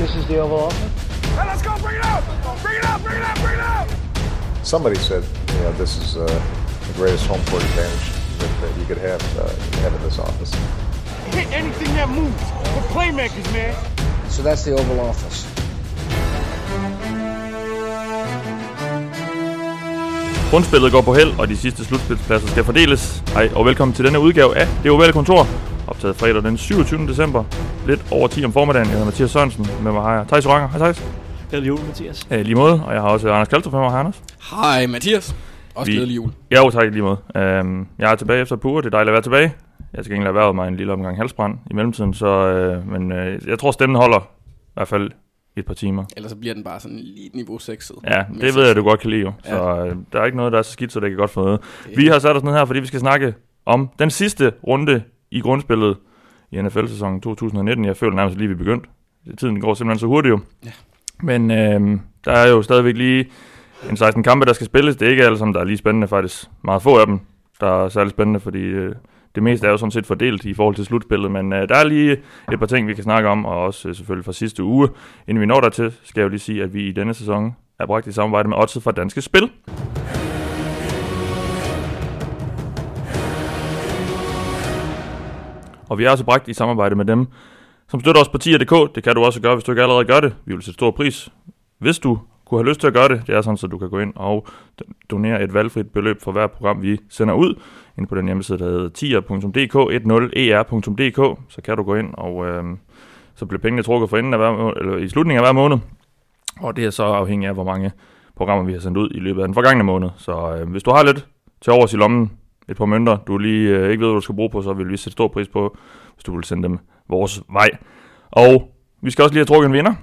This is the Oval Office. Hey, let's go! Bring it out! Bring it out! Bring it out! Bring it out! Somebody said, you know, this is uh, the greatest home court advantage that, that you could have, uh, have in this office. Hit anything that moves. We're playmakers, man. So that's the Oval Office. Grundspillet går på held, og de sidste slutspilspladser skal fordeles. Hej, og velkommen til denne udgave af Det Ovale Kontor. Optaget fredag den 27. december. Lidt over 10 om formiddagen. Jeg hedder Mathias Sørensen. Med mig har jeg Thijs Oranger. Hej Thijs. Glædelig jul, Mathias. Øh, lige måde. Og jeg har også Anders Kaltrup med mig. Hej Anders. Hej Mathias. Også Vi- glædelig jul. Ja, jo, tak lige måde. Øhm, jeg er tilbage efter uger. Det er dejligt at være tilbage. Jeg har til gengæld erhvervet mig en lille omgang halsbrand i mellemtiden, så, øh, men øh, jeg tror, stemmen holder i hvert fald et par timer. Ellers så bliver den bare sådan lige niveau 6. Ja, det ved jeg, du godt kan lide jo. Så øh, der er ikke noget, der er så skidt, så det kan godt få noget. Vi har sat os ned her, fordi vi skal snakke om den sidste runde i grundspillet i NFL-sæsonen 2019. Jeg føler nærmest lige, vi er begyndt. Tiden går simpelthen så hurtigt jo. Ja. Men øh, der er jo stadigvæk lige en 16 kampe, der skal spilles. Det er ikke alle sammen, der er lige spændende faktisk. Meget få af dem, der er særlig spændende, fordi øh, det meste er jo sådan set fordelt i forhold til slutspillet. Men øh, der er lige et par ting, vi kan snakke om, og også øh, selvfølgelig fra sidste uge. Inden vi når dertil, skal jeg jo lige sige, at vi i denne sæson er bragt i samarbejde med Odds fra Danske Spil. Og vi er også bragt i samarbejde med dem, som støtter os på tier.dk. Det kan du også gøre, hvis du ikke allerede gør det. Vi vil sætte stor pris, hvis du kunne have lyst til at gøre det. Det er sådan, så du kan gå ind og donere et valgfrit beløb for hver program, vi sender ud. Ind på den hjemmeside, der hedder tier.dk, 10er.dk. E så kan du gå ind, og øh, så bliver pengene trukket for enden af hver, eller i slutningen af hver måned. Og det er så afhængigt af, hvor mange programmer vi har sendt ud i løbet af den forgangne måned. Så øh, hvis du har lidt til overs i lommen, et par mønter, du lige øh, ikke ved, hvad du skal bruge på, så vil vi sætte stor pris på, hvis du vil sende dem vores vej. Og vi skal også lige have trukket en vinder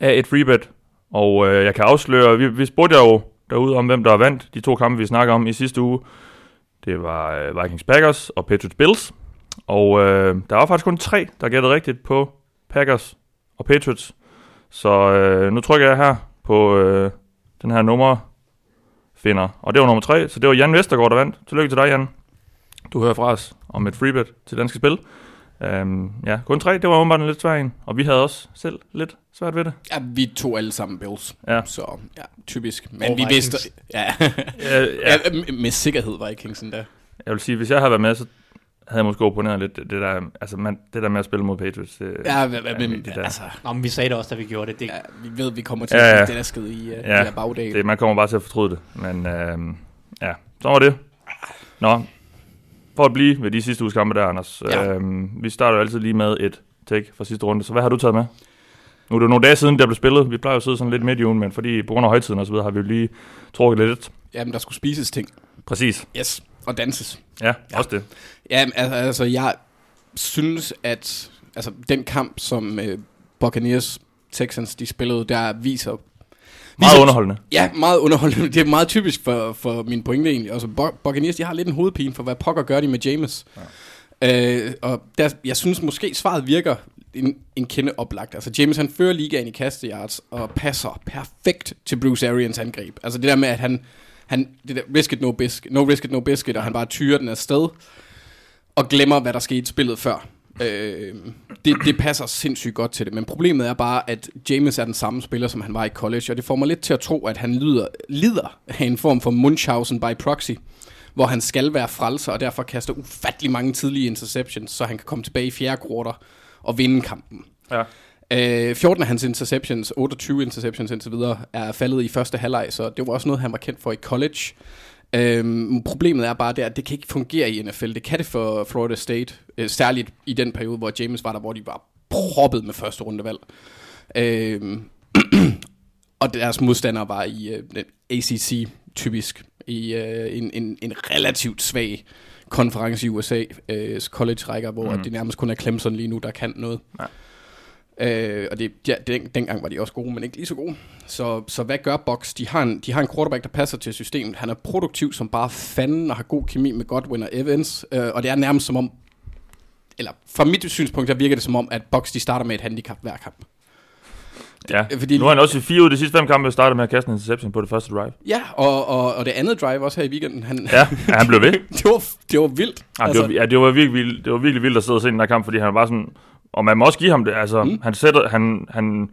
af et freebet. Og øh, jeg kan afsløre, vi, vi spurgte jo derude om, hvem der vandt de to kampe, vi snakker om i sidste uge. Det var øh, Vikings Packers og Patriots Bills. Og øh, der var faktisk kun tre, der gættede rigtigt på Packers og Patriots. Så øh, nu trykker jeg her på øh, den her nummer finder. Og det var nummer tre, så det var Jan Vestergaard, der vandt. Tillykke til dig, Jan. Du hører fra os om et freebet til Danske Spil. Um, ja, kun tre, det var åbenbart en lidt svær en. Og vi havde også selv lidt svært ved det. Ja, vi tog alle sammen Bills. Ja. Så ja, typisk. Men Og vi Vikings. vidste... Ja. Ja, ja. ja. med- sikkerhed Vikings endda. Jeg vil sige, hvis jeg havde været med, så havde jeg måske opponeret lidt det, det der, altså man, det der med at spille mod Patriots. Det, Ja, men, men det der. altså... Nå, men vi sagde det også, da vi gjorde det. det Ja, vi ved, vi kommer til Ja, at ja. blive dasket i uh, Ja, ja, de her bagdage. det, man kommer bare til at fortryde det. Men øh, ja, så var det. Nå, for at blive ved de sidste uges kampe der, Anders. Ja. Øh, vi starter jo altid lige med et take fra sidste runde. Så hvad har du taget med? Nu er det jo nogle dage siden, der blev spillet. Vi plejer jo at sidde sådan lidt midt i ugen, men fordi på grund af højtiden og så videre, har vi jo lige trukket lidt. Jamen, der skulle spises ting. Præcis. Yes. Og danses. Ja, ja. også det. Ja, altså, altså jeg synes, at altså, den kamp, som uh, Buccaneers Texans de spillede, der viser... Meget viser- underholdende. Ja, meget underholdende. Det er meget typisk for, for min pointe egentlig. Altså, Bu- Buccaneers, de har lidt en hovedpine for, hvad pokker gør de med James. Ja. Øh, og der, jeg synes måske, svaret virker en, en kende oplagt. Altså, James han fører ligaen i kasteyards og passer perfekt til Bruce Arians angreb. Altså det der med, at han, han det der, risk it no biscuit, no risk it no biscuit, og han bare tyrer den afsted og glemmer, hvad der skete i spillet før. Øh, det, det passer sindssygt godt til det, men problemet er bare, at James er den samme spiller, som han var i college, og det får mig lidt til at tro, at han lider, lider af en form for Munchausen by proxy, hvor han skal være frelser, og derfor kaster ufattelig mange tidlige interceptions, så han kan komme tilbage i fjerde quarter og vinde kampen. Ja. Øh, 14 af hans interceptions, 28 interceptions indtil videre, er faldet i første halvleg, så det var også noget, han var kendt for i college. Øhm, problemet er bare det, at det kan ikke fungere i NFL. Det kan det for Florida State, øh, særligt i den periode, hvor James var der, hvor de var proppet med første rundevalg. Øhm, og deres modstandere var i øh, ACC, typisk, i øh, en, en, en relativt svag konference i USA, øh, college-rækker, hvor mm. det nærmest kun er Clemson lige nu, der kan noget. Ja. Øh, og det, ja, den, dengang var de også gode, men ikke lige så gode. Så, så hvad gør Box? De har, en, de har en quarterback, der passer til systemet. Han er produktiv som bare fanden og har god kemi med Godwin og Evans. Øh, og det er nærmest som om, eller fra mit synspunkt, der virker det som om, at Box de starter med et handicap hver kamp. Ja, fordi- fordi... nu har han også i fire ud de sidste fem kampe startet med at kaste en interception på det første drive. Ja, og, og, og det andet drive også her i weekenden. Han, Ja, ja han blev ved. det, var, det var vildt. Ja, det, var, ja, det, var virkelig, vildt- det var virkelig vildt at sidde og se den der kamp, fordi han var sådan... og man må også give ham det. Altså, mm. han, sætter, han, han,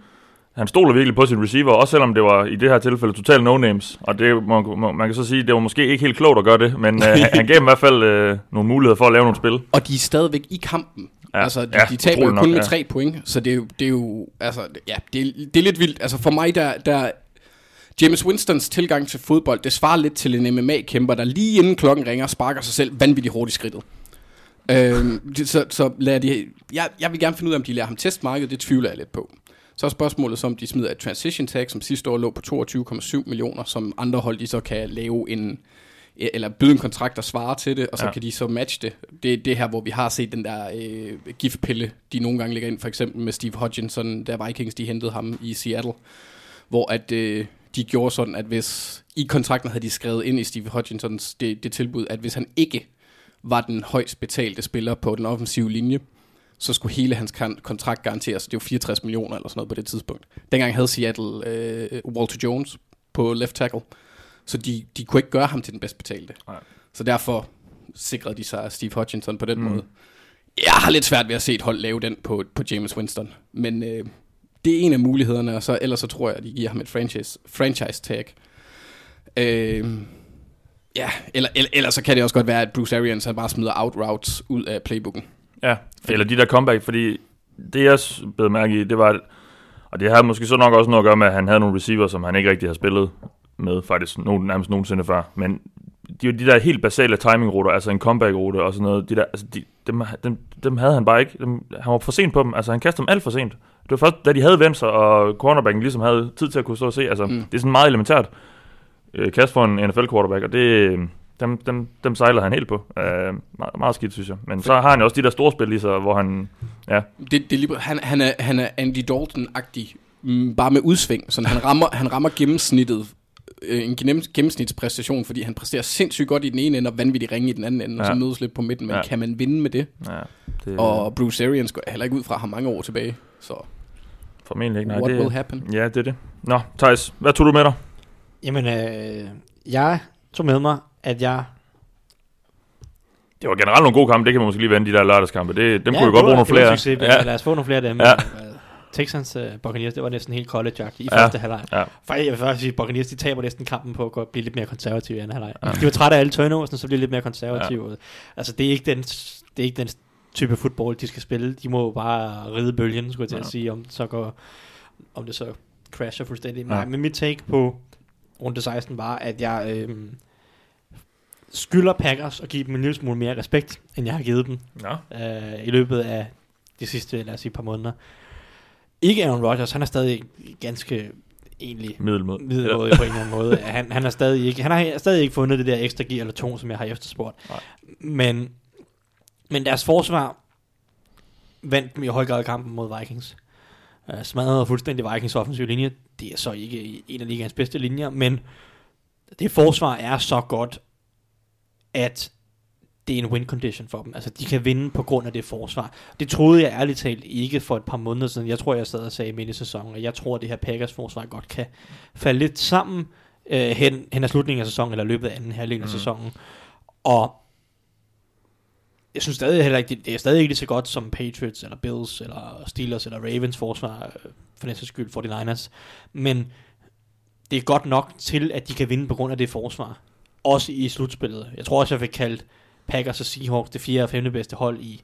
han stoler virkelig på sin receiver, også selvom det var i det her tilfælde totalt no-names. Og det, må, må, man kan så sige, det var måske ikke helt klogt at gøre det, men øh, han, gav dem i hvert fald øh, nogle muligheder for at lave nogle spil. Og de er stadigvæk i kampen. Ja. Altså, de, Ja, de taber jo kun nok, med ja. tre point, så det er jo, det er jo altså, ja, det er, det er lidt vildt. Altså for mig, der, der James Winstons tilgang til fodbold, det svarer lidt til en MMA-kæmper, der lige inden klokken ringer, sparker sig selv vanvittigt hårdt i skridtet. Det- så, så lader de, jeg, jeg vil gerne finde ud af, om de lærer ham testmarkedet, det tvivler jeg lidt på. Så er spørgsmålet så, om de smider et transition tag, som sidste år lå på 22,7 millioner, som andre hold de så kan lave en, eller byde en kontrakt, der svarer til det, og så Ja. kan de så matche det. Det er det her, hvor vi har set den der øh, giftpille, de nogle gange lægger ind, for eksempel med Steve Hodginson, der Vikings, de hentede ham i Seattle, hvor at øh, de gjorde sådan, at hvis i kontrakten havde de skrevet ind i Steve Hodginsons det, det tilbud, at hvis han ikke var den højst betalte spiller på den offensive linje, så skulle hele hans kontrakt garanteres. Det var 64 millioner eller sådan noget på det tidspunkt. Dengang havde Seattle øh, Walter Jones på left tackle, så de, de kunne ikke gøre ham til den bedst betalte. Nej. Så derfor sikrede de sig Steve Hodginson på den mm. måde. Jeg har lidt svært ved at se et hold lave den på, på James Winston, men øh, det er en af mulighederne, og så, ellers så tror jeg, at de giver ham et franchise, franchise tag. Øh, ja, eller, eller, eller så kan det også godt være, at Bruce Arians han bare smider out routes ud af playbooken. Ja, eller de der comeback, fordi det jeg blev mærke i, det var, og det havde måske så nok også noget at gøre med, at han havde nogle receiver, som han ikke rigtig har spillet med, faktisk nogen, nærmest nogensinde før, men de, de der helt basale timingruter, altså en comeback-rute og sådan noget, de der, altså de, dem, dem, dem havde han bare ikke. Dem, han var for sent på dem, altså han kastede dem alt for sent. Det var først, da de havde vendt sig, og cornerbacken ligesom havde tid til at kunne stå og se, altså. Mm. det er sådan meget elementært øh, kast for en NFL-quarterback, og det, dem, dem, dem sejler han helt på. Uh, meget, meget skidt, synes jeg. Men så har han jo også de der store spil lige så, hvor han, ja, Det, det er lige, han, han, er, han er Andy Dalton-agtig, mm, bare med udsving. Så han rammer, han rammer gennemsnittet, øh, en gennem, gennemsnitspræstation, fordi han præsterer sindssygt godt i den ene ende, og vanvittigt ringe i den anden ende, ja. og så mødes lidt på midten. Men Ja. kan man vinde med det? ja det, Og Bruce Arians går heller ikke ud fra ham mange år tilbage. Så formentlig ikke. Nej, what det, will happen? Ja, det er det. Nå, Thijs, hvad tog du med dig? Jamen, øh, jeg tog med mig, at jeg... Det var generelt nogle gode kampe, det kan man måske lige vende, de der lørdagskampe. Det, dem ja, kunne det godt bruge nogle det flere. en Succes, ja. Lad os få nogle flere af dem. Ja. Ja. Texans uh, Buccaneers, det var næsten helt college i Ja. første halvleg. Ja. Faktisk, jeg vil faktisk sige, Buccaneers, de taber næsten kampen på at gå- blive lidt mere konservative i anden halvleg. Ja. De var trætte af alle turnovers, så bliver de lidt mere konservative. Ja. Altså, det er ikke den, det er ikke den type fodbold, de skal spille. De må jo bare ride bølgen, skulle jeg til Ja. at sige, om det så går, om det så crasher fuldstændig. Ja. Nej, men mit take på runde 16 var, at jeg øhm, skylder Packers at give dem en lille smule mere respekt, end jeg har givet dem Nå. øh, i løbet af de sidste, lad os sige, par måneder. Ikke Aaron Rodgers, han er stadig ganske egentlig Middelmod. middelmåde på en eller anden måde. Han, han, har stadig ikke, han har stadig ikke fundet det der ekstra gear eller to, som jeg har efterspurgt. Nej. Men, men deres forsvar vandt dem i høj grad kampen mod Vikings. Uh, smadrede fuldstændig Vikings offensiv linje. Det er så ikke en af ligaens bedste linjer, men det forsvar er så godt, at det er en win condition for dem. Altså, de kan vinde på grund af det forsvar. Det troede jeg ærligt talt ikke for et par måneder siden. Jeg tror, jeg sad og sagde midt i sæsonen, og jeg tror, at det her Packers forsvar godt kan falde lidt sammen øh, hen, hen ad slutningen af sæsonen, eller løbet af anden halvdel af Mhm. sæsonen. Og jeg synes stadig heller ikke, det, er stadig ikke lige så godt som Patriots, eller Bills, eller Steelers, eller Ravens forsvar, øh, for den skyld 49ers. Men det er godt nok til, at de kan vinde på grund af det forsvar. Også i slutspillet. Jeg tror også, jeg fik kaldt Packers og Seahawks det fjerde og femte bedste hold i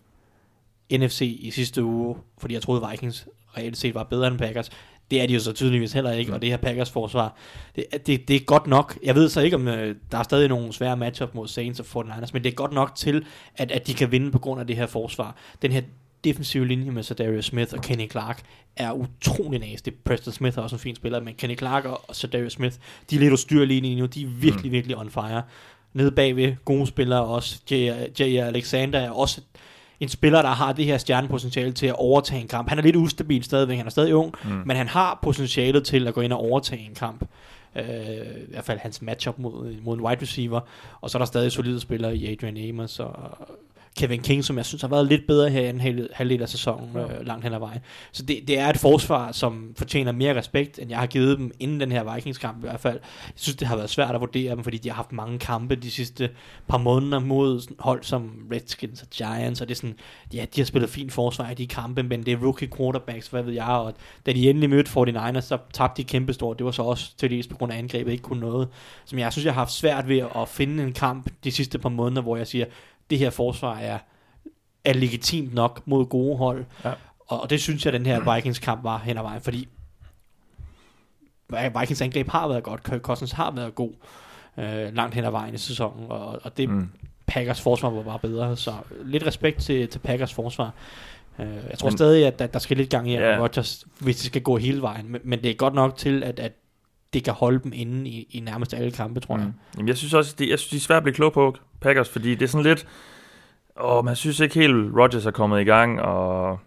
NFC i sidste uge, fordi jeg troede Vikings reelt set var bedre end Packers. Det er de jo så tydeligvis heller ikke, og det her Packers forsvar, det, det, det er godt nok. Jeg ved så ikke, om øh, der er stadig nogle svære matchup mod Saints og 49ers, men det er godt nok til, at, at de kan vinde på grund af det her forsvar. Den her defensive linje med Darius Smith og Kenny Clark er utrolig nasty. Preston Smith er også en fin spiller, men Kenny Clark og Darius Smith, de er lidt ustyrlige lige nu. De er virkelig, virkelig on fire. Nede bagved, gode spillere også. Jay Alexander er også en spiller, der har det her stjernepotentiale til at overtage en kamp. Han er lidt ustabil stadigvæk, han er stadig ung, mm. men han har potentialet til at gå ind og overtage en kamp. Øh, I hvert fald hans matchup mod, mod en wide receiver. Og så er der stadig solide spillere i Adrian Amos og Kevin King, som jeg synes har været lidt bedre her i en hel, halvdel af sæsonen, ja. øh, langt hen ad vejen. Så det, det er et forsvar, som fortjener mere respekt, end jeg har givet dem inden den her Vikings-kamp i hvert fald. Jeg synes, det har været svært at vurdere dem, fordi de har haft mange kampe de sidste par måneder mod sådan hold som Redskins og Giants, og det er sådan, ja, de har spillet fint forsvar i de kampe, men det er rookie quarterbacks, hvad ved jeg, og da de endelig mødte 49ers, så tabte de kæmpestort. Det var så også til dels på grund af angrebet ikke kunne noget. Som jeg synes, jeg har haft svært ved at finde en kamp de sidste par måneder, hvor jeg siger, det her forsvar er, er legitimt nok mod gode hold. Ja. Og, og det synes jeg, den her Vikings kamp var hen ad vejen, fordi Vikings angreb har været godt, Kirk Cousins har været god øh, langt hen ad vejen i sæsonen, og, og det mm. Packers forsvar var bare bedre, så lidt respekt til, til Packers forsvar. Øh, jeg tror Men- stadig, at der, der skal lidt gang i Ja. yeah. Rodgers, hvis det skal gå hele vejen, men, men det er godt nok til, at, at det kan holde dem inde i, i nærmest alle kampe, tror jeg. Mm. Jamen, jeg synes også, det, jeg synes, de er svært at blive klog på, Packers, fordi det er sådan lidt... Åh, man synes ikke helt, Rodgers er kommet i gang, og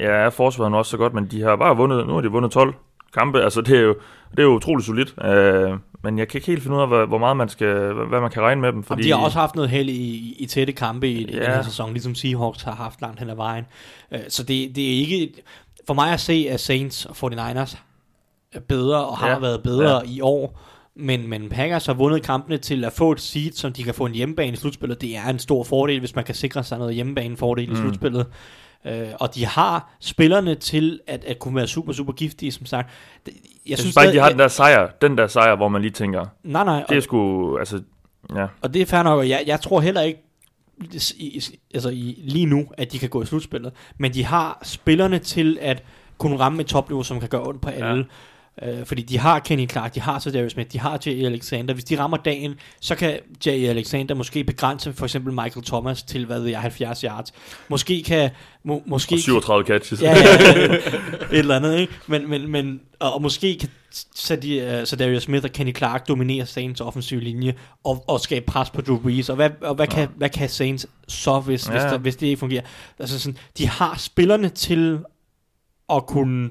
ja, er forsvaret også så godt, men de har bare vundet, nu har de vundet 12 kampe, altså det er jo, det er jo utroligt solidt, uh, men jeg kan ikke helt finde ud af, hvor, hvor meget man skal, hvad man kan regne med dem, Fordi... fordi... De har også haft noget held i, i tætte kampe i, ja. i den her sæson, ligesom Seahawks har haft langt hen ad vejen. Øh, Så det, det er ikke... For mig at se, at Saints og 49ers er bedre og har Ja. været bedre Ja. i år, men, men Packers har vundet kampene til at få et seed, som de kan få en hjemmebane i slutspillet. Det er en stor fordel, hvis man kan sikre sig noget hjemmebane-fordel mm. i slutspillet. Øh, og de har spillerne til at, at kunne være super, super giftige, som sagt. Jeg, jeg synes bare ikke, de har den der sejr, den der sejr, hvor man lige tænker, Nej, nej. det er sgu, altså, ja, Og det er fair nok, og jeg, jeg tror heller ikke, i, altså i, lige nu, at de kan gå i slutspillet. Men de har spillerne til at kunne ramme et topniveau, som kan gøre ondt på alle. Øh, fordi de har Kenny Clark, de har så Darius Smith, de har Jay Alexander. Hvis de rammer dagen, så kan Jay Alexander måske begrænse for eksempel Michael Thomas til, hvad ved jeg, 70 yards. Måske kan... Må, måske og 37 catches. Ja, ja, ja. et eller andet, ikke? Men, men, men, og, og måske kan så, de, uh, så Darius Smith og Kenny Clark dominere Saints offensive linje og, og skabe pres på Drew Brees. Og hvad, og hvad, kan, hvad kan Saints så, hvis, ja. hvis, Ja. der, hvis det ikke fungerer? Altså sådan, de har spillerne til at kunne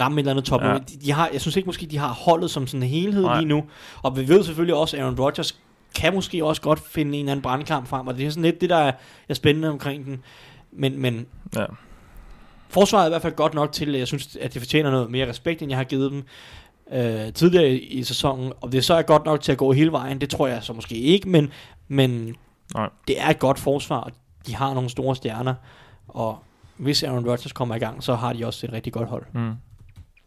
ramme et eller andet top. Ja. De, de har, jeg synes ikke måske, de har holdet som sådan en helhed Nej. lige nu. Og vi ved selvfølgelig også, at Aaron Rodgers kan måske også godt finde en eller anden brandkamp frem, og det er sådan lidt det, der er, er spændende omkring den. Men, men ja. Forsvaret er i hvert fald godt nok til, at jeg synes, at det fortjener noget mere respekt, end jeg har givet dem øh, tidligere i, i sæsonen. Og det så er godt nok til at gå hele vejen, det tror jeg så måske ikke, men, men Nej. det er et godt forsvar, og de har nogle store stjerner, og hvis Aaron Rodgers kommer i gang, så har de også et rigtig godt hold. Mm.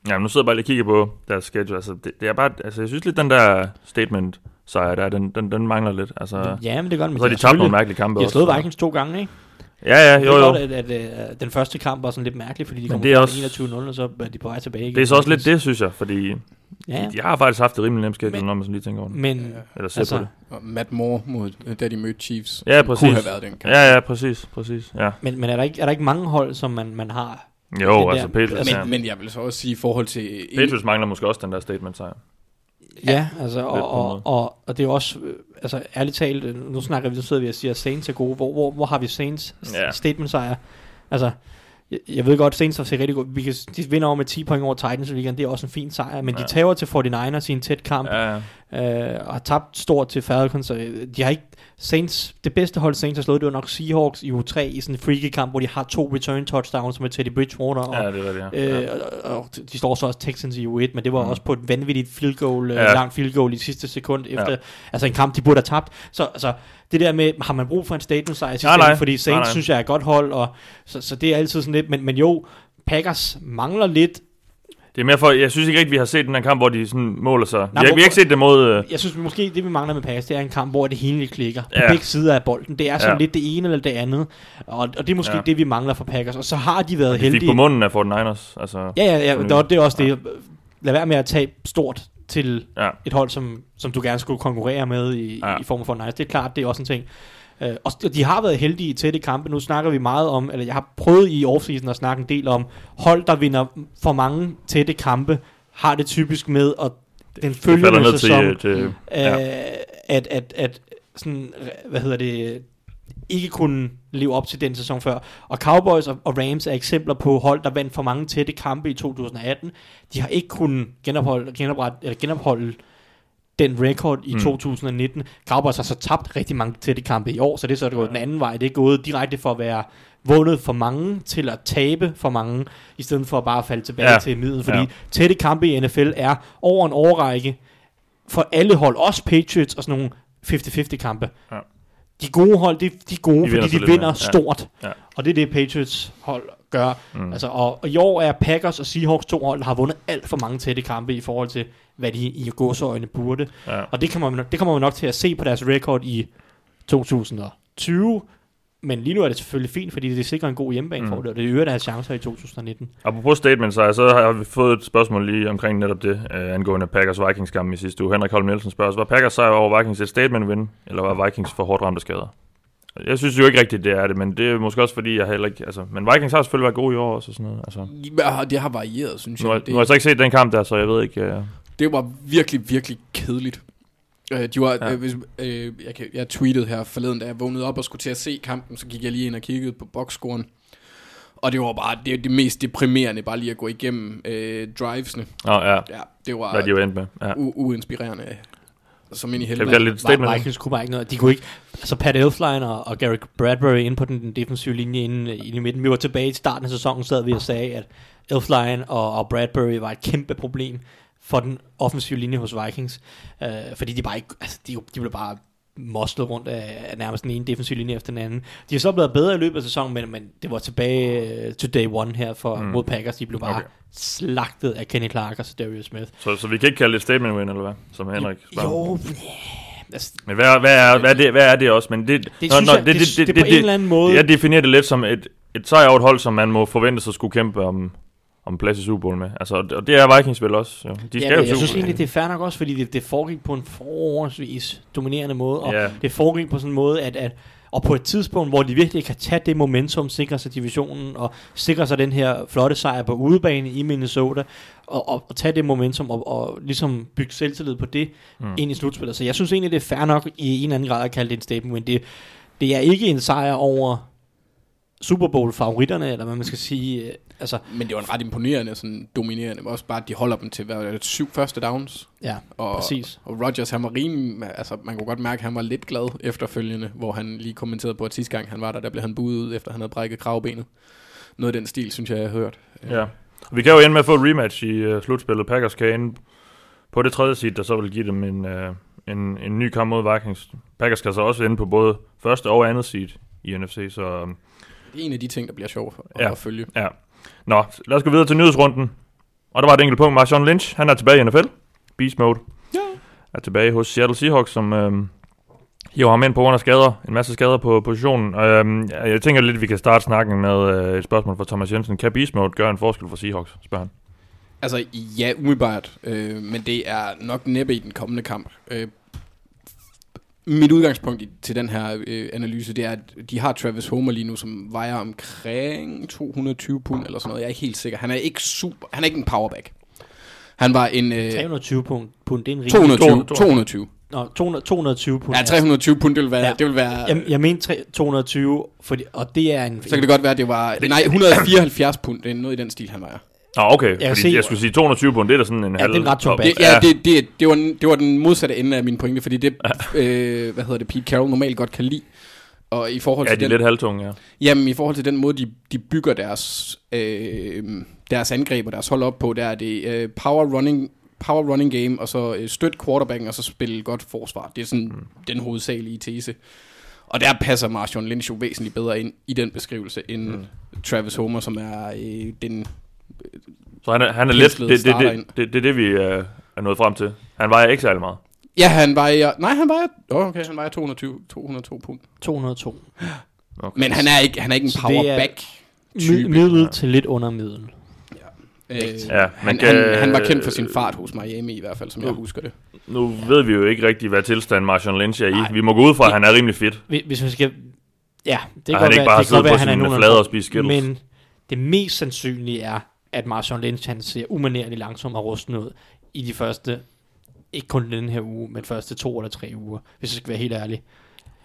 Ja, men nu sidder jeg bare lige og kigger på deres schedule. Altså, det, det er bare, altså, jeg synes lidt, den der statement sejr der, den, den, den mangler lidt. Altså, Ja, men det gør den. og så har de tabt nogle mærkelige kampe De har slået også. Vikings to gange, ikke? Ja, ja, Det jo, er jo. godt, at, at, at, den første kamp var sådan lidt mærkelig, fordi de Men kom det er også- 21-0, og så er de på vej tilbage igen. Det er så også lidt det, synes jeg, fordi Ja, ja. de har faktisk haft det rimelig nemt schedule, Men- når man sådan lige tænker over det. Men Eller ser altså, på det. Og Matt Moore, mod, da de mødte Chiefs, Ja, præcis. kunne have været den kamp. Ja, ja, præcis, præcis, ja. men, men er, der ikke, er der ikke mange hold, som man, man har? Jo, Den altså der- Patriots, Men, ja. men jeg vil så også sige i forhold til... Patriots mangler måske også den der statement sejr. Ja, altså, og, og, og, og det er også, øh, altså ærligt talt, øh, nu snakker vi, så sidder vi og siger, at Saints er gode. Hvor, hvor, hvor har vi Saints Ja. statement sejr? Altså, jeg, jeg ved godt, Saints har set rigtig godt. Vi kan, de vinder over med 10 point over Titans i weekend. Det er også en fin sejr. Men ja. De tager til 49ers i en tæt kamp. Ja, ja. øh, og har tabt stort til Falcons. Så øh, de har ikke Saints, det bedste hold Saints har slået, det var nok Seahawks i u 3 i sådan en freaky kamp, hvor de har to return touchdowns med Teddy Bridgewater. Og, ja, det er det, ja. Øh, og, og de står så også Texans i U1, men det var Mm. også på et vanvittigt field goal, ja. Ja. langt field goal i sidste sekund efter, Ja. altså en kamp, de burde have tabt. Så altså, det der med, har man brug for en statement sejr sidste Nej, fordi Saints Nej, nej. synes jeg er et godt hold, og så, så det er altid sådan lidt, men, men jo, Packers mangler lidt, Det er mere for, jeg synes ikke rigtig, vi har set den her kamp, hvor de sådan måler sig. Vi Nej, har, hvor- vi har ikke set det mod... Øh, jeg synes måske, det vi mangler med Packers, det er en kamp, hvor det hele klikker på Ja. begge sider af bolden. Det er sådan Ja. ja. lidt det ene eller det andet, og, og det er måske Ja. ja. det, vi mangler fra Packers. Og så har de været de fik heldige. på munden af 49ers. Altså, Ja, ja, ja for det, er- det er også det. Lad være med at tage stort til ja. et hold, som, som du gerne skulle konkurrere med i, Ja. ja. i form af Fortnite. Det er klart, det er også en ting. Uh, og de har været heldige i tætte kampe. Nu snakker vi meget om, eller jeg har prøvet i offseason at snakke en del om, hold, der vinder for mange tætte kampe, har det typisk med, at den Det følgende sæson, til... til uh, ja. at, at, at sådan, hvad hedder det, ikke kunne leve op til den sæson før. Og Cowboys og, og Rams er eksempler på hold, der vandt for mange tætte kampe i 2018. De har ikke kunnet genopholde, genoprette, eller genopholde den record i Mm. mm. 2019. Cowboys har så tabt rigtig mange tætte kampe i år, så det er så gået den anden vej. Det er gået direkte for at være vundet for mange til at tabe for mange, i stedet for at bare falde tilbage Ja. til middel. Fordi ja. tætte kampe i NFL er over en årrække for alle hold, også Patriots og sådan nogle 50-50 kampe. Ja. De gode hold, de, de er gode, De fordi de vinder mere. Ja. stort. Ja. Og det er det, Patriots hold gør. Mm. Altså, og, og i år er Packers og Seahawks to hold, der har vundet alt for mange tætte kampe i forhold til, hvad de i gåseøjne burde. Ja. Og det kommer, vi nok, det kommer vi nok til at se på deres record i 2020. Men lige nu er det selvfølgelig fint, fordi det sikrer en god hjemmebane Mm. mm. for det, og det øger deres chancer i 2019. Apropos statement, så, så har vi fået et spørgsmål lige omkring netop det, øh, angående Packers-Vikings kamp i sidste uge. Henrik Holm Nielsen spørger os, var Packers sejr over Vikings et statement win, eller var Vikings for hårdt ramte skader? Jeg synes jo ikke rigtigt, det er det, men det er måske også fordi, jeg heller ikke... Altså, men Vikings har selvfølgelig været gode i år også og sådan noget. Altså, Ja, det har varieret, synes nu, har, jeg. nu har jeg så ikke set den kamp der, så jeg ved ikke... Uh, Det var virkelig, virkelig kedeligt. Øh, de var, Ja. øh, hvis, øh, jeg, kan, jeg tweetede her forleden, da jeg vågnede op og skulle til at se kampen, så gik jeg lige ind og kiggede på boxscoren. Og det var bare det, det mest deprimerende, bare lige at gå igennem øh, drivesene. Nå, ja, Ja, det var hvad de jo endte med. Ja. u- uinspirerende. Som ind i helvede. det statement? Vikings kunne bare ikke noget. De kunne ikke... Altså Pat Elflein og, og Garrett Bradbury inde på den, den defensive linje inde, inde i midten. Vi var tilbage i starten af sæsonen, sad vi og sagde, at Elflein og, og Bradbury var et kæmpe problem for den offensive linje hos Vikings. Øh, fordi de bare ikke... Altså, de, de blev bare moslet rundt af, af nærmest den ene defensive linje efter den anden. De er så blevet bedre i løbet af sæsonen, men, men det var tilbage uh, to day one her for, Mm. mod Packers. De blev bare Okay. slagtet af Kenny Clark og Darius Smith. Så, så vi kan ikke kalde det et statement win, eller hvad? Som Henrik spørger. Jo, altså, Men hvad, hvad, er, hvad, er det, hvad er det også? Men det, det synes jeg, det, det, det, det, på en eller anden måde... Jeg definerer det lidt som et, et sejr over et hold, som man må forvente sig skulle kæmpe om, om plads i Super Bowl med. Altså, og det- er Vikings vel også. Jo. De skal ja, jo men jeg Super synes Bowl. egentlig, det er fair nok også, fordi det, det foregik på en forholdsvis dominerende måde, og Ja. det foregik på sådan en måde, at, at og på et tidspunkt, hvor de virkelig kan tage det momentum, sikre sig divisionen, og sikre sig den her flotte sejr på udebane i Minnesota, og, og, og tage det momentum, og, og ligesom bygge selvtillid på det mm. ind i slutspillet. Så jeg synes egentlig, det er fair nok i en eller anden grad at kalde det en statement, men det, det er ikke en sejr over Super Bowl-favoritterne, eller hvad man skal sige. øh, Altså, Men det var en ret imponerende, sådan dominerende. Også bare, at de holder dem til hvad, var det, syv første downs. ja, Og, præcis. Og Rodgers, han var rimelig, altså man kunne godt mærke, at han var lidt glad efterfølgende, hvor han lige kommenterede på, at sidste gang han var der, der blev han buet ud, efter han havde brækket kravbenet. Noget af den stil, synes jeg, jeg har hørt. Ja. Vi kan jo ende med at få et rematch i uh, slutspillet. Packers kan ende på det tredje seed, der så vil give dem en, uh, en, en ny kamp mod Vikings. Packers kan så også ende på både første og andet seed i NFC, så um, Det er en af de ting, der bliver sjov at, Ja. at følge. ja. Nå, lad os gå videre til nyhedsrunden. Og der var et enkelt punkt. Marshawn Lynch, han er tilbage i NFL. Beast mode. Ja. Er tilbage hos Seattle Seahawks, som øhm, hiver ham ind på grund af skader. En masse skader på positionen. Jeg jeg tænker lidt, at vi kan starte snakken med øh, et spørgsmål fra Thomas Jensen. Kan Beast mode gøre en forskel for Seahawks? Spørger han. Altså, ja, umiddelbart. Øh, men det er nok næppe i den kommende kamp. Øh, mit udgangspunkt i, til den her øh, analyse, det er, at de har Travis Homer lige nu, som vejer omkring 220 pund eller sådan noget. Jeg er ikke helt sikker. Han er ikke super, han er ikke en powerback. Han var en... Øh, 320 pund, pund, det er en rimelig... 220, 200. 220. Nå, 200, 220 pund. Ja, 320 pund, det vil være... Ja. Det vil være Jeg, jeg mente tre- 220, fordi, og det er en... så kan det godt være, det var... Nej, 174 pund. Det er noget i den stil, han vejer. Nå, okay. Jeg, fordi se- jeg skulle sige 220 pund, det er da sådan en Ja, halv... det er en ret tung op- bag. Det, ja, det, det, det, var, den- det var den modsatte ende af min pointe, fordi det, øh, hvad hedder det, Pete Carroll normalt godt kan lide. Og i forhold Ja, til de er den, lidt halvtunge, ja. Jamen, i forhold til den måde, de, de bygger deres, øh, deres angreb og deres hold op på, der er det øh, power running power running game, og så øh, støtte quarterbacken, og så spille godt forsvar. Det er sådan mm. den hovedsagelige tese. Og der passer Marshawn Lynch jo væsentligt bedre ind i den beskrivelse, end mm. Travis Homer, som er øh, den... Så han er, han er lidt... Det, det, det, det, det, er det, vi øh, er nået frem til. Han vejer ikke særlig meget. Ja, han vejer... Nej, han vejer... Oh, okay, han vejer 220, 202 pund. 202. Okay. Men han er ikke, han er ikke en det er- powerback. Mi- middel til lidt under middel. Øh, Ja, man han, kan- han, han var kendt for sin fart hos Miami i hvert fald, som jeg husker det. Nu ved vi jo ikke rigtig, hvad tilstand Marshawn Lynch er i. Nej. Vi må gå ud fra, at han er rimelig fit. Hvis, vi skal... Ja, det kan han godt ikke være, bare det kan sidder godt være, på han er sine nogen flader og spiser Skittles. Men det mest sandsynlige er, at Marshawn Lynch han ser umanerligt langsom og rusten ud i de første, ikke kun den her uge, men første to eller tre uger, hvis jeg skal være helt ærlig.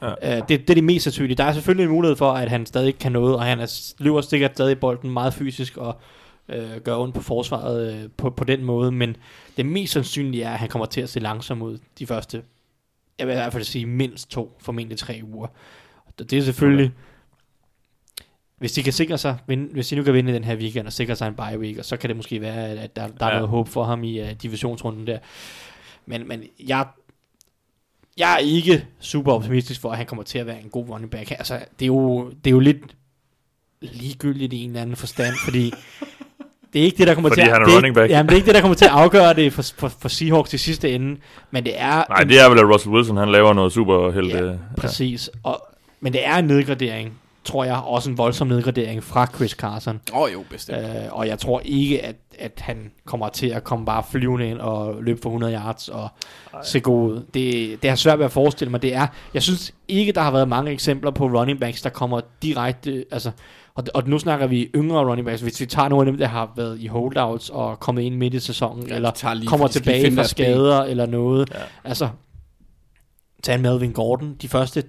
Ja. Uh, det, det er det mest sandsynlige. Der er selvfølgelig en mulighed for, at han stadig kan noget, og han er, løber sikkert stadig bolden meget fysisk og øh, gøre ondt på forsvaret øh, på, på den måde, men det mest sandsynlige er, at han kommer til at se langsom ud de første, jeg vil i hvert fald sige mindst to, formentlig tre uger. Det er selvfølgelig, hvis de kan sikre sig, vinde, hvis de nu kan vinde i den her weekend og sikre sig en bye week, og så kan det måske være, at, der, der er Ja. noget håb for ham i uh, divisionsrunden der. Men, men jeg, jeg er ikke super optimistisk for, at han kommer til at være en god running back. Altså, det er jo, det er jo lidt ligegyldigt i en eller anden forstand, fordi det er ikke det, der kommer Fordi til at... er det running back. Jamen, det er ikke det, der kommer til at afgøre det for, for, for Seahawks til sidste ende, men det er... Nej, en- det er vel, at Russell Wilson han laver noget super held. Ja, præcis. Og, men det er en nedgradering, tror jeg, også en voldsom nedgradering fra Chris Carson. Åh oh, jo, bestemt. Øh, og jeg tror ikke, at, at han kommer til at komme bare flyvende ind og løbe for 100 yards og Ej. se god ud. Det, det har svært ved at forestille mig. Det er, jeg synes ikke, der har været mange eksempler på running backs, der kommer direkte... Altså, og, og nu snakker vi yngre running backs. Hvis vi tager nogle af dem, der har været i holdouts og kommet ind midt i sæsonen, Ja, eller lige- kommer tilbage fra deres ben. skader eller noget. Ja. Altså, tag en Melvin Gordon. De første,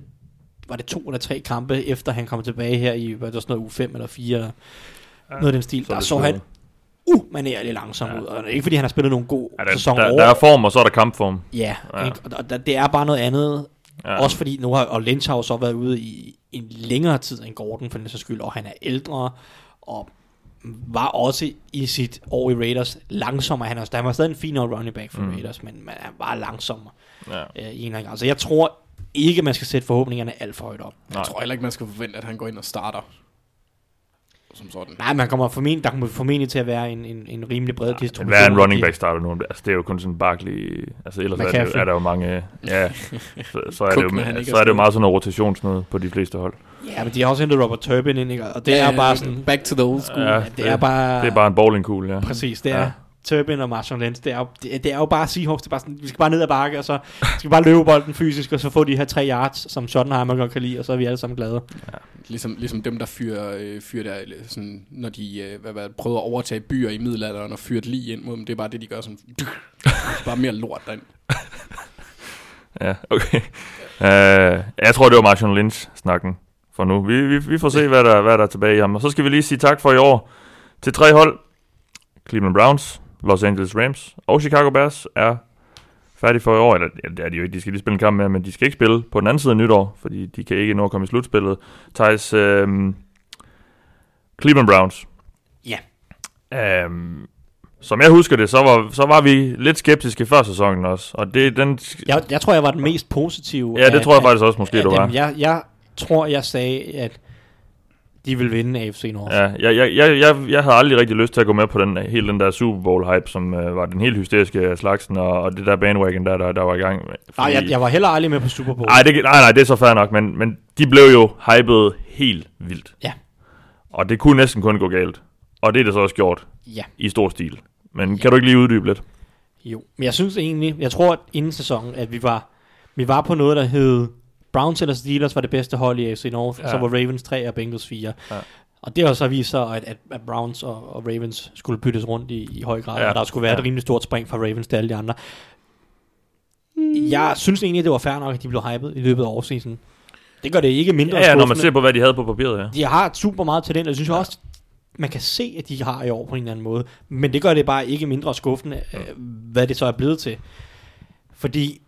var det to eller tre kampe, efter han kom tilbage her i, hvad er det sådan noget, u 5 eller 4, ja. noget af den stil. Så er der så han umanerligt langsom Ja. ud. Og ikke fordi han har spillet nogen god Ja, der, sæson der, over. der er form, og så er der kampform. Ja, Ja. Ikke? Og, og der- det er bare noget andet. Ja. Også fordi nu har og Lynch har jo så været ude i en længere tid end Gordon for den sags skyld, og han er ældre, og var også i sit år i Raiders langsommere. Han, er, han var stadig en fin running back for Mm. Raiders, men man er bare langsommere Ja. øh, i en eller anden grad. Så jeg tror ikke, man skal sætte forhåbningerne alt for højt op. Jeg tror heller ikke, man skal forvente, at han går ind og starter. Som sådan. Nej, man kommer formentlig, der kommer formentlig til at være en, en, en rimelig bred Men distribution. hvad er en running back starter nu? Altså, det er jo kun sådan Barkley... Altså, ellers er, det, jo- McCaffrey. er der jo mange... Ja, så, så, er, det jo, ikke så er det jo skadet. meget sådan noget rotationsnød på de fleste hold. Ja, men de har også hentet Robert Turbin ind, ikke? og det er bare sådan... Back to the old school. Ja, det er bare... Det er bare en bowlingkugle, ja. Præcis, det er Ja. Ja. Turbin og Marshawn Lynch, det er, jo, det, det er jo bare Seahawks, det er bare sådan, vi skal bare ned ad bakke, og så skal vi bare løbe bolden fysisk, og så få de her tre yards, som Schottenheimer godt kan lide, og så er vi alle sammen glade. Ligesom, ligesom dem, der fyrer, øh, fyrer der, sådan, når de øh, hvad, hvad, prøver at overtage byer i middelalderen og fyrer lige ind mod dem. Det er bare det, de gør. Sådan, bare mere lort derind. Ja, okay. Uh, jeg tror, det var Marshall Lynch-snakken for nu. Vi, vi, vi får se, hvad der, hvad der er tilbage i ham. Og så skal vi lige sige tak for i år til tre hold. Cleveland Browns, Los Angeles Rams og Chicago Bears er færdige for i år. Eller ja, det er de jo ikke, de skal lige spille en kamp med, men de skal ikke spille på den anden side af nytår, fordi de kan ikke nå at komme i slutspillet. Thijs, øhm, Cleveland Browns. Ja. Øhm, som jeg husker det, så var, så var vi lidt skeptiske før sæsonen også. Og det, den, Jeg, jeg tror, jeg var den mest positive. Ja, det af- tror jeg faktisk også måske, af du var. Jeg, jeg tror, jeg sagde, at de vil vinde AFC North. Ja, jeg, jeg, jeg, jeg, jeg havde aldrig rigtig lyst til at gå med på den, hele den der Super Bowl-hype, som øh, var den helt hysteriske slagsen, og, og det der bandwagon, der, der, der var i gang. Nej, jeg, jeg var heller aldrig med på Super Bowl. Ej, det, nej, nej, det er så fair nok, men, men de blev jo hypet helt vildt. Ja. Og det kunne næsten kun gå galt. Og det er det så også gjort Ja. i stor stil. Men kan du ikke lige uddybe lidt? Jo, men jeg synes egentlig, jeg tror at inden sæsonen, at vi var, vi var på noget, der hed Browns eller Steelers var det bedste hold i AFC North, ja. og så var Ravens 3 og Bengals 4. Ja. Og det har så vist sig, at, at, at Browns og, og Ravens skulle byttes rundt i, i høj grad, Ja. og der skulle være Ja. et rimelig stort spring fra Ravens til alle de andre. Jeg synes egentlig, det var fair nok, at de blev hypet i løbet af årsseason. Det gør det ikke mindre Ja, ja, når man ser på, hvad de havde på papiret, ja. De har super meget talent, og jeg synes ja. også, man kan se, at de har i år på en eller anden måde. Men det gør det bare ikke mindre skuffende, øh, hvad det så er blevet til. Fordi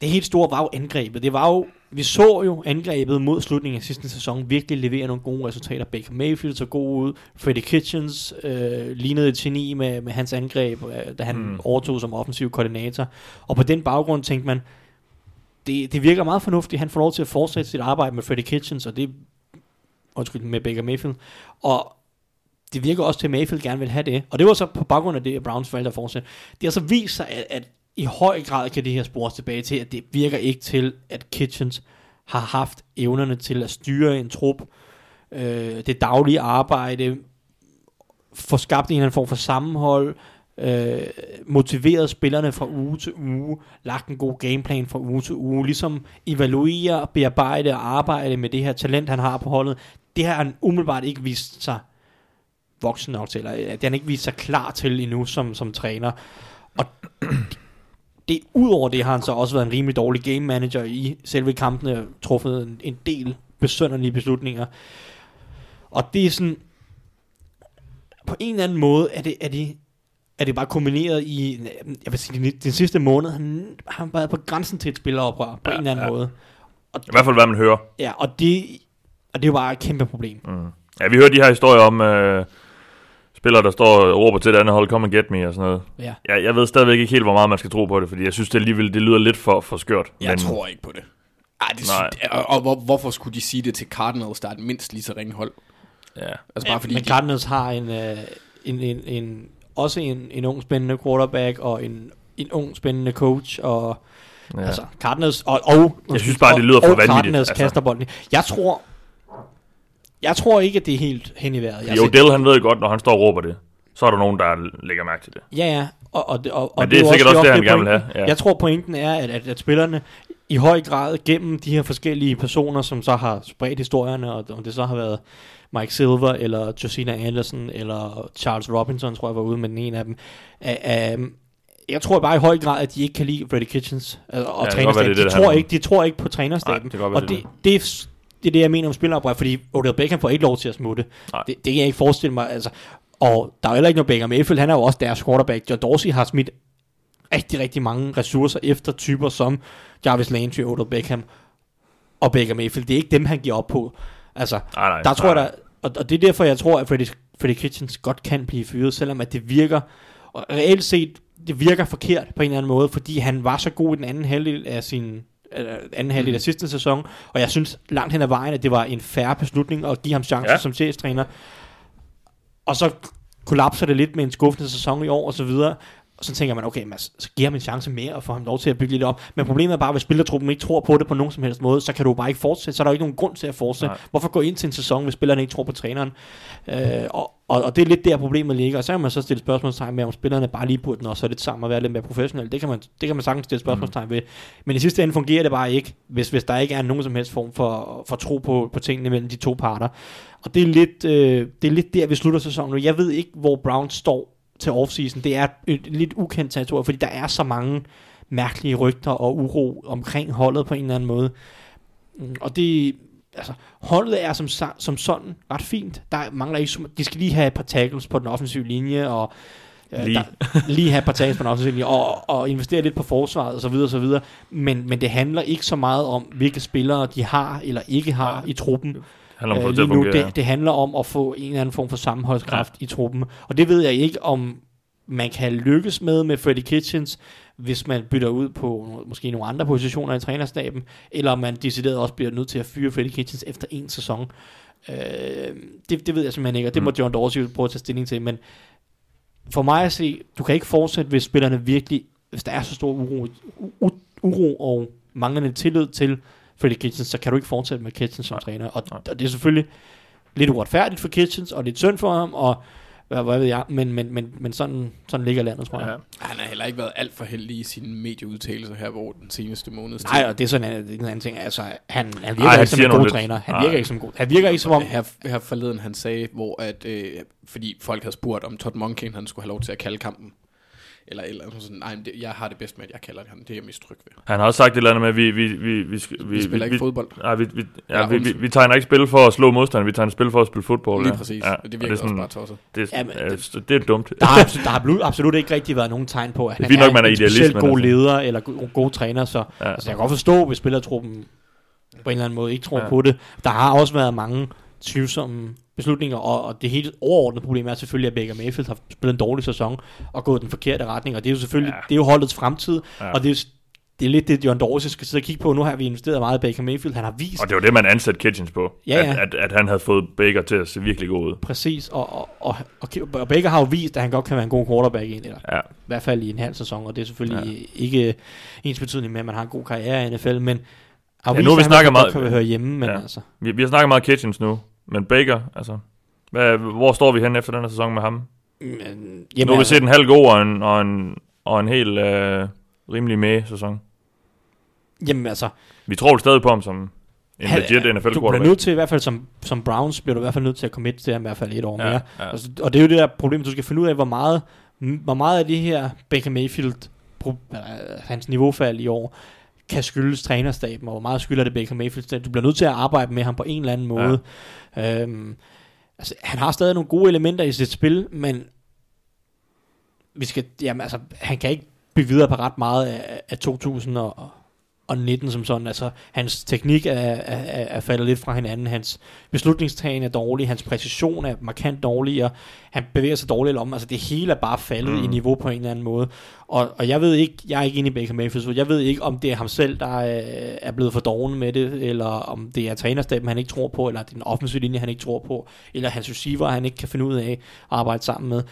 det helt store var jo angrebet. Det var jo, vi så jo angrebet mod slutningen af sidste sæson virkelig levere nogle gode resultater. Baker Mayfield så god ud. Freddie Kitchens øh, lignede et geni med, med hans angreb, øh, da han Mm. overtog som offensiv koordinator. Og på den baggrund tænkte man, det, det virker meget fornuftigt. Han får lov til at fortsætte sit arbejde med Freddie Kitchens, og det undskyld, med Baker Mayfield. Og det virker også til, at Mayfield gerne vil have det. Og det var så på baggrund af det, at Browns valgte at fortsætte. Det har så vist sig, at, at i høj grad kan det her spores tilbage til, at det virker ikke til, at Kitchens har haft evnerne til at styre en trup, øh, det daglige arbejde, få skabt en eller anden form for sammenhold, øh, motiveret spillerne fra uge til uge, lagt en god gameplan fra uge til uge, ligesom evaluere, bearbejde og arbejde med det her talent, han har på holdet. Det har han umiddelbart ikke vist sig voksen nok til, eller det har han ikke vist sig klar til endnu som, som træner. Og det, udover det har han så også været en rimelig dårlig game manager i selve kampene, truffet en, en del besønderlige beslutninger. Og det er sådan, på en eller anden måde er det, er det, er det bare kombineret i, jeg vil sige, den, den sidste måned, han har været på grænsen til et spilleroprør, på Ja, en eller anden ja. måde. Og, I hvert fald, hvad man hører. ja, og det, og det er jo bare et kæmpe problem. Mm. Ja, vi hører de her historier om øh, spillere, der står og råber til det andet hold, come and get me og sådan noget. Ja. Jeg, jeg ved stadigvæk ikke helt, hvor meget man skal tro på det, fordi jeg synes det alligevel, det lyder lidt for, for skørt. Jeg men, tror ikke på det. Ej, det Nej. sy- og, og hvor, hvorfor skulle de sige det til Cardinals, der er et mindst lige så ringe hold? Ja. Altså bare fordi... Men de- Cardinals har en, øh, en, en, en, også en, en ung spændende quarterback, og en, en ung spændende coach, og Ja. ja. altså Cardinals, og, og Jeg synes bare, det lyder og, for og vanvittigt, Cardinals altså. kaster bolden. Jeg tror, jeg tror ikke, at det er helt hen i vejret. Jeg Jo, Dell, han ved godt, når han står og råber det, så er der nogen, der lægger mærke til det. Ja, ja. Og, og, og, og Men det er sikkert også det, han gerne vil have, ja. Jeg tror, pointen er, at, at, at spillerne i høj grad gennem de her forskellige personer, som så har spredt historierne, og om det så har været Mike Silver, eller Josina Anderson, eller Charles Robinson, tror jeg var ude med den ene af dem. Uh, um, jeg tror bare i høj grad, at de ikke kan lide Freddie Kitchens uh, og Ja, det trænerstaben. det er det, De, det tror ikke, de tror ikke på Nej, trænerstaben. det godt være, og det det, det, er, det jeg mener om spilleroprør, fordi Odell Beckham får ikke lov til at smutte. Nej. Det, det kan jeg ikke forestille mig. Altså, og der er heller ikke noget Baker Mayfield, han er jo også deres quarterback. John Dorsey har smidt rigtig, rigtig mange ressourcer efter typer som Jarvis Landry, Odell Beckham og Baker Mayfield. Det er ikke dem, han giver op på. Altså, Nej, nej, der tror nej, jeg, der, og, og det er derfor, jeg tror, at Freddie, Freddie Kitchens godt kan blive fyret, selvom at det virker, og reelt set, det virker forkert på en eller anden måde, fordi han var så god i den anden halvdel af sin anden halvdel af sidste sæson, og jeg synes langt hen ad vejen, at det var en færre beslutning at give ham chance Ja. som chefstræner. Og så kollapser det lidt med en skuffende sæson i år og så videre. Og så tænker man, okay, man, så giver ham en chance mere og får ham lov til at bygge lidt op. Men problemet er bare, hvis spillertruppen ikke tror på det på nogen som helst måde, så kan du bare ikke fortsætte. Så er der jo ikke nogen grund til at fortsætte. Nej. Hvorfor gå ind til en sæson, hvis spillerne ikke tror på træneren? Øh, og, og, og, det er lidt der problemet ligger. Og så kan man så stille spørgsmålstegn med, om spillerne bare lige burde nå så lidt sammen og være lidt mere professionelle. Det kan man, det kan man sagtens stille spørgsmålstegn ved. Men i sidste ende fungerer det bare ikke, hvis, hvis der ikke er nogen som helst form for, for tro på, på tingene mellem de to parter. Og det er, lidt, øh, det er lidt der, vi slutter sæsonen nu. Jeg ved ikke, hvor Brown står til offseason. Det er et, lidt ukendt territorium, fordi der er så mange mærkelige rygter og uro omkring holdet på en eller anden måde. Mm, og det, altså, holdet er som, som sådan ret fint. Der mangler ikke, de skal lige have et par tackles på den offensive linje, og øh, Lige. Der, lige have et par tackles på den offensive linje, og, og investere lidt på forsvaret, og så videre, og så videre. Men, men det handler ikke så meget om, hvilke spillere de har eller ikke har i truppen. handler om Øh, lige nu, det, det handler om at få en eller anden form for sammenholdskraft ja. i truppen. Og det ved jeg ikke, om man kan lykkes med med Freddie Kitchens, hvis man bytter ud på måske nogle andre positioner i trænerstaben, eller om man decideret også bliver nødt til at fyre Freddie Kitchens efter en sæson. Øh, det, det ved jeg simpelthen ikke, og det må Mm. John Dorsey jo prøve at tage stilling til, men for mig at se, du kan ikke fortsætte, hvis spillerne virkelig, hvis der er så stor uro, u, uro og manglende tillid til Freddie Kitchens, så kan du ikke fortsætte med Kitchens som træner. Og, og det er selvfølgelig lidt uretfærdigt for Kitchens, og lidt synd for ham, og hvad, hvad ved jeg, men, men, men, men sådan, sådan ligger landet, tror jeg. Ja. Han har heller ikke været alt for heldig i sine medieudtalelser her over den seneste måned. Nej, og det er sådan en, en anden ting. Altså, han, han virker Ej, Ej, han ikke som en god lidt- træner. Han Nej. virker ikke som en god. Han virker ikke som om... her, her forleden han sagde, hvor at, øh, fordi folk havde spurgt, om Todd Monken han skulle have lov til at kalde kampen. Eller eller andet sådan, nej, det, jeg har det bedst med, at jeg kalder det ham. Det er jeg mest tryg ved. Han har også sagt et eller andet med, at vi, vi, vi, vi, skal- vi, Vi spiller ikke fodbold. Nej, vi, vi, ja, Ja, vi, vi, vi tegner ikke spil for at slå modstanderen, vi tegner spil for at spille fodbold. Lige ja. præcis. Ja, og det det virker er sådan, også bare tosset. det, Ja, ja, men det, det er dumt. Der har, der, har, absolut ikke rigtig været nogen tegn på, at Det er han nok, er man er en specielt god altså- leder eller go- god træner. Så Ja. altså, jeg kan godt forstå, hvis spillertruppen på en eller anden måde ikke tror ja. på det. Der har også været mange tvivlsomme beslutninger, og, og det helt overordnede problem er selvfølgelig, at Baker Mayfield har spillet en dårlig sæson og gået den forkerte retning, og det er jo selvfølgelig, Ja. det er jo holdets fremtid, Ja. og det er, det er lidt det, John Dorsey skal sidde og kigge på. Nu har vi investeret meget i Baker Mayfield, han har vist Og det var det, man ansatte Kitchens på. Ja, ja. At, at, at han havde fået Baker til at se virkelig god ud. præcis, og, og, og, og, Baker har jo vist, at han godt kan være en god quarterback i eller Ja. i hvert fald i en halv sæson, og det er selvfølgelig ja. ikke ens betydning med, at man har en god karriere i NFL, men har Ja, nu har vi snakket godt meget- kan høre hjemme, men ja. altså, Vi, vi har snakket meget Kitchens nu, men Baker, altså... Hvad, hvor står vi hen efter den her sæson med ham? men, Jamen, nu har vi altså, set en halv god og en, og en, og en helt øh, rimelig med sæson. jamen altså, Vi tror stadig på ham som en han- legit NFL du bliver nødt til, i hvert fald som, som Browns, bliver du i hvert fald nødt til at komme til ham i hvert fald et år Ja, mere. ja. Altså, og det er jo det der problem, du skal finde ud af, hvor meget, hvor meget af det her Baker Mayfield, pro, øh, hans niveaufald i år, kan skyldes trænerstaben, og hvor meget skylder det Baker Mayfield. Du bliver nødt til at arbejde med ham på en eller anden måde. Ja. Øhm, altså, han har stadig nogle gode elementer i sit spil, men vi skal, jamen, altså, han kan ikke bygge videre på ret meget af, af 2000 og, og 19 som sådan. Altså, hans teknik er, er, er, faldet lidt fra hinanden. Hans beslutningstagen er dårlig. Hans præcision er markant dårligere. Han bevæger sig dårligt om. Altså, det hele er bare faldet mm. i niveau på en eller anden måde. Og, og jeg ved ikke, jeg er ikke inde i Baker Mayfield, så jeg ved ikke, om det er ham selv, der er, er blevet for doven med det, eller om det er trænerstaben, han ikke tror på, eller det er den offensive linje, han ikke tror på, eller hans receiver, han ikke kan finde ud af at arbejde sammen med.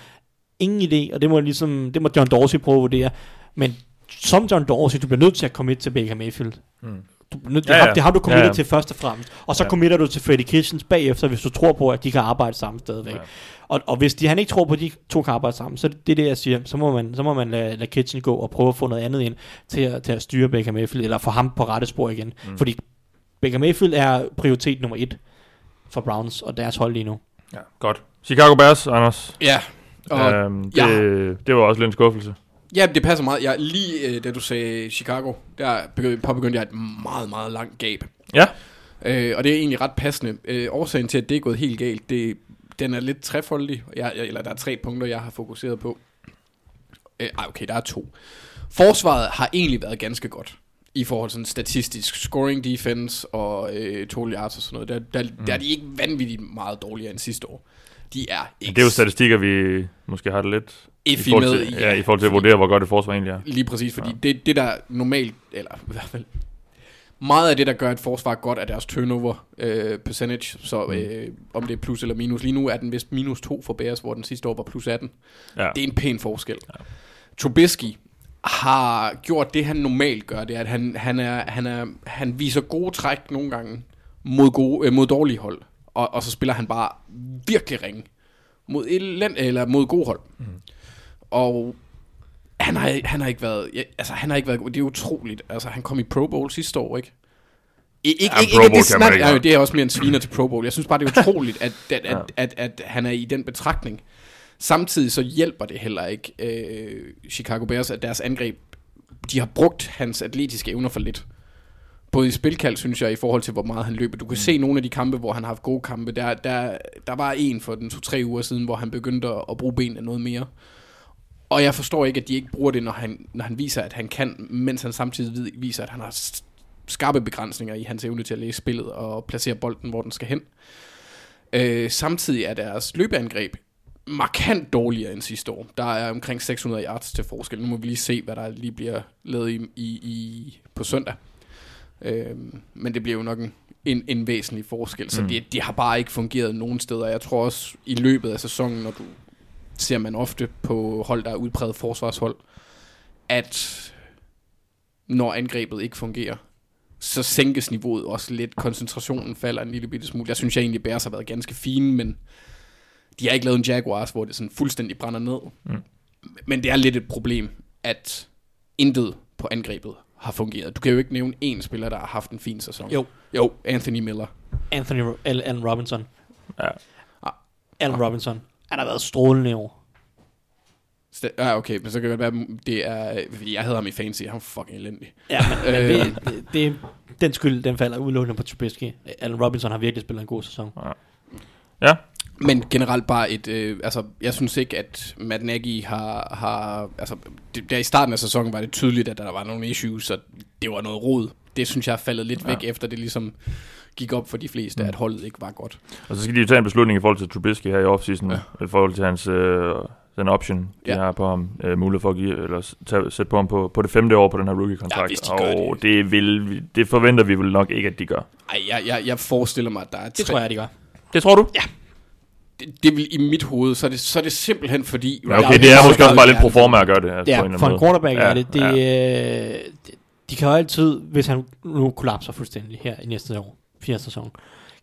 Ingen idé, og det må, ligesom, det må John Dorsey prøve at vurdere. Men som John Dorsey, du bliver nødt til at komme ind til Baker Mayfield. Mm. Du, nødt, det, Ja, har, ja. det har du committet Ja, ja. til først og fremmest. Og så Ja. committer du til Freddie Kitchens bagefter, hvis du tror på, at de kan arbejde sammen stadigvæk. Ja. Og, og hvis de, han ikke tror på, at de to kan arbejde sammen, så det er det, jeg siger. Så må man, så må man lade, lade Kitchen gå og prøve at få noget andet ind til at, til at styre Baker Mayfield, eller få ham på rette spor igen. Mm. Fordi Baker Mayfield er prioritet nummer et for Browns og deres hold lige nu. Ja, godt. Chicago Bears, Anders. Ja, og Øhm, det, ja. det var også lidt en skuffelse. Ja, det passer meget. Jeg, lige øh, da du sagde Chicago, der begy- påbegyndte jeg et meget, meget langt gab. Ja. Øh, og det er egentlig ret passende. Øh, årsagen til, at det er gået helt galt, det, den er lidt trefoldig. Jeg, eller der er tre punkter, jeg har fokuseret på. Øh, ej, okay, der er to. Forsvaret har egentlig været ganske godt i forhold til statistisk scoring defense og øh, total yards og sådan noget. Der, der, mm. der er de ikke vanvittigt meget dårligere end sidste år. De er ikke Det er jo statistikker, vi måske har det lidt i forhold med, til, ja, i forhold til at vurdere, hvor godt et forsvar egentlig er. Lige præcis, fordi ja. det, det der normalt, eller i hvert fald, meget af det, der gør et forsvar godt, er deres turnover øh, percentage, så øh, om det er plus eller minus. Lige nu er den vist minus 2 for Bears, hvor den sidste år var plus 18. Ja. Det er en pæn forskel. Ja. Trubisky har gjort det, han normalt gør, det er, at han, han, er, han, er, han viser gode træk nogle gange mod, gode, øh, mod dårlige hold, og, og så spiller han bare virkelig ringe mod, elend, eller mod gode hold. Mm. Og han har, han har ikke været, ja, altså han har ikke været, det er utroligt. Altså han kom i Pro Bowl sidste år, ikke? I, ikke, Ja, ikke, Pro ikke det, snak, ikke ja, det er også mere en sviner til Pro Bowl. Jeg synes bare, det er utroligt, at, at, Ja. at, at, at, han er i den betragtning. Samtidig så hjælper det heller ikke øh, Chicago Bears, at deres angreb, de har brugt hans atletiske evner for lidt. Både i spilkald, synes jeg, i forhold til, hvor meget han løber. Du kan mm. se nogle af de kampe, hvor han har haft gode kampe. Der, der, der var en for den to-tre uger siden, hvor han begyndte at, bruge benene noget mere. Og jeg forstår ikke, at de ikke bruger det, når han, når han viser, at han kan, mens han samtidig viser, at han har skarpe begrænsninger i hans evne til at læse spillet og placere bolden, hvor den skal hen. Øh, samtidig er deres løbeangreb markant dårligere end sidste år. Der er omkring 600 yards til forskel. Nu må vi lige se, hvad der lige bliver lavet i, i, i, på søndag. Øh, men det bliver jo nok en, en, en væsentlig forskel. Så Mm. det, det har bare ikke fungeret nogen steder. Jeg tror også, i løbet af sæsonen, når du ser man ofte på hold, der er udpræget forsvarshold, at når angrebet ikke fungerer, så sænkes niveauet også lidt. Koncentrationen falder en lille bitte smule. Jeg synes jeg egentlig, Bears har været ganske fine, men de har ikke lavet en Jaguars, hvor det sådan fuldstændig brænder ned. Mm. Men det er lidt et problem, at intet på angrebet har fungeret. Du kan jo ikke nævne én spiller, der har haft en fin sæson. Jo. Jo, Anthony Miller. Anthony Ro- Al- Allen Robinson. Ja. Allen Robinson. Han har været strålende i år. Sta- Ja, okay, men så kan det være, det er... fordi Jeg havde ham i fancy, han var fucking elendig. Ja, men, men Øh. det, det, det, den skyld, den falder udelukkende på Trubisky. Allen Robinson har virkelig spillet en god sæson. Ja, Men generelt bare et, øh, altså, jeg synes ikke, at Matt Nagy har, har altså, det, der i starten af sæsonen var det tydeligt, at der var nogle issues, så det var noget rod. Det synes jeg er faldet lidt Ja. væk, efter det ligesom gik op for de fleste, Mm. at holdet ikke var godt. og så skal de jo tage en beslutning i forhold til Trubisky her i offseason, Ja. i forhold til hans øh, den option, de Ja. har på ham, øh, mulighed for at give, eller tage, sætte på ham på, på det femte år på den her rookie-kontrakt. Ja, hvis de gør og det. vil, vi- det forventer vi vel nok ikke, at de gør. Ej, jeg, jeg, jeg forestiller mig, at der er Det tror jeg, de gør. Det tror du? Ja. Det, det vil i mit hoved, så er det, så er det simpelthen fordi... Men okay, det er måske også bare lidt pro forma at gøre det. Altså, på Ja, en eller for en quarterback måde. er det. det ja. de, de kan jo altid, hvis han nu kollapser fuldstændig her i næste år, fjerde sæson,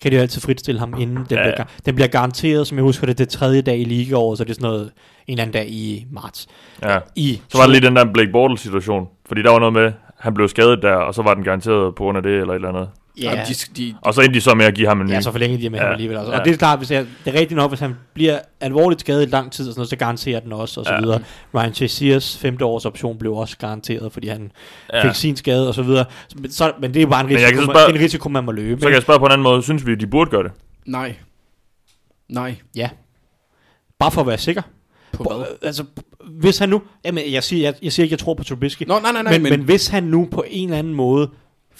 kan de jo altid fritstille ham inden. Den, Ja, ja, ja. Bliver, den bliver garanteret, som jeg husker det, det tredje dag i ligaåret, så det er sådan noget, en eller anden dag i marts. Ja. I Så var der lige den der Blake Bortles situation, fordi der var noget med, han blev skadet der, og så var den garanteret på grund af det, eller et eller andet. Ja, Ja, de, de, Og så endte de så med at give ham en ny. ja, så forlængede de med ja, ham Ja, alligevel også. ja. Og det er klart, hvis jeg, det er rigtigt nok, hvis han bliver alvorligt skadet i lang tid, og sådan noget, så garanterer den også, og så Ja. videre. Ryan Chaziers femte års option blev også garanteret, fordi han ja. fik sin skade og så videre. Men, så, men det er jo bare en risiko, man, spørge- en risiko man må løbe. Så kan jeg spørge på en anden måde, synes vi, de burde gøre det? nej. Nej, Ja. Bare for at være sikker. på hvad? altså, hvis han nu... Jamen, jeg siger, jeg, jeg siger ikke, jeg tror på Trubisky. Nå, nej, nej, nej, men, men- men, men hvis han nu på en eller anden måde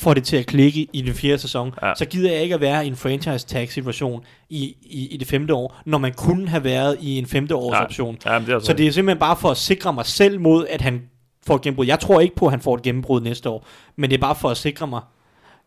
får det til at klikke i den fjerde sæson, Ja. så gider jeg ikke at være i en franchise tag situation i, i, i det femte år, når man kunne have været i en femte års Ja. option. Ja, det er Så det er simpelthen bare for at sikre mig selv mod, at han får et gennembrud. Jeg tror ikke på, at han får et gennembrud næste år, men det er bare for at sikre mig,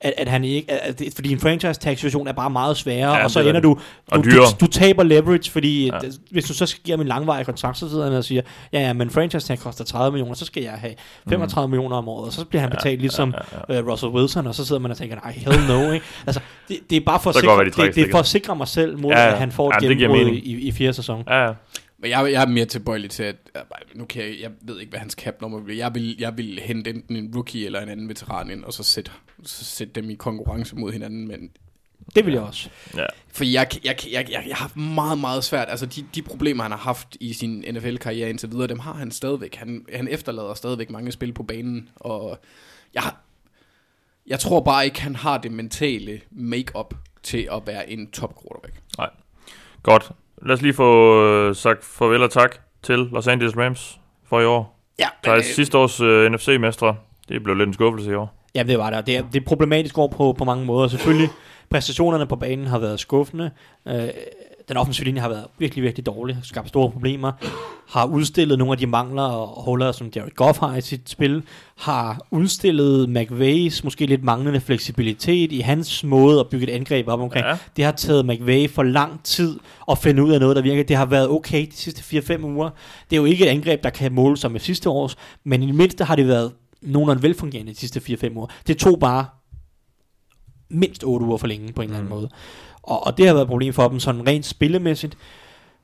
at, at han ikke... At, at fordi en franchise tag situation er bare meget sværere, Ja, og så er ender du... Du, du, du taber leverage, fordi Ja. ja. hvis du så skal give ham en langvarig kontrakt, så sidder han og siger, ja, ja, men franchise tag koster 30 millioner, så skal jeg have 35 mm. millioner om året, og så bliver han betalt ligesom ja, ja, ja. Russell Wilson, og så sidder man og tænker, nej, hell no, ikke? Altså, det, det er bare for at sikre, det, det er for at sikre mig selv mod, Ja, ja, ja. at han får et Ja, giver gennembrud mening. i, i fjerde sæson. Ja, ja. Men jeg, jeg er mere tilbøjelig til, at nu kan jeg, jeg ved ikke, hvad hans cap nummer bliver. Jeg vil, jeg vil hente enten en rookie eller en anden veteran ind, og så sætte, så sætte dem i konkurrence mod hinanden. Men Det vil jeg også. ja. For jeg, jeg, jeg, jeg, jeg har meget, meget svært. Altså, de, de problemer, han har haft i sin NFL-karriere indtil videre, dem har han stadigvæk. Han, han efterlader stadigvæk mange spil på banen, og jeg, jeg tror bare ikke, han har det mentale make-up til at være en top quarterback. Nej. Godt. Lad os lige få øh, sagt farvel og tak til Los Angeles Rams for i år. Ja, Der er sidste års øh, NFC-mestre. Det blev lidt en skuffelse i år. Ja, det var der. Det er, det er problematisk år på, på mange måder. Selvfølgelig, præstationerne på banen har været skuffende. Øh, den offensive linje har været virkelig, virkelig dårlig. Skabt store problemer. Har udstillet nogle af de mangler og huller, som Jared Goff har i sit spil. Har udstillet McVays måske lidt manglende fleksibilitet i hans måde at bygge et angreb op omkring. Ja. Det har taget McVay for lang tid at finde ud af noget, der virker. Det har været okay de sidste 4-5 uger. Det er jo ikke et angreb, der kan måle sig med sidste års, men i det mindste har det været nogenlunde velfungerende de sidste 4-5 uger. Det tog bare mindst 8 uger for længe på en eller anden måde. Og, og det har været et problem for dem sådan rent spillemæssigt.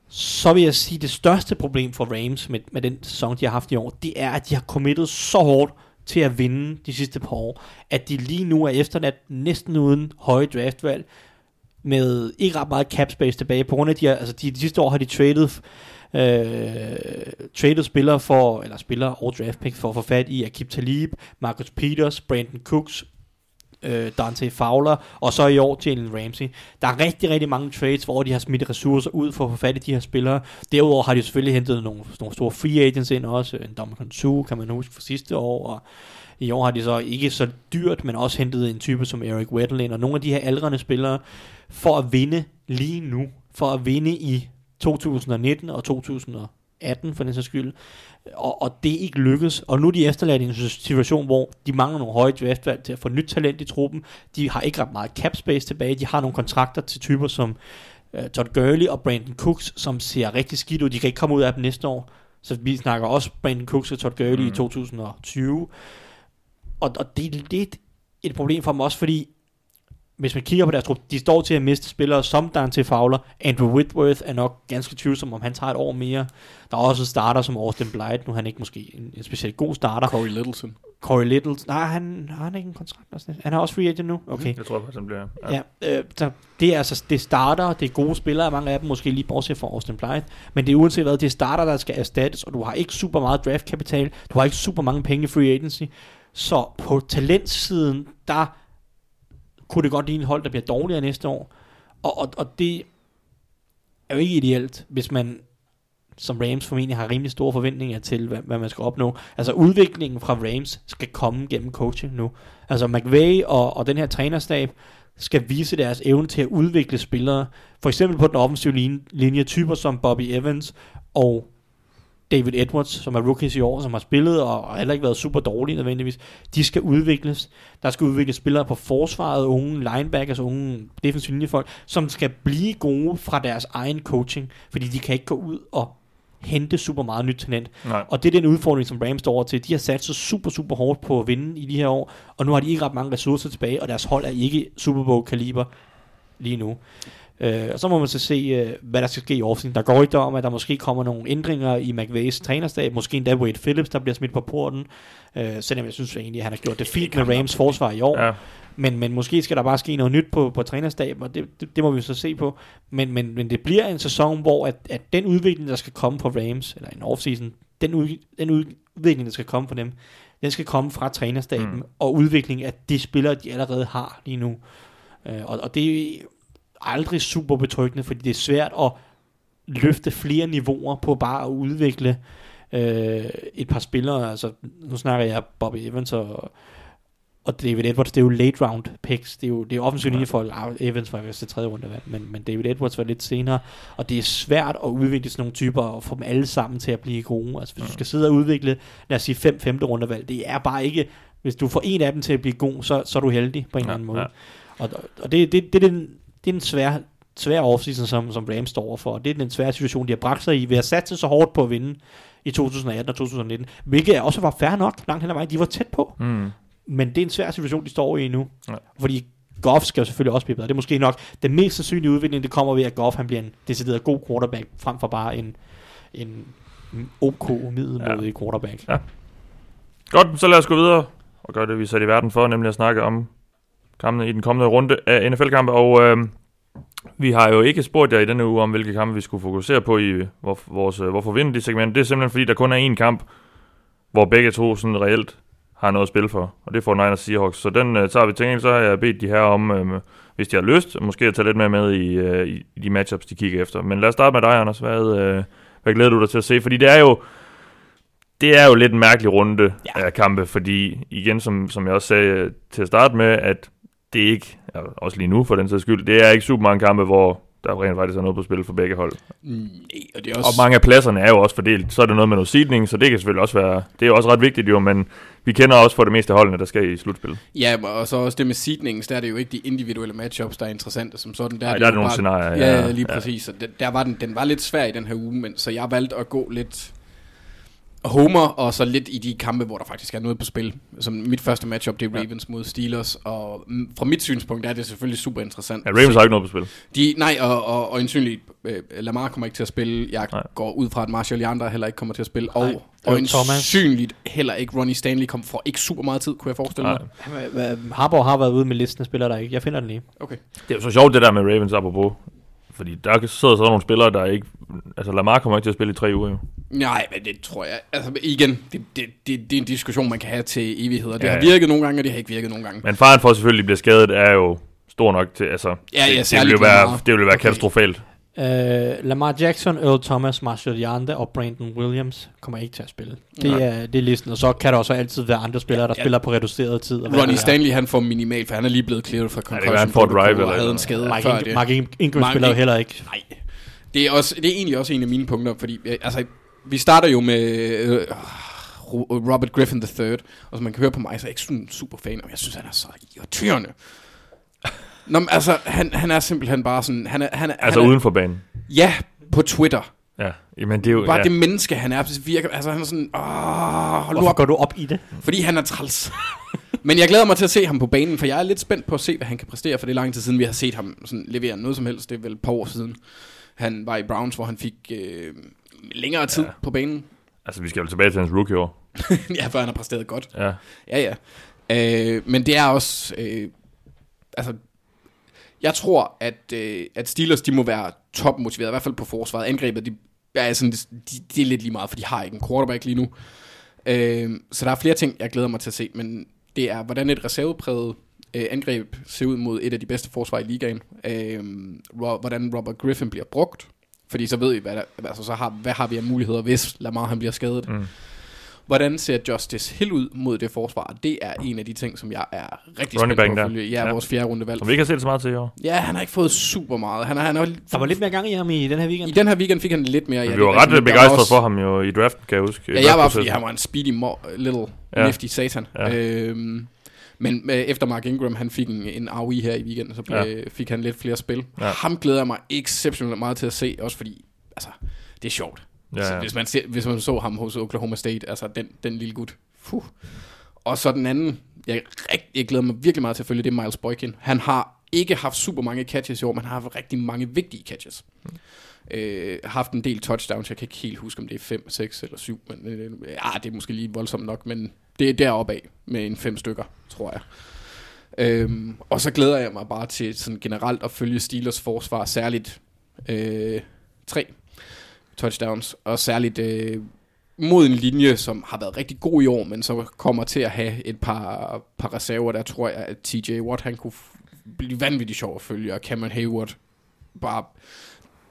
Så vil jeg sige, at det største problem for Rams med, med den sæson, de har haft i år, det er, at de har committet så hårdt til at vinde de sidste par år, at de lige nu er efterladt næsten uden høje draftvalg, med ikke ret meget cap space tilbage, på grund af, de, har, altså de, de sidste år har de traded, øh, traded spillere for, eller spillere og draft pick for at få fat i Akib Talib, Marcus Peters, Brandon Cooks, øh, Dante Fowler, og så i år Jalen Ramsey. Der er rigtig, rigtig mange trades, hvor de har smidt ressourcer ud for at få fat i de her spillere. Derudover har de selvfølgelig hentet nogle, nogle store free agents ind også. En Dominican Sue, kan man huske fra sidste år, og i år har de så ikke så dyrt, men også hentet en type som Eric Weddle ind, og nogle af de her aldrende spillere, for at vinde lige nu, for at vinde i 2019 og 2020 2018 for den sags skyld, og, og det ikke lykkes. Og nu er de efterladt i en situation, hvor de mangler nogle høje draftvalg til at få nyt talent i truppen. De har ikke ret meget cap space tilbage. De har nogle kontrakter til typer som uh, Todd Gurley og Brandon Cooks, som ser rigtig skidt ud. De kan ikke komme ud af dem næste år. Så vi snakker også Brandon Cooks og Todd Gurley mm. i 2020. Og, og det er lidt et problem for dem også, fordi hvis man kigger på deres trup, de står til at miste spillere som Dante Fowler. Andrew Whitworth er nok ganske tvivlsom, om han tager et år mere. Der er også starter som Austin Blythe. Nu er han ikke måske en, en specielt god starter. Corey Littleton. Corey Little. Nej, han har han ikke en kontrakt. også? Han er også free agent nu? Okay. Jeg tror faktisk, han bliver... Ja, øh, så det er altså det starter, det er gode spillere, mange af dem måske lige bortset fra Austin Blythe, men det er uanset hvad, det er starter, der skal erstattes, og du har ikke super meget draftkapital, du har ikke super mange penge i free agency, så på talentsiden, der kunne det godt ligne et hold, der bliver dårligere næste år, og, og, og det er jo ikke ideelt, hvis man som Rams formentlig har rimelig store forventninger til, hvad, hvad man skal opnå. Altså udviklingen fra Rams skal komme gennem coaching nu. Altså McVay og, og den her trænerstab skal vise deres evne til at udvikle spillere. For eksempel på den offensive linje, linje typer som Bobby Evans og David Edwards, som er rookies i år, som har spillet og heller ikke været super dårlige nødvendigvis. De skal udvikles. Der skal udvikles spillere på forsvaret, unge linebackers, unge defensive linjefolk, som skal blive gode fra deres egen coaching, fordi de kan ikke gå ud og hente super meget nyt talent. Nej. Og det er den udfordring, som Rams står over til. De har sat sig super, super hårdt på at vinde i de her år, og nu har de ikke ret mange ressourcer tilbage, og deres hold er ikke Super Bowl-kaliber lige nu. Øh, og så må man så se, øh, hvad der skal ske i offseason. Der går ikke om, at der måske kommer nogle ændringer i McVays trænerstab. Måske endda Wade Phillips, der bliver smidt på porten. Øh, selvom jeg synes egentlig, at han har gjort det fint med Rams forsvar i år. Ja. Men, men måske skal der bare ske noget nyt på, på trænerstaben, og det, det, det må vi så se på. Men, men, men det bliver en sæson, hvor at, at den udvikling, der skal komme på Rams, eller en offseason, den, ud, den udvikling, der skal komme på dem, den skal komme fra trænerstaben, mm. og udvikling af de spillere, de allerede har lige nu. Øh, og, og det aldrig super betryggende, fordi det er svært at løfte flere niveauer på bare at udvikle øh, et par spillere. Altså, nu snakker jeg Bobby Evans og, og David Edwards, det er jo late round picks. Det er jo, det er offensivt linje for Evans var til tredje runde men, men David Edwards var lidt senere, og det er svært at udvikle sådan nogle typer og få dem alle sammen til at blive gode. Altså hvis du skal sidde og udvikle, lad os sige fem femte runde valg, det er bare ikke, hvis du får en af dem til at blive god, så, så er du heldig på en eller anden måde. ja. Og, og det, det, det, er den, det er den svære, svære offseason, som, som Rams står overfor. Det er den svære situation, de har bragt sig i ved at satse så hårdt på at vinde i 2018 og 2019, hvilket også var fair nok langt hen ad vejen. De var tæt på, Mm. men det er en svær situation, de står i nu. Ja. Fordi Goff skal jo selvfølgelig også blive bedre. Det er måske nok den mest sandsynlige udvikling, det kommer ved, at Goff han bliver en decideret god quarterback, frem for bare en, en OK middelmådig ja. quarterback. Godt, så lad os gå videre og gøre det, vi er sat i verden for, nemlig at snakke om kampene i den kommende runde af NFL-kampe. Og øh, vi har jo ikke spurgt jer i denne uge om, hvilke kampe vi skulle fokusere på i hvor, vores øh, Hvorfor vinde de segment. Det er simpelthen fordi, der kun er én kamp, hvor begge to sådan reelt har noget at spille for. Og det får Niners Seahawks. Så den øh, tager vi til. Så har jeg bedt de her om, øh, hvis de har lyst, måske at tage lidt mere med i, øh, i de matchups, de kigger efter. Men lad os starte med dig, Anders. Hvad, øh, hvad glæder du dig til at se? Fordi det er jo det er jo lidt en mærkelig runde ja. af kampe, fordi igen, som, som jeg også sagde til at starte med, at det er ikke, ja, også lige nu for den sags skyld, det er ikke super mange kampe, hvor der rent faktisk er noget på spil for begge hold. Nej, og det er Og også... mange af pladserne er jo også fordelt. Så er det noget med noget seedning, så det kan selvfølgelig også være, det er jo også ret vigtigt jo, men vi kender også for det meste holdene, der skal i slutspil. Ja, og så også det med seedningen, der er det jo ikke de individuelle matchups, der er interessante som sådan. Der det der er det nogle bare- scenarier, Ja, ja, ja lige ja. præcis. Og den, der var den, den var lidt svær i den her uge, men, så jeg valgte at gå lidt homer, og så lidt i de kampe, hvor der faktisk er noget på spil. Som mit første matchup, det er Ravens ja. mod Steelers, og fra mit synspunkt er det selvfølgelig super interessant. Ja, Ravens har ikke noget på spil. De, nej, og, og, og ensynligt, øh, Lamar kommer ikke til at spille. Jeg Nej. går ud fra, at Marshall Yanda heller ikke kommer til at spille. Nej. Og, og ensynligt heller ikke Ronnie Stanley kommer for ikke super meget tid, kunne jeg forestille mig. Nej. Harbour har været ude med listen af spillere, der ikke. Jeg finder den lige. Okay. Det er jo så sjovt det der med Ravens apropos. Fordi der sidder så nogle spillere, der ikke... Altså Lamar kommer ikke til at spille i tre uger jo. Nej, men det tror jeg. Altså igen, det, det, det, det er en diskussion, man kan have til evigheder. Det Ja, har virket nogle gange, og det har ikke virket nogle gange. Men faren for at selvfølgelig blive skadet er jo stor nok til... Altså, Ja, ja, det, det, jo være, det vil jo være Okay. katastrofalt. Uh, Lamar Jackson, Earl Thomas, Marshall Yande og Brandon Williams kommer ikke til at spille. Det Nej. er, det er listen, og så kan der også altid være andre spillere, der Ja. spiller på reduceret tid. og hvad Ronnie. Stanley, han får minimalt, for han er lige blevet clearet fra kan concussion. være, han får drive og eller havde en skade Mark, før det. Mark Ing- Ingram spiller jo heller ikke. Nej. Det er, også, det er egentlig også en af mine punkter, fordi øh, altså, vi starter jo med øh, Ro- Robert Griffin III, og som man kan høre på mig, så er jeg ikke sådan en super fan, og jeg synes, han er så irriterende. Nå, men, altså, han, han er simpelthen bare sådan... Han er, han er, Altså han er, uden for banen. Ja, på Twitter. Ja, men det er jo... Bare ja. det menneske, han er, virker... Altså, han er sådan... Åh, hold Hvorfor op. går du op i det? Fordi han er træls. Men jeg glæder mig til at se ham på banen, for jeg er lidt spændt på at se, hvad han kan præstere, for det er lang tid siden, vi har set ham sådan levere noget som helst. Det er vel et par år siden. Han var i Browns, hvor han fik øh, længere tid ja. på banen. Altså, vi skal jo tilbage til hans rookie-år. ja, for han har præsteret godt. Ja. Ja, ja. Øh, men det er også... Øh, altså, jeg tror, at, øh, at Steelers, de må være topmotiveret, i hvert fald på forsvaret. Angrebet, de, er sådan, de, de er lidt lige meget, for de har ikke en quarterback lige nu. Øh, så der er flere ting, jeg glæder mig til at se, men det er, hvordan et reservepræget øh, angreb ser ud mod et af de bedste forsvar i ligaen. Øh, hvordan Robert Griffin bliver brugt. Fordi så ved I, hvad, der, altså, så har, hvad har vi af muligheder, hvis Lamar han bliver skadet. Mm. Hvordan ser Justice Hill ud mod det forsvar? Det er en af de ting, som jeg er rigtig spændt på at følge. Ja, Ja. vores fjerde rundevalg. Som vi ikke har set så meget til i år. Ja, han har ikke fået super meget. Han har, han har, Der var lidt mere gang i ham i den her weekend. I den her weekend fik han lidt mere. Ja, vi var ret begejstrede også- for ham jo i draften, kan jeg huske. Ja, jeg var, fordi han var en speedy, mo- little, Ja. nifty satan. Ja. Øhm, men øh, efter Mark Ingram, han fik en, en ROI her i weekenden, så blev, Ja. fik han lidt flere spil. Ja. Ham glæder jeg mig exceptionelt meget til at se, også fordi, altså, det er sjovt. Ja, ja. Hvis, man ser, hvis man så ham hos Oklahoma State, altså den, den lille gut. Fuh. Og så den anden, jeg, rigt, jeg glæder mig virkelig meget til at følge, det er Miles Boykin. Han har ikke haft super mange catches i år, men har haft rigtig mange vigtige catches. Mm. Øh, haft en del touchdowns, jeg kan ikke helt huske, om det er 5, 6 eller 7, men øh, ja, det er måske lige voldsomt nok, men det er deroppe af med en 5 stykker, tror jeg. Øhm, og så glæder jeg mig bare til sådan generelt at følge Steelers forsvar, særligt øh, tre touchdowns, og særligt øh, mod en linje, som har været rigtig god i år, men så kommer til at have et par, par reserver, der tror jeg, at TJ Watt, han kunne f- blive vanvittigt sjov at følge, og Cameron Hayward bare...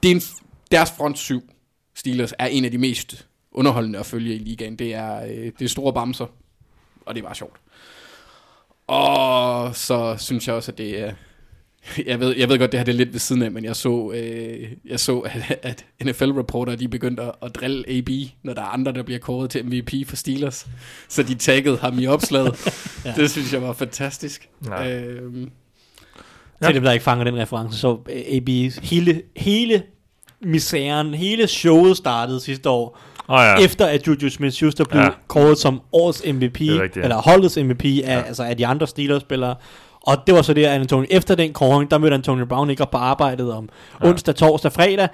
Det er en, deres front syv, Steelers, er en af de mest underholdende at følge i ligaen. Det er, øh, det er store bamser, og det er bare sjovt. Og så synes jeg også, at det er... Jeg ved, jeg ved godt, det her det er lidt ved siden af, men jeg så, øh, jeg så at, at NFL-reporter de begyndte at, at drille AB, når der er andre, der bliver kåret til MVP for Steelers. Så de taggede ham i opslaget. ja. Det synes jeg var fantastisk. Ja. Øhm, Ja. Til dem, der ikke fanger den reference, så AB, hele, hele misæren, hele showet startede sidste år, oh, ja. ja. efter at Juju Smith-Schuster blev Ja. ja. kåret som årets MVP, rigtigt, ja. eller holdets MVP af, Ja. ja. altså af de andre Steelers-spillere. Og det var så det, at Antonio, efter den kåring, der mødte Antonio Brown ikke op på arbejdet om Ja. ja. onsdag, torsdag, fredag.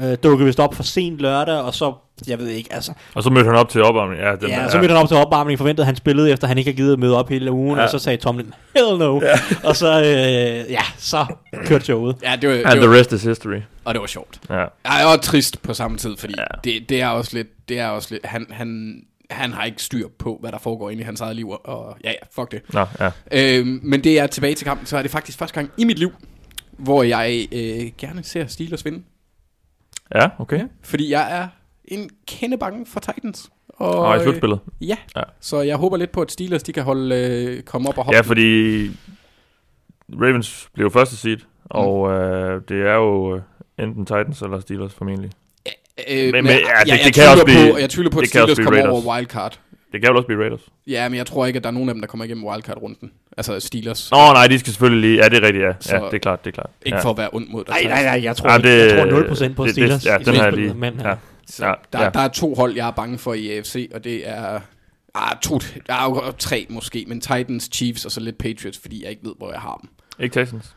Øh, dukkede vist op for sent lørdag, og så, jeg ved ikke, altså, Og så mødte han op til opvarmning. Ja, den, ja, så mødte han op til opvarmning, forventede han spillede, efter han ikke har givet at møde op hele ugen, Ja. ja. og så sagde Tomlin, hell no. Ja. Og så, øh, ja, så kørte showet. ja, det var, And det the var, rest is history. og det var sjovt. Ja. Jeg er også trist på samme tid, fordi Ja. ja. det, det er også lidt, det er også lidt, han, han, han har ikke styr på, hvad der foregår inde i hans eget liv, og ja, ja, fuck det. Nå, ja. Øhm, men det er tilbage til kampen, så er det faktisk første gang i mit liv, hvor jeg øh, gerne ser Steelers vinde. Ja, okay. Ja. Fordi jeg er en kende bange for Titans. Og, Og i slutspillet. Øh, ja. Ja. så jeg håber lidt på, at Steelers de kan holde, øh, komme op og hoppe. Ja, fordi Ravens blev første seed, og øh, det er jo øh, enten Titans eller Steelers formentlig. Øh, Men- men, ja, det- jeg, jeg det kan også blive- på, jeg tvivler på, at det kan også Steelers blive kommer Raiders. over wildcard. Det kan jo også blive Raiders. Ja, men jeg tror ikke, at der er nogen af dem, der kommer igennem wildcard-runden. Altså Steelers. Nå, nej, de skal selvfølgelig lige... Ja, det er rigtigt, ja. Så- Ja, det er klart, det er klart. Ikke ja. for at være ond mod dig. Nej, nej, nej, jeg tror, Ja, ja, det- det, jeg tror 0% på det- det- Steelers. ja, i den har jeg lige- Men, ja. Så Ja, der, ja. der er to hold, jeg er bange for i AFC, og det er... Ah, to, der er jo tre måske, men Titans, Chiefs og så lidt Patriots, fordi jeg ikke ved, hvor jeg har dem. Ikke Texans.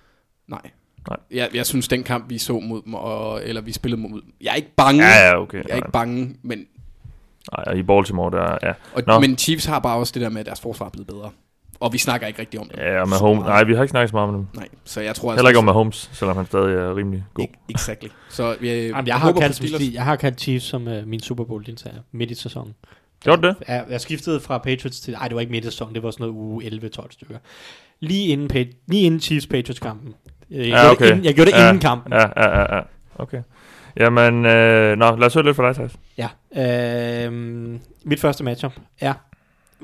Nej. Nej. Jeg, jeg synes, den kamp, vi så mod dem, og, eller vi spillede mod dem, jeg er ikke bange. Ja, ja, okay. Jeg er ikke bange, men, Nej, og i Baltimore, der ja. og, Nå. men Chiefs har bare også det der med, at deres forsvar er blevet bedre. Og vi snakker ikke rigtig om det. Ja, og Mahomes. Nej, vi har ikke snakket så meget om dem. Nej, så jeg tror Heller ikke om Mahomes, selvom han stadig er rimelig god. Ikke, exactly. Så vi, Jamen, jeg, har håber på kaldt, Steelers. jeg har kaldt Chiefs som uh, min Super Bowl deltager midt i sæsonen. Gjorde du det? Jeg, jeg skiftede fra Patriots til... Nej, det var ikke midt i sæsonen, det var sådan noget uge 11-12 stykker. Lige inden, lige inden Chiefs-Patriots-kampen. Jeg, Ja, gjorde okay. det inden, jeg gjorde det Ja, inden kampen. Ja, ja, ja, ja. Okay. Jamen, øh, nå, lad os høre lidt fra dig, Thijs. Ja. Øhm, mit første matchup er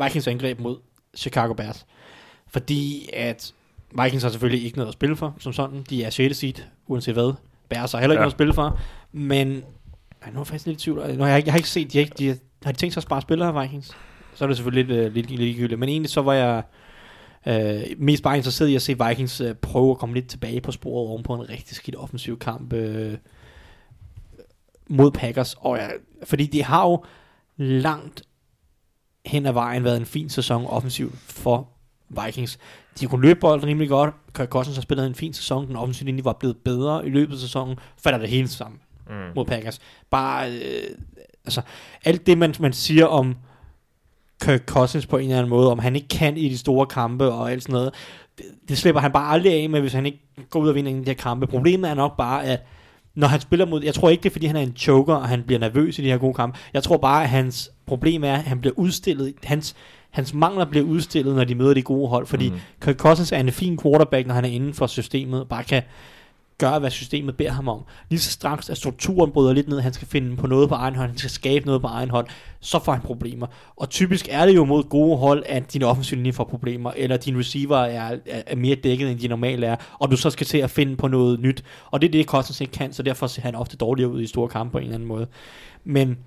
Vikings angreb mod Chicago Bears. Fordi at Vikings har selvfølgelig ikke noget at spille for, som sådan. De er 6. seed, uanset hvad. Bears har heller ikke Ja. noget at spille for. Men ej, nu er jeg faktisk lidt i tvivl. Nu har jeg, ikke- jeg har ikke set, de har, ikke, de har, de tænkt sig at spare spillere af Vikings? Så er det selvfølgelig lidt, uh, lidt ligegyldigt. Men egentlig så var jeg øh, mest bare interesseret i at se Vikings øh, prøve at komme lidt tilbage på sporet oven på en rigtig skidt offensiv kamp øh, mod Packers. Og jeg, fordi de har jo langt hen ad vejen været en fin sæson offensivt for Vikings. De kunne løbe bolden rimelig godt. Kirk Cousins har spillet en fin sæson. Den offensive linje var blevet bedre i løbet af sæsonen. Falder det hele sammen Mm. mod Packers. Bare, øh, altså, alt det, man, man siger om Kirk Cousins på en eller anden måde, om han ikke kan i de store kampe og alt sådan noget, det, det slipper han bare aldrig af med, hvis han ikke går ud og vinder en af de her kampe. Problemet er nok bare, at når han spiller mod, jeg tror ikke det er, fordi han er en choker, og han bliver nervøs i de her gode kampe. Jeg tror bare, at hans problem er, at han bliver udstillet, hans, hans mangler bliver udstillet, når de møder de gode hold, fordi Mm. mm. Kirk Cousins er en fin quarterback, når han er inden for systemet, bare kan gøre, hvad systemet beder ham om. Lige så straks, at strukturen bryder lidt ned, han skal finde på noget på egen hånd, han skal skabe noget på egen hånd, så får han problemer. Og typisk er det jo mod gode hold, at din offensiv linje får problemer, eller din receiver er, er, er mere dækket, end de normalt er, og du så skal til at finde på noget nyt. Og det er det, Cousins ikke kan, så derfor ser han ofte dårligere ud i store kampe på en eller anden måde. Men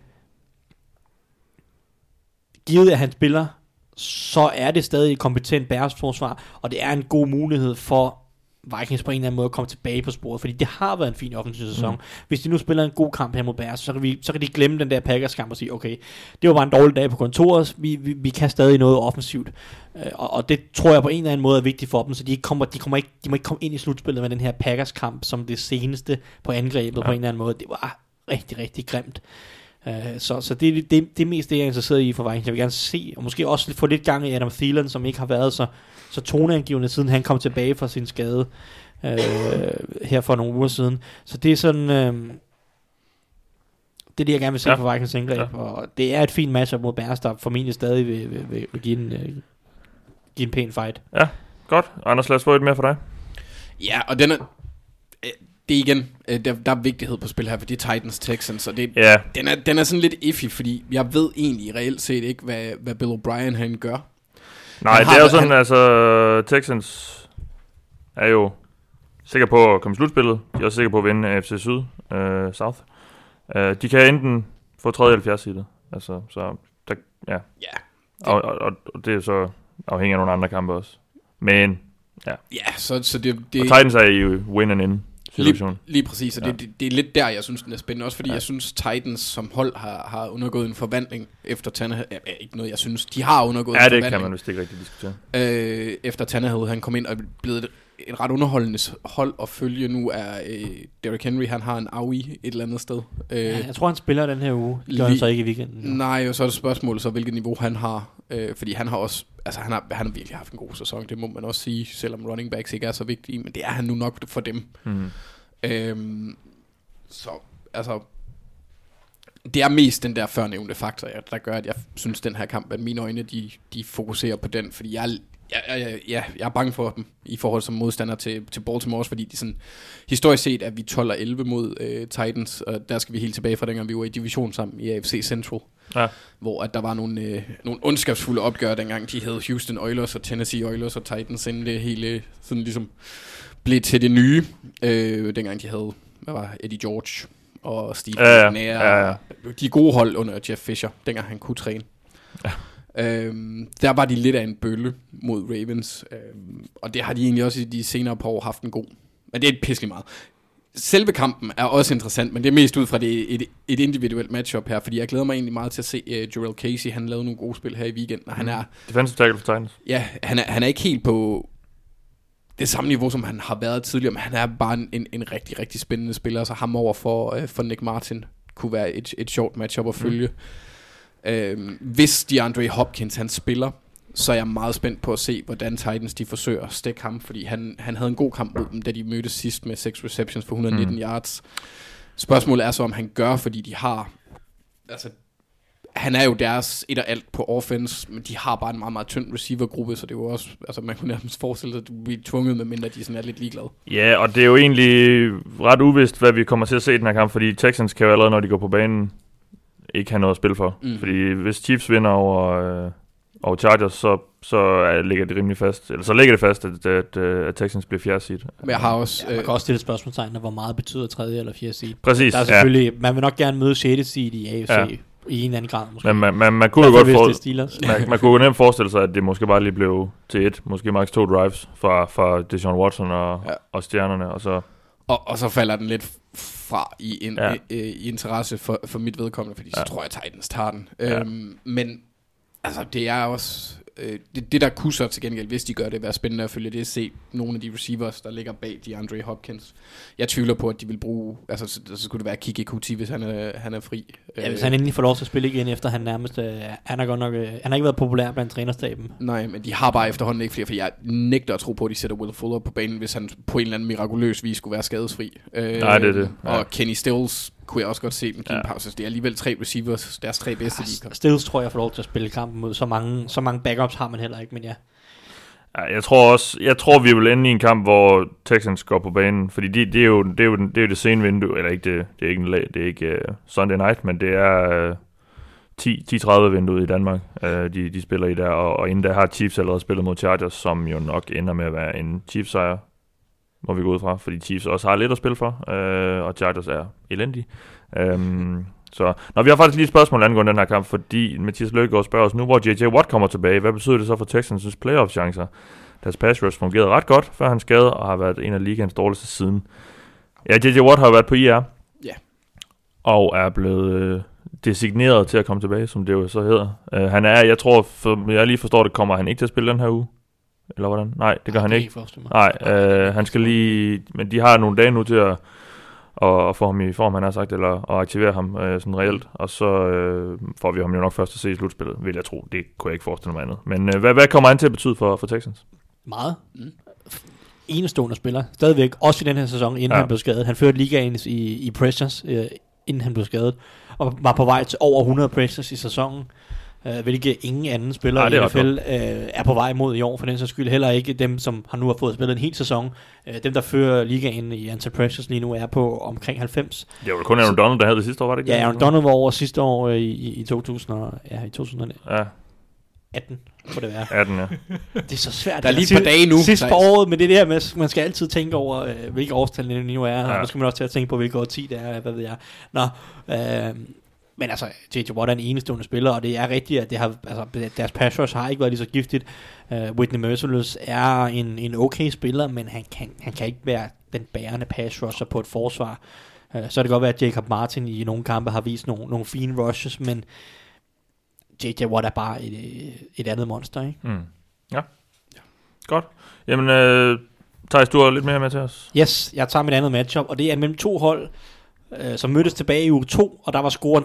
givet at han spiller, så er det stadig et kompetent Bears forsvar, og det er en god mulighed for Vikings på en eller anden måde at komme tilbage på sporet, fordi det har været en fin offensiv sæson. Mm. Hvis de nu spiller en god kamp her mod Bears, så kan, vi, så kan de glemme den der Packers kamp og sige, okay, det var bare en dårlig dag på kontoret, vi, vi, vi kan stadig noget offensivt. Øh, og, og, det tror jeg på en eller anden måde er vigtigt for dem, så de, ikke kommer, de, kommer ikke, de må ikke komme ind i slutspillet med den her Packers kamp som det seneste på angrebet ja. på en eller anden måde. Det var rigtig, rigtig grimt. Uh, så så det, det, det er mest det, jeg er interesseret i for Vikings. Jeg vil gerne se, og måske også få lidt gang i Adam Thielen, som ikke har været så, så toneangivende, siden han kom tilbage fra sin skade uh, her for nogle uger siden. Så det er sådan... Uh, det er det, jeg gerne vil se Ja. ja. for Vikings angreb. Ja. Ja. Og det er et fint matchup mod Bears, der formentlig stadig vil, vil, vil, vil give, en, uh, give en pæn fight. Godt. Anders, lad os få et mere for dig. Ja, og den er, øh, det er igen, øh, der, der er vigtighed på spil her, for det er Titans Texans, og det, Ja, den, er, den er sådan lidt iffy, fordi jeg ved egentlig reelt set ikke, hvad, hvad Bill O'Brien han gør. Nej, Han det er jo sådan, altså, Texans er jo sikker på at komme i slutspillet. De er også sikre på at vinde AFC Syd, uh, South. Uh, de kan enten få 3. eller 4. seedet. Altså, så der, ja. Ja, Og, og, og, og, det er jo så afhængig af nogle andre kampe også. Men, ja så, så det, det og Titans er i win and in situation. Lige, lige præcis, og Ja. det, det, det er lidt der, jeg synes, den er spændende. Også fordi Ja. ja. jeg synes, Titans som hold har, har undergået en forvandling efter Tannehill. Ja, ja, ikke noget, jeg synes. De har undergået Ja, en det forvandling. kan man vist ikke rigtig diskutere. øh, efter Tannehill han kom ind og blevet et, et ret underholdende hold at følge nu er øh, Derrick Henry, han har en AUI et eller andet sted. Øh, Ja, jeg tror, han spiller den her uge. Det gør han Lige- så ikke i weekenden. Nej, og så er det spørgsmålet så, hvilket niveau han har. Øh, fordi han har også, altså han har, han har virkelig haft en god sæson, det må man også sige, selvom running backs ikke er så vigtige, men det er han nu nok for dem. Mm. Øhm, så, altså, det er mest den der førnævnte faktor, jeg- der gør, at jeg synes, den her kamp, at mine øjne, de, de fokuserer på den, fordi jeg, jeg, jeg, jeg, jeg, jeg er bange for dem i forhold som modstander til, til Baltimore, også fordi de sådan, historisk set er vi 12 og 11 mod øh, Titans, og der skal vi helt tilbage fra dengang, vi var i division sammen i AFC Central, Ja. hvor at der var nogle, øh, nogle ondskabsfulde opgør, dengang de hed Houston Oilers og Tennessee Oilers og Titans, inden det hele sådan ligesom blev til det nye, øh, dengang de havde, hvad var Eddie George og Steve Ja, ja. McNair, Ja, ja. de gode hold under Jeff Fisher, dengang han kunne træne. Øhm, der var de lidt af en bølle mod Ravens, øhm, og det har de egentlig også i de senere par år haft en god. Men det er et pisselig meget. Selve kampen er også interessant, men det er mest ud fra det, et, et individuelt matchup her, fordi jeg glæder mig egentlig meget til at se uh, Jarrell Casey, han lavede nogle gode spil her i weekenden, og han er, Defensive tackle for Titans. ja, han er, han er ikke helt på det samme niveau, som han har været tidligere, men han er bare en, en, en rigtig, rigtig spændende spiller, så ham over for, uh, for Nick Martin kunne være et, et sjovt matchup at følge. Mm. Øhm, hvis DeAndre Hopkins han spiller, så er jeg meget spændt på at se, hvordan Titans de forsøger at stikke ham, fordi han, han havde en god kamp mod dem, da de mødtes sidst med 6 receptions for 119 mm. yards. Spørgsmålet er så, om han gør, fordi de har... Altså, han er jo deres et og alt på offense, men de har bare en meget, meget tynd receivergruppe, så det er jo også, altså man kunne nærmest forestille sig, at du bliver tvunget, med mindre de sådan er lidt ligeglade. Ja, og det er jo egentlig ret uvist, hvad vi kommer til at se i den her kamp, fordi Texans kan jo allerede, når de går på banen, ikke have noget at spille for. Mm. Mm. Fordi hvis Chiefs vinder over, øh, over Chargers, så, så er, ligger det rimelig fast. Eller så ligger det fast, at, at, at, at Texans bliver fjerde seed. Men jeg har også... Ja, man kan også stille spørgsmålstegn, hvor meget betyder 3. eller 4. seed. Præcis, Der er ja. selvfølgelig, man vil nok gerne møde 6. seed i AFC. Ja. I en eller anden grad måske. Men man, man, man kunne I jo godt for, hvis det Steelers. man, man kunne nemt forestille sig, at det måske bare lige blev til et, måske max to drives fra, fra Deshaun Watson og, Ja. ja. og stjernerne, og så Og, og så falder den lidt fra i, en, ja. Ja. øh, i interesse for, for mit vedkommende, fordi ja. så Ja. tror jeg, Titans tager den. Ja. Øhm, men altså, det er også... Øh, det, det, der kunne så til gengæld, hvis de gør det, være spændende at følge, det er at se nogle af de receivers, der ligger bag de Andre Hopkins. Jeg tvivler på, at de vil bruge... Altså, så, så skulle det være Kiki Kuti, hvis han er, han er fri. Ja, hvis han endelig får lov til at spille igen, efter han nærmest... Øh, han har godt nok... Øh, han har ikke været populær blandt trænerstaben. Nej, men de har bare efterhånden ikke flere, for jeg nægter at tro på, at de sætter Will Fuller på banen, hvis han på en eller anden mirakuløs vis skulle være skadesfri. Øh, Nej, det er det. Ja. Og Kenny Stills kunne jeg også godt se dem give ja. en Ja. pause. Det er alligevel tre receivers, deres tre bedste. De kom. Stills tror jeg får lov til at spille kampen mod. Så mange, så mange backups har man heller ikke, men ja. Ja, jeg tror også, jeg tror vi vil ende i en kamp, hvor Texans går på banen, fordi de, det, er jo, det, er jo, det er jo det sene vindue, eller ikke det, det er ikke, en det er ikke uh, Sunday night, men det er uh, 10 10-30 vinduet i Danmark, uh, de, de spiller i der, og, og inden der har Chiefs allerede spillet mod Chargers, som jo nok ender med at være en Chiefs sejr, må vi gå ud fra, fordi Chiefs også har lidt at spille for, uh, og Chargers er elendige. Um, så, når vi har faktisk lige et spørgsmål angående den her kamp, fordi Mathias Løkkegaard spørger os nu, hvor J.J. Watt kommer tilbage, hvad betyder det så for Texans' playoff-chancer? Deres pass rush fungerede ret godt før han skade, og har været en af ligaens dårligste siden. Ja, J.J. Watt har været på IR. Ja. Og er blevet øh, designeret til at komme tilbage, som det jo så hedder. Uh, han er, jeg tror, for, jeg lige forstår det, kommer han ikke til at spille den her uge? Eller hvordan? Nej, det gør han kan ikke. jeg forestille mig. Nej, øh, han skal lige... Men de har nogle dage nu til at, at, få ham i form, han har sagt, eller at aktivere ham øh, sådan reelt. Og så øh, får vi ham jo nok først at se i slutspillet, vil jeg tro. Det kunne jeg ikke forestille mig andet. Men øh, hvad, hvad kommer han til at betyde for, for Texans? Meget. Mm. Enestående spiller. Stadigvæk. Også i den her sæson, inden. Ja. han blev skadet. Han førte ligaen i, i pressures, øh, inden han blev skadet. Og var på vej til over 100 pressures i sæsonen. Øh, hvilket ingen anden spiller Nej, det i NFL øh, er på vej mod i år, for den sags skyld. Heller ikke dem, som har nu har fået spillet en hel sæson. Øh, dem, der fører ligaen i anti-pressures lige nu, er på omkring 90. Det var kun Aaron Donald, der havde det sidste år, var det ikke? Ja? Aaron Donald var over sidste år øh, i, i, i 2000 og, ja, i 2018, Ja, må det være. 18, ja. Det er så svært. Der er lige et par dage nu, Sidst på året, men det der med, man skal altid tænke over, øh, hvilke årstal det nu er. Ja. Ja. Nu skal man også til at tænke på, hvilke årti det er, hvad ved jeg. Nå, øh, men altså, J.J. Watt er en enestående spiller, og det er rigtigt, at det har, altså, deres pass rush har ikke været lige så giftigt. Uh, Whitney Merciless er en, en okay spiller, men han kan, han kan ikke være den bærende pass rusher på et forsvar. Uh, så kan det godt være, at Jacob Martin i nogle kampe har vist nogle, nogle fine rushes, men J.J. Watt er bare et, et andet monster, ikke? Mm. Ja. Godt. Jamen, øh, Thijs, du har lidt mere med til os. Yes, jeg tager mit andet matchup, og det er mellem to hold, øh, som mødtes tilbage i uge 2, og der var scoren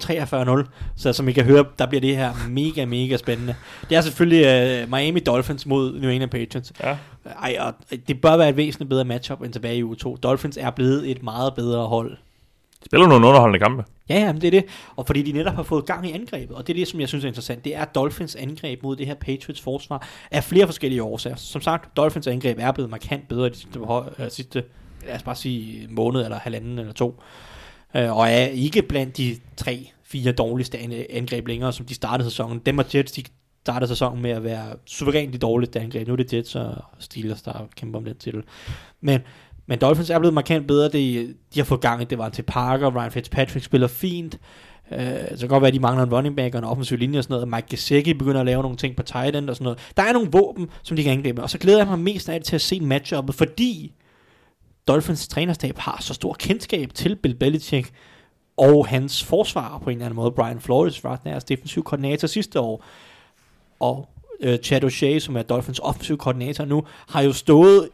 43-0. Så som I kan høre, der bliver det her mega, mega spændende. Det er selvfølgelig øh, Miami Dolphins mod New England Patriots. Ja. Ej, og det bør være et væsentligt bedre matchup end tilbage i uge 2. Dolphins er blevet et meget bedre hold. Spiller nogle underholdende kampe. Ja, ja, men det er det. Og fordi de netop har fået gang i angrebet, og det er det, som jeg synes er interessant, det er Dolphins angreb mod det her Patriots forsvar af flere forskellige årsager. Som sagt, Dolphins angreb er blevet markant bedre de sidste, øh, sidste lad os bare sige, måned eller halvanden eller to. Øh, og er ikke blandt de tre, fire dårligste angreb længere, som de startede sæsonen. Dem og Jets, de startede sæsonen med at være suverænt de dårligste angreb. Nu er det Jets og Steelers, der kæmper om den titel. Men men Dolphins er blevet markant bedre. De, de har fået gang i det. var til Parker. Ryan Fitzpatrick spiller fint. Øh, så kan godt være, at de mangler en running back og en offensiv linje og sådan noget. Mike Gesicki begynder at lave nogle ting på tight end og sådan noget. Der er nogle våben, som de kan angribe. Og så glæder jeg mig mest af det til at se matchuppet, fordi Dolphins trænerstab har så stor kendskab til Bill Belichick og hans forsvar på en eller anden måde. Brian Flores var deres defensiv koordinator sidste år. Og øh, Chad O'Shea, som er Dolphins offensiv koordinator nu, har jo stået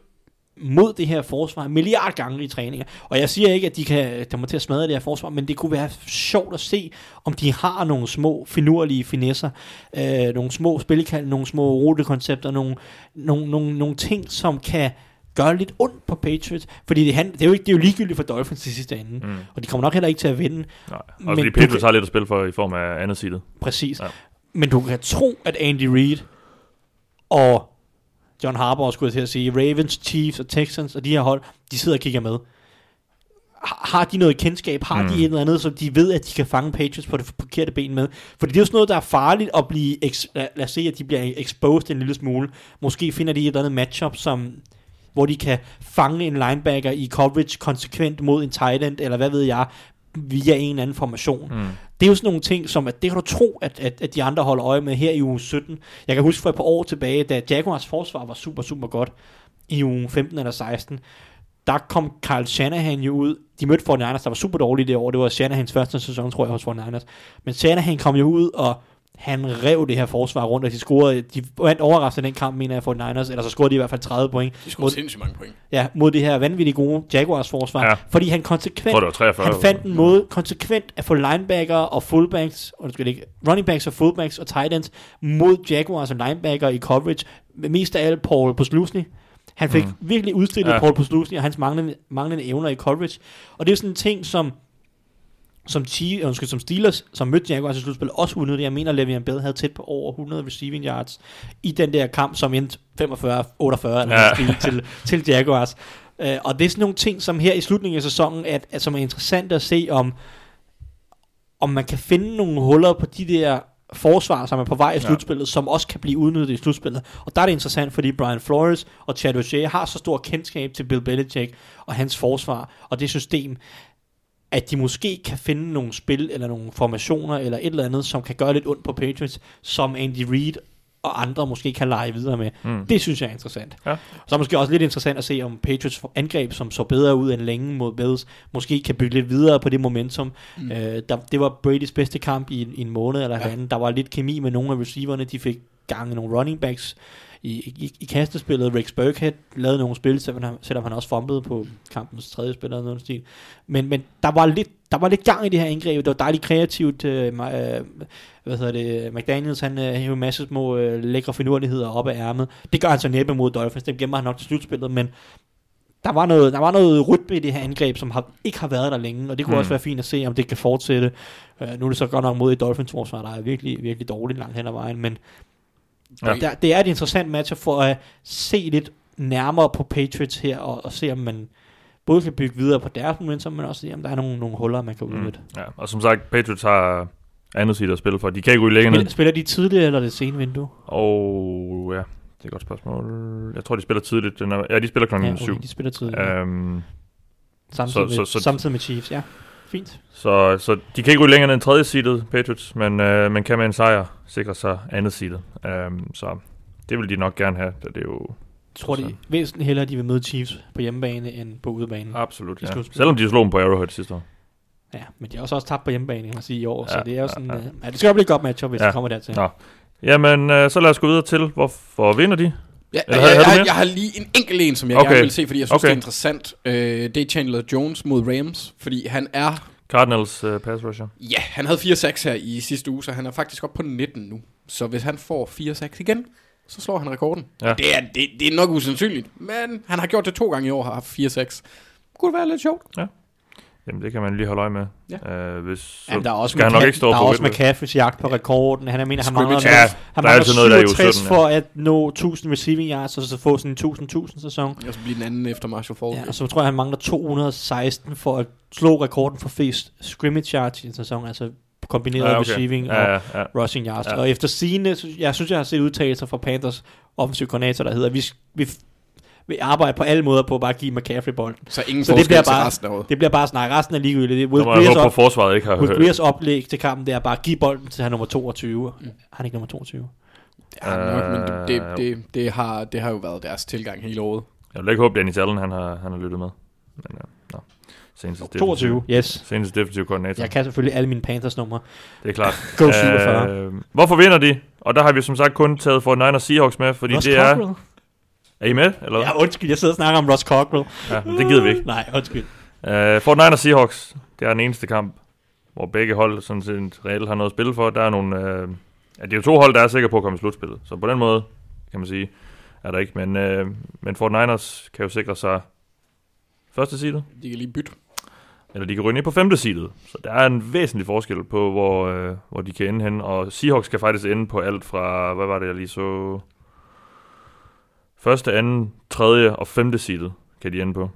mod det her forsvar milliard gange i træninger. Og jeg siger ikke, at de kan kommer til at smadre det her forsvar, men det kunne være sjovt at se, om de har nogle små finurlige finesser, øh, nogle små spilkald, nogle små rutekoncepter, nogle, nogle, nogle, nogle ting, som kan gøre lidt ondt på Patriots. Fordi det, han, det, er jo ikke, det er jo ligegyldigt for Dolphins til sidste ende. Mm. Og de kommer nok heller ikke til at vinde. Nej. Og Men fordi Patriots kan- har lidt at spille for i form af andet seedet. Præcis. Ja. Men du kan tro, at Andy Reid og John Harbaugh, skulle jeg til at sige, Ravens, Chiefs og Texans og de her hold, de sidder og kigger med. Har de noget kendskab? Har mm. de et eller andet, som de ved, at de kan fange Patriots på det forkerte ben med? Fordi det er jo sådan noget, der er farligt at blive... Lad, lad os se, at de bliver exposed en lille smule. Måske finder de et eller andet matchup, som hvor de kan fange en linebacker i coverage konsekvent mod en tight end, eller hvad ved jeg, via en anden formation. Mm. Det er jo sådan nogle ting, som at det kan du tro, at, at, at de andre holder øje med her i uge 17. Jeg kan huske for et par år tilbage, da Jaguars forsvar var super, super godt i uge 15 eller 16, der kom Carl Shanahan jo ud. De mødte 49ers, der var super dårlige det år. Det var Shanahans første sæson, tror jeg, hos 49ers. Men Shanahan kom jo ud, og han rev det her forsvar rundt, og de scorede, de vandt overraskende den kamp, mener jeg, 49ers, eller så scorede de i hvert fald 30 point De skulle sindssygt mange point. ja, mod det her vanvittigt gode Jaguars forsvar, ja. Fordi han konsekvent tror, det var 43. han fandt en måde konsekvent at få linebacker og fullbacks, undskyld ikke, running backs og fullbacks og tight ends mod Jaguars og linebacker i coverage. Mest af alt Paul Posluszny. Han fik mm. Virkelig udstillet ja. Paul Posluszny og hans manglende, manglende evner i coverage. Og det er sådan en ting, som som, Chiefs, undskyld, som Steelers, som mødte Jaguars i slutspillet, også udnyttede. Jeg mener, Le'Veon Bell havde tæt på over 100 receiving yards i den der kamp, som endte 45-48 eller Ja. til, til Jaguars. Uh, og det er sådan nogle ting, som her i slutningen af sæsonen, at, at, som er interessant at se, om, om man kan finde nogle huller på de der forsvar, som er på vej i slutspillet, ja. som også kan blive udnyttet i slutspillet. Og der er det interessant, fordi Brian Flores og Chad O'Shea har så stor kendskab til Bill Belichick og hans forsvar og det system, at de måske kan finde nogle spil, eller nogle formationer, eller et eller andet, som kan gøre lidt ondt på Patriots, som Andy Reid og andre måske kan lege videre med. Mm. Det synes jeg er interessant. Ja. Så er måske også lidt interessant at se, om Patriots angreb, som så bedre ud end længe mod Bills, måske kan bygge lidt videre på det momentum. Mm. Øh, der, det var Bradys bedste kamp i, en- i en måned eller Ja. halvanden. Der var lidt kemi med nogle af receiverne. De fik gang i nogle running backs i, i, i kastespillet. Rex Burkhead lavede nogle spil, selvom han, selvom han også fumblede på kampens tredje spil eller noget stil. Men, men der var lidt der var lidt gang i det her indgreb. Det var dejligt kreativt. Øh, øh, hvad hedder det? McDaniels, han øh, hævde masse små øh, lækre finurligheder op af ærmet. Det gør han så næppe mod Dolphins. Dem gemmer han nok til slutspillet, men der var noget, der var noget rytme i det her angreb, som har, ikke har været der længe, og det kunne Mm. også være fint at se, om det kan fortsætte. Uh, nu er det så godt nok mod et Dolphins forsvar, der er virkelig, virkelig dårligt langt hen ad vejen, men Ja. der, det er et interessant match for at se lidt nærmere på Patriots her, og, og se om man både kan bygge videre på deres momentum, men også se, om der er nogle, nogle huller, man kan udnytte. Mm. Ja, og som sagt, Patriots har andet side at spille for. De kan ikke ryge længere. Spiller, spiller de tidligere eller det sene vindue? Og ja, det er et godt spørgsmål. Jeg tror, de spiller tidligt. Den er, ja, de spiller klokken Ja, 7. okay, de spiller tidligere. Øhm, samtidig, så- med, så- så- samtidig med Chiefs, ja. Fint. så, så de kan ikke ryge længere end tredje seedet, Patriots, men, øh, men kan med en sejr sikre sig andet seedet. Øhm, så det vil de nok gerne have, da det er jo tror, de væsentligt hellere, de vil møde Chiefs på hjemmebane end på udebane. absolut, ja. Selvom de slog dem på Arrowhead sidste år. Ja, men de har også, også tabt på hjemmebane, kan man sige, i år. Ja, så det er jo sådan... ja, Ja, ja. ja. det skal jo blive et godt match, hvis Ja. det kommer dertil. Nå. Jamen, øh, så lad os gå videre til, hvorfor vinder de? Ja, Eller jeg, jeg, jeg, jeg har lige en enkelt en, som jeg Okay. gerne vil se, fordi jeg synes, Okay. det er interessant. Øh, det er Chandler Jones mod Rams, fordi han er... Cardinals øh, pass rusher. Ja, han havde 4-6 her i sidste uge, så han er faktisk op på 19 nu. Så hvis han får 4-6 igen, så slår han rekorden. Ja. Ja. Det, er, det, det er nok usandsynligt, men han har gjort det to gange i år, har haft 4-6. Kunne det være lidt sjovt? Jamen, det kan man lige holde øje med. Ja. Øh, hvis, så Ja, der er også, skal han nok ikke stå der er på også Whitworth. McCaffrey's jagt på rekorden. Han er, mener, han mangler. Ja, han er noget, der er uge 67 17, ja. for at nå 1000 receiving yards, og så få sådan en 1000-1000 sæson. Og så bliver den anden efter Marshall Falk. Ja, og så tror jeg, han mangler 216 for at slå rekorden for flest scrimmage yards i en sæson, altså kombineret Ja, okay. receiving Ja, og ja, ja. rushing yards. Ja. Ja. Og efter sine, jeg synes, jeg har set udtalelser fra Panthers offensiv koordinator, der hedder, vi, vi, vi arbejder på alle måder på at bare give McCaffrey bolden. Så ingen Så det bliver bare- resten af. Det bliver bare snak. Resten er ligegyldigt. Will Greers, på, op, at forsvaret ikke har Will hørt. Greers oplæg til kampen, det er bare at give bolden til han nummer 22. Mm. Han er ikke nummer 22. Ja, nok, men det, det, Øh, det, det, har, det har jo været deres tilgang hele året. Jeg vil ikke håbe, Danny Allen, han har, han har lyttet med. Men ja, nå. Senest 22, yes. Senest defensive koordinator. Jeg kan selvfølgelig alle mine Panthers numre. Det er klart. Go 47. Øh, hvorfor vinder de? Og der har vi som sagt kun taget for Niners Seahawks med, fordi Ross det er... Cockrell? Er I med? Eller? Ja, undskyld, jeg sidder og snakker om Ross Cockrell. ja men det gider vi ikke. Nej, undskyld. Uh, Fort Niners Seahawks, det er den eneste kamp, hvor begge hold sådan set reelt har noget at spille for. Der er nogle... Uh, ja, det er jo to hold, der er sikre på at komme i slutspillet. Så på den måde, kan man sige, er der ikke. Men, uh, men Fort Niners kan jo sikre sig første seedet. De kan lige bytte. Eller de kan ryge ned på femte seedet. Så der er en væsentlig forskel på, hvor, øh, hvor de kan ende hen. Og Seahawks kan faktisk ende på alt fra, hvad var det, jeg lige så... Første, anden, tredje og femte seedet kan de ende på.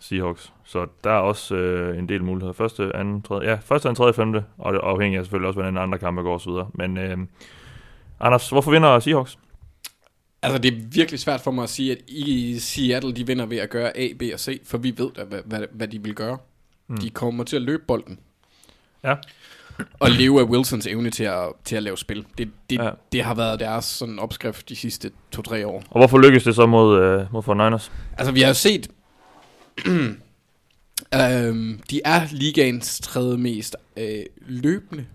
Seahawks. Så der er også øh, en del muligheder. Første, anden, tredje... Ja, første, anden, tredje, femte. Og det afhænger selvfølgelig også, hvordan andre kampe går videre. Men øh, Anders, hvorfor vinder Seahawks? Altså, det er virkelig svært for mig at sige, at i Seattle, de vinder ved at gøre A, B og C, for vi ved da, hvad, hvad, hvad de vil gøre. Mm. De kommer til at løbe bolden. Ja. Og leve af Wilsons evne til at, til at lave spil. Det, det, Ja. det har været deres sådan opskrift de sidste to-tre år. Og hvorfor lykkes det så mod, øh, mod Fort Niners? Altså, vi har jo set... øhm, de er ligaens tredje mest øh, løbende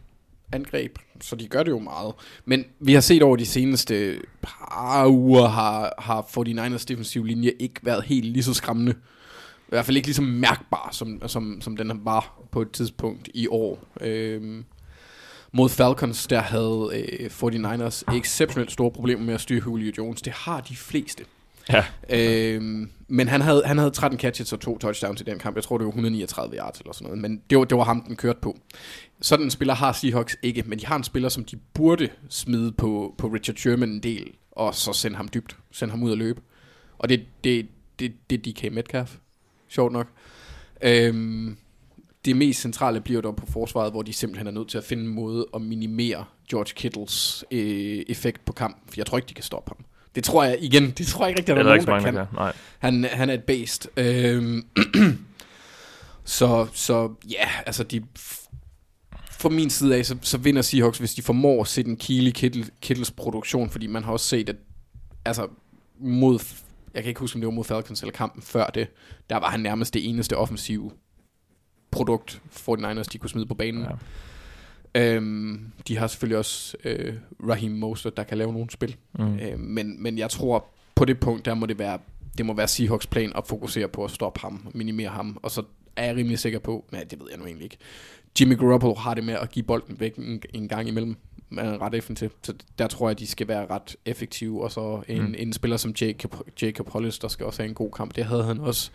angreb, så de gør det jo meget. Men vi har set over de seneste par uger, har, har 49ers defensiv linje ikke været helt lige så skræmmende. I hvert fald ikke lige så mærkbar, som, som, som den var på et tidspunkt i år. Øhm, mod Falcons, der havde øh, 49ers exceptionelt store problemer med at styre Julio Jones. Det har de fleste. Ja. Øhm, men han havde, han havde 13 catches og to touchdowns i den kamp. Jeg tror, det var 139 yards eller sådan noget. Men det var, det var ham, den kørte på. Sådan en spiller har Seahawks ikke, men de har en spiller, som de burde smide på, på Richard Sherman en del, og så sende ham dybt. Sende ham ud at løbe. Og det, det, det, det er DK Metcalf. Sjovt nok. Øhm, det mest centrale bliver dog på forsvaret, hvor de simpelthen er nødt til at finde en måde at minimere George Kittles øh, effekt på kamp. For jeg tror ikke, de kan stoppe ham. Det tror jeg igen, det tror jeg ikke rigtig, er der er så nogen, der kan. kan. Nej. Han, han er et based. Øhm, så, så ja, altså de... Fra min side af, så, så vinder Seahawks, hvis de formår at sætte en kile i Kittle, Kittles produktion, fordi man har også set, at altså mod, jeg kan ikke huske, om det var mod Falcons eller kampen før det, der var han nærmest det eneste offensive produkt, 49ers de kunne smide på banen. Ja. Øhm, de har selvfølgelig også øh, Raheem Mostert, der kan lave nogle spil. Mm. Øh, men, men jeg tror, på det punkt, der må det være, det må være Seahawks plan at fokusere på at stoppe ham, minimere ham, og så er jeg rimelig sikker på, nej, det ved jeg nu egentlig ikke. Jimmy Garoppolo har det med at give bolden væk en, en gang imellem, er ret effektiv. Så der tror jeg, de skal være ret effektive. Og så en, Mm. en spiller som Jacob, Jacob Hollister skal også have en god kamp. Det havde han også.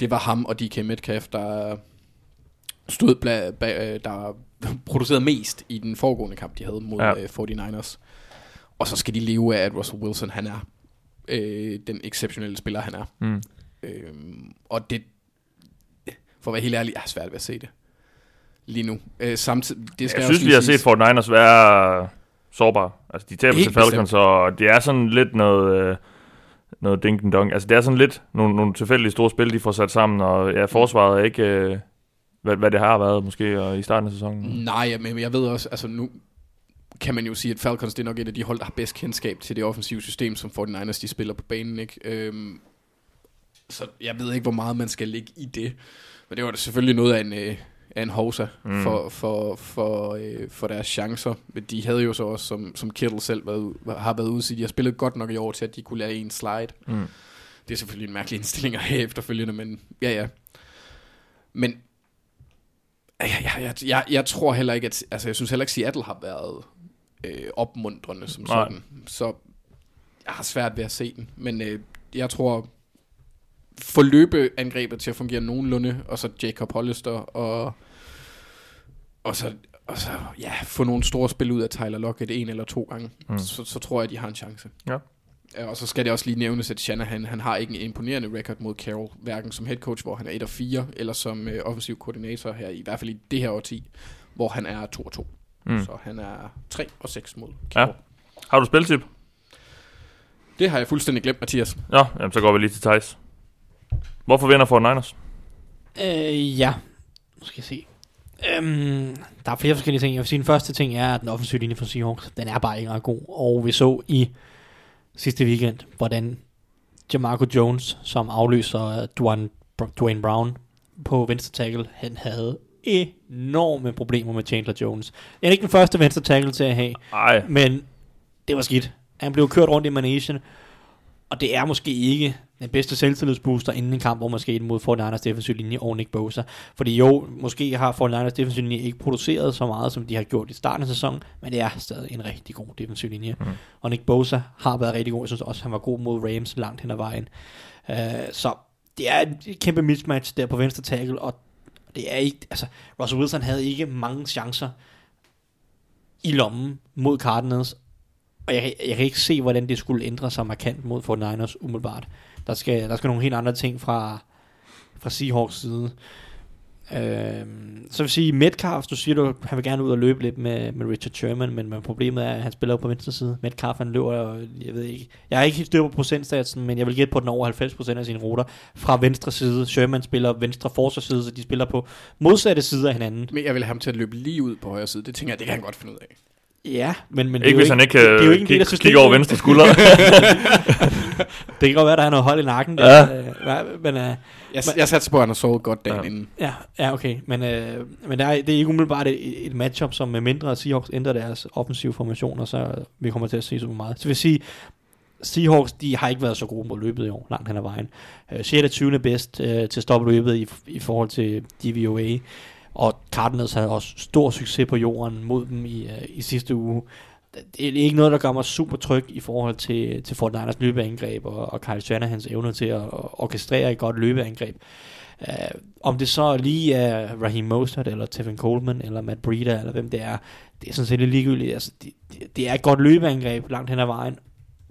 Det var ham og DK Metcalf, der stod bla, bag, der producerede mest i den foregående kamp, de havde mod Ja. ja. 49ers. Og så skal de leve af, at Russell Wilson, han er øh, den exceptionelle spiller, han er. Mm. Øhm, og det, for at være helt ærlig, jeg har svært ved at se det lige nu. Øh, samtidig, det skal Jeg også synes, vi har set 49ers være sårbare. Altså, de taber til Falcons, og det er sådan lidt noget, øh, noget ding and dong. Altså, det er sådan lidt nogle, nogle tilfældige store spil, de får sat sammen, og ja, forsvaret er ikke, øh, hvad, hvad det har været måske og i starten af sæsonen. Nej, men jeg ved også, altså nu kan man jo sige, at Falcons det er nok et af de hold, der har bedst kendskab til det offensive system, som 49ers de spiller på banen. Ikke? Øhm, så jeg ved ikke, hvor meget man skal ligge i det. Men det var da selvfølgelig noget af en, øh, af en hovsa Mm. for, for, for, øh, for deres chancer. Men de havde jo så også, som, som Kittle selv været, ud- har været ude at de har spillet godt nok i år til, at de kunne lade en slide. Mm. Det er selvfølgelig en mærkelig indstilling at have efterfølgende, men ja, ja. Men jeg, jeg, jeg, jeg, jeg tror heller ikke, at... Altså, jeg synes heller ikke, at Seattle har været øh, opmuntrende som Nej. sådan. Så jeg har svært ved at se den. Men øh, jeg tror, få løbeangrebet til at fungere nogenlunde, og så Jacob Hollister, og, og så, og så ja, få nogle store spil ud af Tyler Lockett en eller to gange, Mm. så, så tror jeg, at de har en chance. Ja. Ja, Og så skal det også lige nævnes, at Shanahan, han har ikke en imponerende record mod Carroll, hverken som head coach, hvor han er 1 og 4, eller som øh, offensiv koordinator her, i hvert fald i det her årti, hvor han er 2 og 2. Mm. Så han er 3 og 6 mod Ja. Carroll. Har du spiltip? Det har jeg fuldstændig glemt, Mathias. Ja, jamen, så går vi lige til Thijs. Hvorfor vinder 49ers? Øh, ja. Nu skal jeg se. Øhm, der er flere forskellige ting. Jeg vil sige, den første ting er, at den offensive linje for Seahawks, den er bare ikke ret god. Og vi så i sidste weekend, hvordan Jamarco Jones, som afløser Dwayne, Dwayne Brown på venstre tackle, han havde enorme problemer med Chandler Jones. Han er ikke den første venstre tackle til at have, Ej, men det var skidt. Han blev kørt rundt i managen, og det er måske ikke den bedste selvtillidsbooster inden en kamp, hvor man skal ind mod 49ers defensive linje og Nick Bosa. Fordi jo, måske har 49ers defensive linje ikke produceret så meget, som de har gjort i starten af sæsonen, men det er stadig en rigtig god defensiv linje. Mm. Og Nick Bosa har været rigtig god. Jeg synes også, han var god mod Rams langt hen ad vejen. Uh, så det er et kæmpe mismatch der på venstre tackle, og det er ikke, altså, Russell Wilson havde ikke mange chancer i lommen mod Cardinals, og jeg, jeg kan ikke se, hvordan det skulle ændre sig markant mod 49ers umiddelbart. Der skal, der skal nogle helt andre ting fra, fra Seahawks side. Øh, så vil jeg sige, Metcalf, du siger, du, han vil gerne ud og løbe lidt med, med Richard Sherman, men, men problemet er, at han spiller jo på venstre side. Metcalf, han løber, jeg ved ikke, jeg har ikke helt styr på procentsatsen, men jeg vil gætte på den over 90% af sine ruter fra venstre side. Sherman spiller venstre forsvarsside, så de spiller på modsatte sider af hinanden. Men jeg vil have ham til at løbe lige ud på højre side. Det tænker jeg, det kan han godt finde ud af. Ja, men, men ikke det er hvis han ikke det, det er jo kan ikke en del af kigge, kigge over systemet. venstre skulder. Det kan godt være, der er noget hold i nakken. Der, Ja. øh, men, øh, Jeg, jeg satser på, at han har sovet godt dagen Ja. ja. inden. Ja, ja okay. Men, øh, men der er, det er ikke umiddelbart et, et matchup, som med mindre Seahawks ændrer deres offensive formationer, så vi kommer til at se så meget. Så vil jeg sige, Seahawks, de har ikke været så gode mod løbet i år, langt hen ad vejen. Øh, 6. og 20. bedst øh, til at stoppe løbet i, i forhold til DVOA. Og Cardinals havde også stor succes på jorden mod dem i, øh, i sidste uge. Det er ikke noget, der gør mig super tryg i forhold til, til Fort Niners løbeangreb og, og Kyle Shanahans evne til at, orkestrere et godt løbeangreb. Uh, om det så lige er Raheem Mostert, eller Tevin Coleman, eller Matt Breida, eller hvem det er, det er sådan set lidt ligegyldigt. Altså, det, det, det er et godt løbeangreb langt hen ad vejen,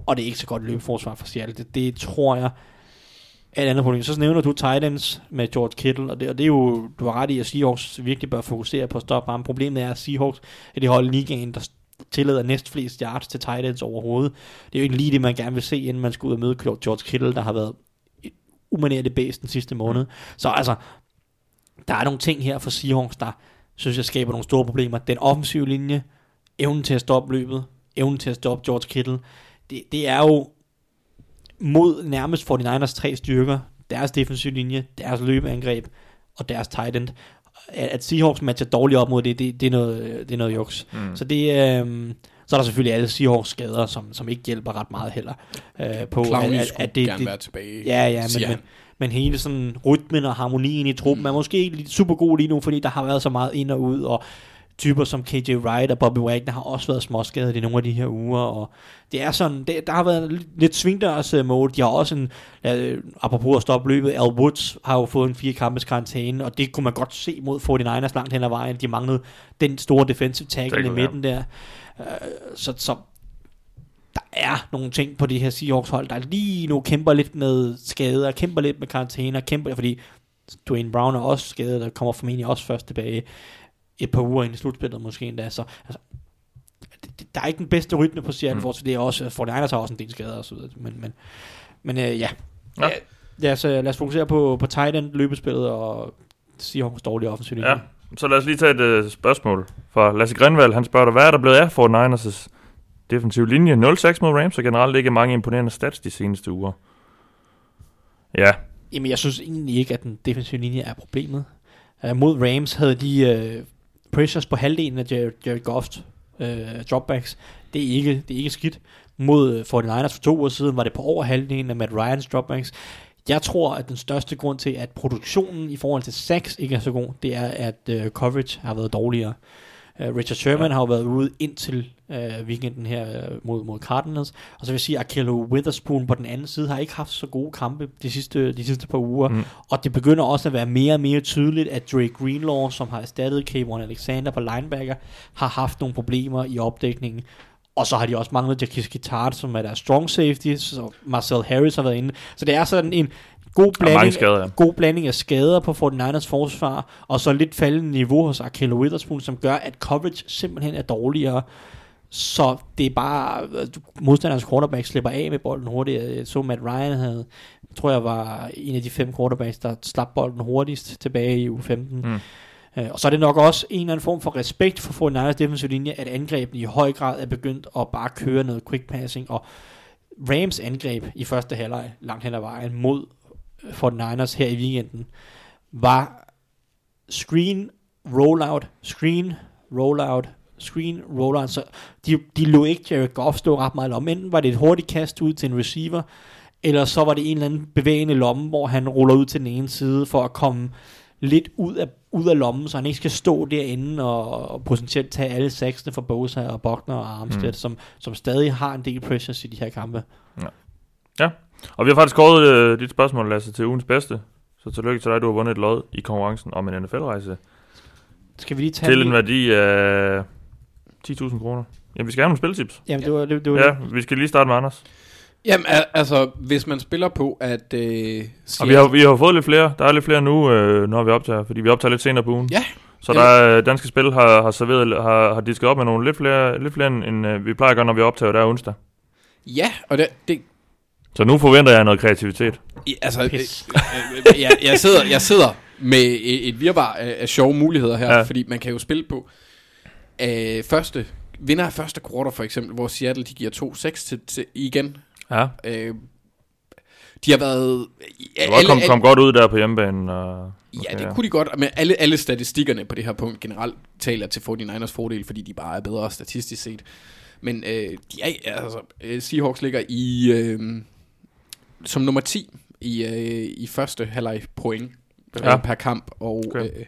og det er ikke så godt løbeforsvar for Seattle. Det, det tror jeg et andet problem. Så nævner du Titans med George Kittle, og det, og det er jo, du har ret i, at Seahawks virkelig bør fokusere på at stoppe ham. Problemet er, at Seahawks er det hold i ligaen, der tillader næst flest yards til Titans overhovedet. Det er jo ikke lige det, man gerne vil se, inden man skal ud og møde George Kittle, der har været et umanerligt bæst den sidste måned. Så altså, der er nogle ting her for Seahawks, der synes jeg skaber nogle store problemer. Den offensive linje, evnen til at stoppe løbet, evnen til at stoppe George Kittle, det, det er jo mod nærmest 49ers tre styrker, deres defensive linje, deres løbeangreb og deres tight end. At at Seahawks matcher dårligt op mod det, det, det, er, noget, det er noget juks. Mm. Så det øh, så er der selvfølgelig alle Seahawks skader, som, som ikke hjælper ret meget heller. Øh, på Clowney at, skulle at det, gerne det, være tilbage, Ja, ja, men, men, men hele sådan rytmen og harmonien i truppen er måske ikke super god lige nu, fordi der har været så meget ind og ud, og typer som KJ Wright og Bobby Wagner har også været småskadet i nogle af de her uger, og det er sådan, det, der har været lidt- svingdørs øh, mode. De har også en, øh, apropos at stoppe løbet, Al Woods har jo fået en fire kampes karantæne, og det kunne man godt se mod 49ers langt hen ad vejen. De manglede den store defensive tackle i midten der. Øh, så, så der er nogle ting på det her Seahawks hold, der lige nu kæmper lidt med skader, kæmper lidt med karantæner, kæmper, fordi Dwayne Brown er også skadet, og kommer formentlig også først tilbage et par uger ind i slutspillet måske endda, så altså, der er ikke den bedste rytme på Seattle, Mm. for det er også, 49ers har også en del skader og så videre, men, men, men øh, ja. Ja. ja. Lad os, øh, lad os fokusere på, på tight end, løbespillet og Seahawks dårlige offensiv. Ja, så lad os lige tage et øh, spørgsmål fra Lasse Grenvald. Han spørger dig, hvad er der blevet af 49ers' defensiv linje? 0-6 mod Rams, og generelt ikke mange imponerende stats de seneste uger. Ja, Jamen, jeg synes egentlig ikke, at den defensive linje er problemet. Uh, mod Rams havde de uh, pressures på halvdelen af Jared, Jared Goff's øh, dropbacks. Det er, ikke, det er ikke skidt. Mod øh, 49ers for to uger siden var det på over halvdelen af Matt Ryans dropbacks. Jeg tror, at den største grund til, at produktionen i forhold til sacks ikke er så god, det er, at øh, coverage har været dårligere. Uh, Richard Sherman ja. har jo været ude indtil uh, weekenden her uh, mod, mod Cardinals. Og så vil jeg sige, at Akello Witherspoon på den anden side har ikke haft så gode kampe de sidste, de sidste par uger. Mm. Og det begynder også at være mere og mere tydeligt, at Drake Greenlaw, som har erstattet Kayvon Alexander på linebacker, har haft nogle problemer i opdækningen. Og så har de også manglet Jakis Gittard, som er deres strong safety, så Marcel Harris har været inde. Så det er sådan en god blanding, skader, ja. god blanding af skader på 49ers forsvar, og så lidt faldende niveau hos Akello Witherspoon, som gør, at coverage simpelthen er dårligere. Så det er bare, modstanderens quarterback slipper af med bolden hurtigt. Jeg så Matt Ryan havde, tror jeg var en af de fem quarterbacks, der slap bolden hurtigst tilbage i uge 15. Mm. Øh, og så er det nok også en eller anden form for respekt for 49ers defensive linje, at angrebene i høj grad er begyndt at bare køre noget quick passing, og Rams angreb i første halvleg langt hen ad vejen mod 49ers her i weekenden, var screen, rollout, screen, rollout, screen, rollout. Så de, de lå ikke Jared Goff stå ret meget om. Enten var det et hurtigt kast ud til en receiver, eller så var det en eller anden bevægende lomme, hvor han ruller ud til den ene side for at komme lidt ud af, ud af lommen, så han ikke skal stå derinde og, og potentielt tage alle saksene for Bosa og Bogner og Armstead, Mm. som, som stadig har en del pressures i de her kampe. Og vi har faktisk skåret øh, dit spørgsmål, Lasse, til ugens bedste. Så tillykke til dig, du har vundet et lod i konkurrencen om en NFL-rejse. Skal vi lige tage Til en værdi af 10.000 kroner. Jamen, vi skal have nogle spiltips. Jamen, det var det. det, var Ja, det. vi skal lige starte med Anders. Jamen, al- altså, hvis man spiller på, at... Øh, Og vi har, vi har fået lidt flere. Der er lidt flere nu, øh, når vi optager, fordi vi optager lidt senere på ugen. Ja. Så der er, Danske Spil har, har serveret, har, har disket op med nogle lidt flere, lidt flere end, end øh, vi plejer at gøre, når vi optager der onsdag. Ja, og det, det Så nu forventer jeg noget kreativitet. i- altså, øh, Pis. øh, jeg, jeg, sidder, jeg sidder med et, virvar af, af sjove muligheder her, Ja. ja. fordi man kan jo spille på øh, første, vinder af første quarter for eksempel, hvor Seattle de giver 2-6 til, til igen. Ja. Øh, de har været... Du har kom, kom godt ud der på hjemmebanen. Og, Ja, det kunne de godt, men alle, alle statistikkerne på det her punkt generelt taler til 49ers fordel, fordi de bare er bedre statistisk set. Men øh, de er, altså, øh, Seahawks ligger i øh, som nummer 10 i, øh, i første halvleg point Ja. ja. per kamp, og Okay. øh,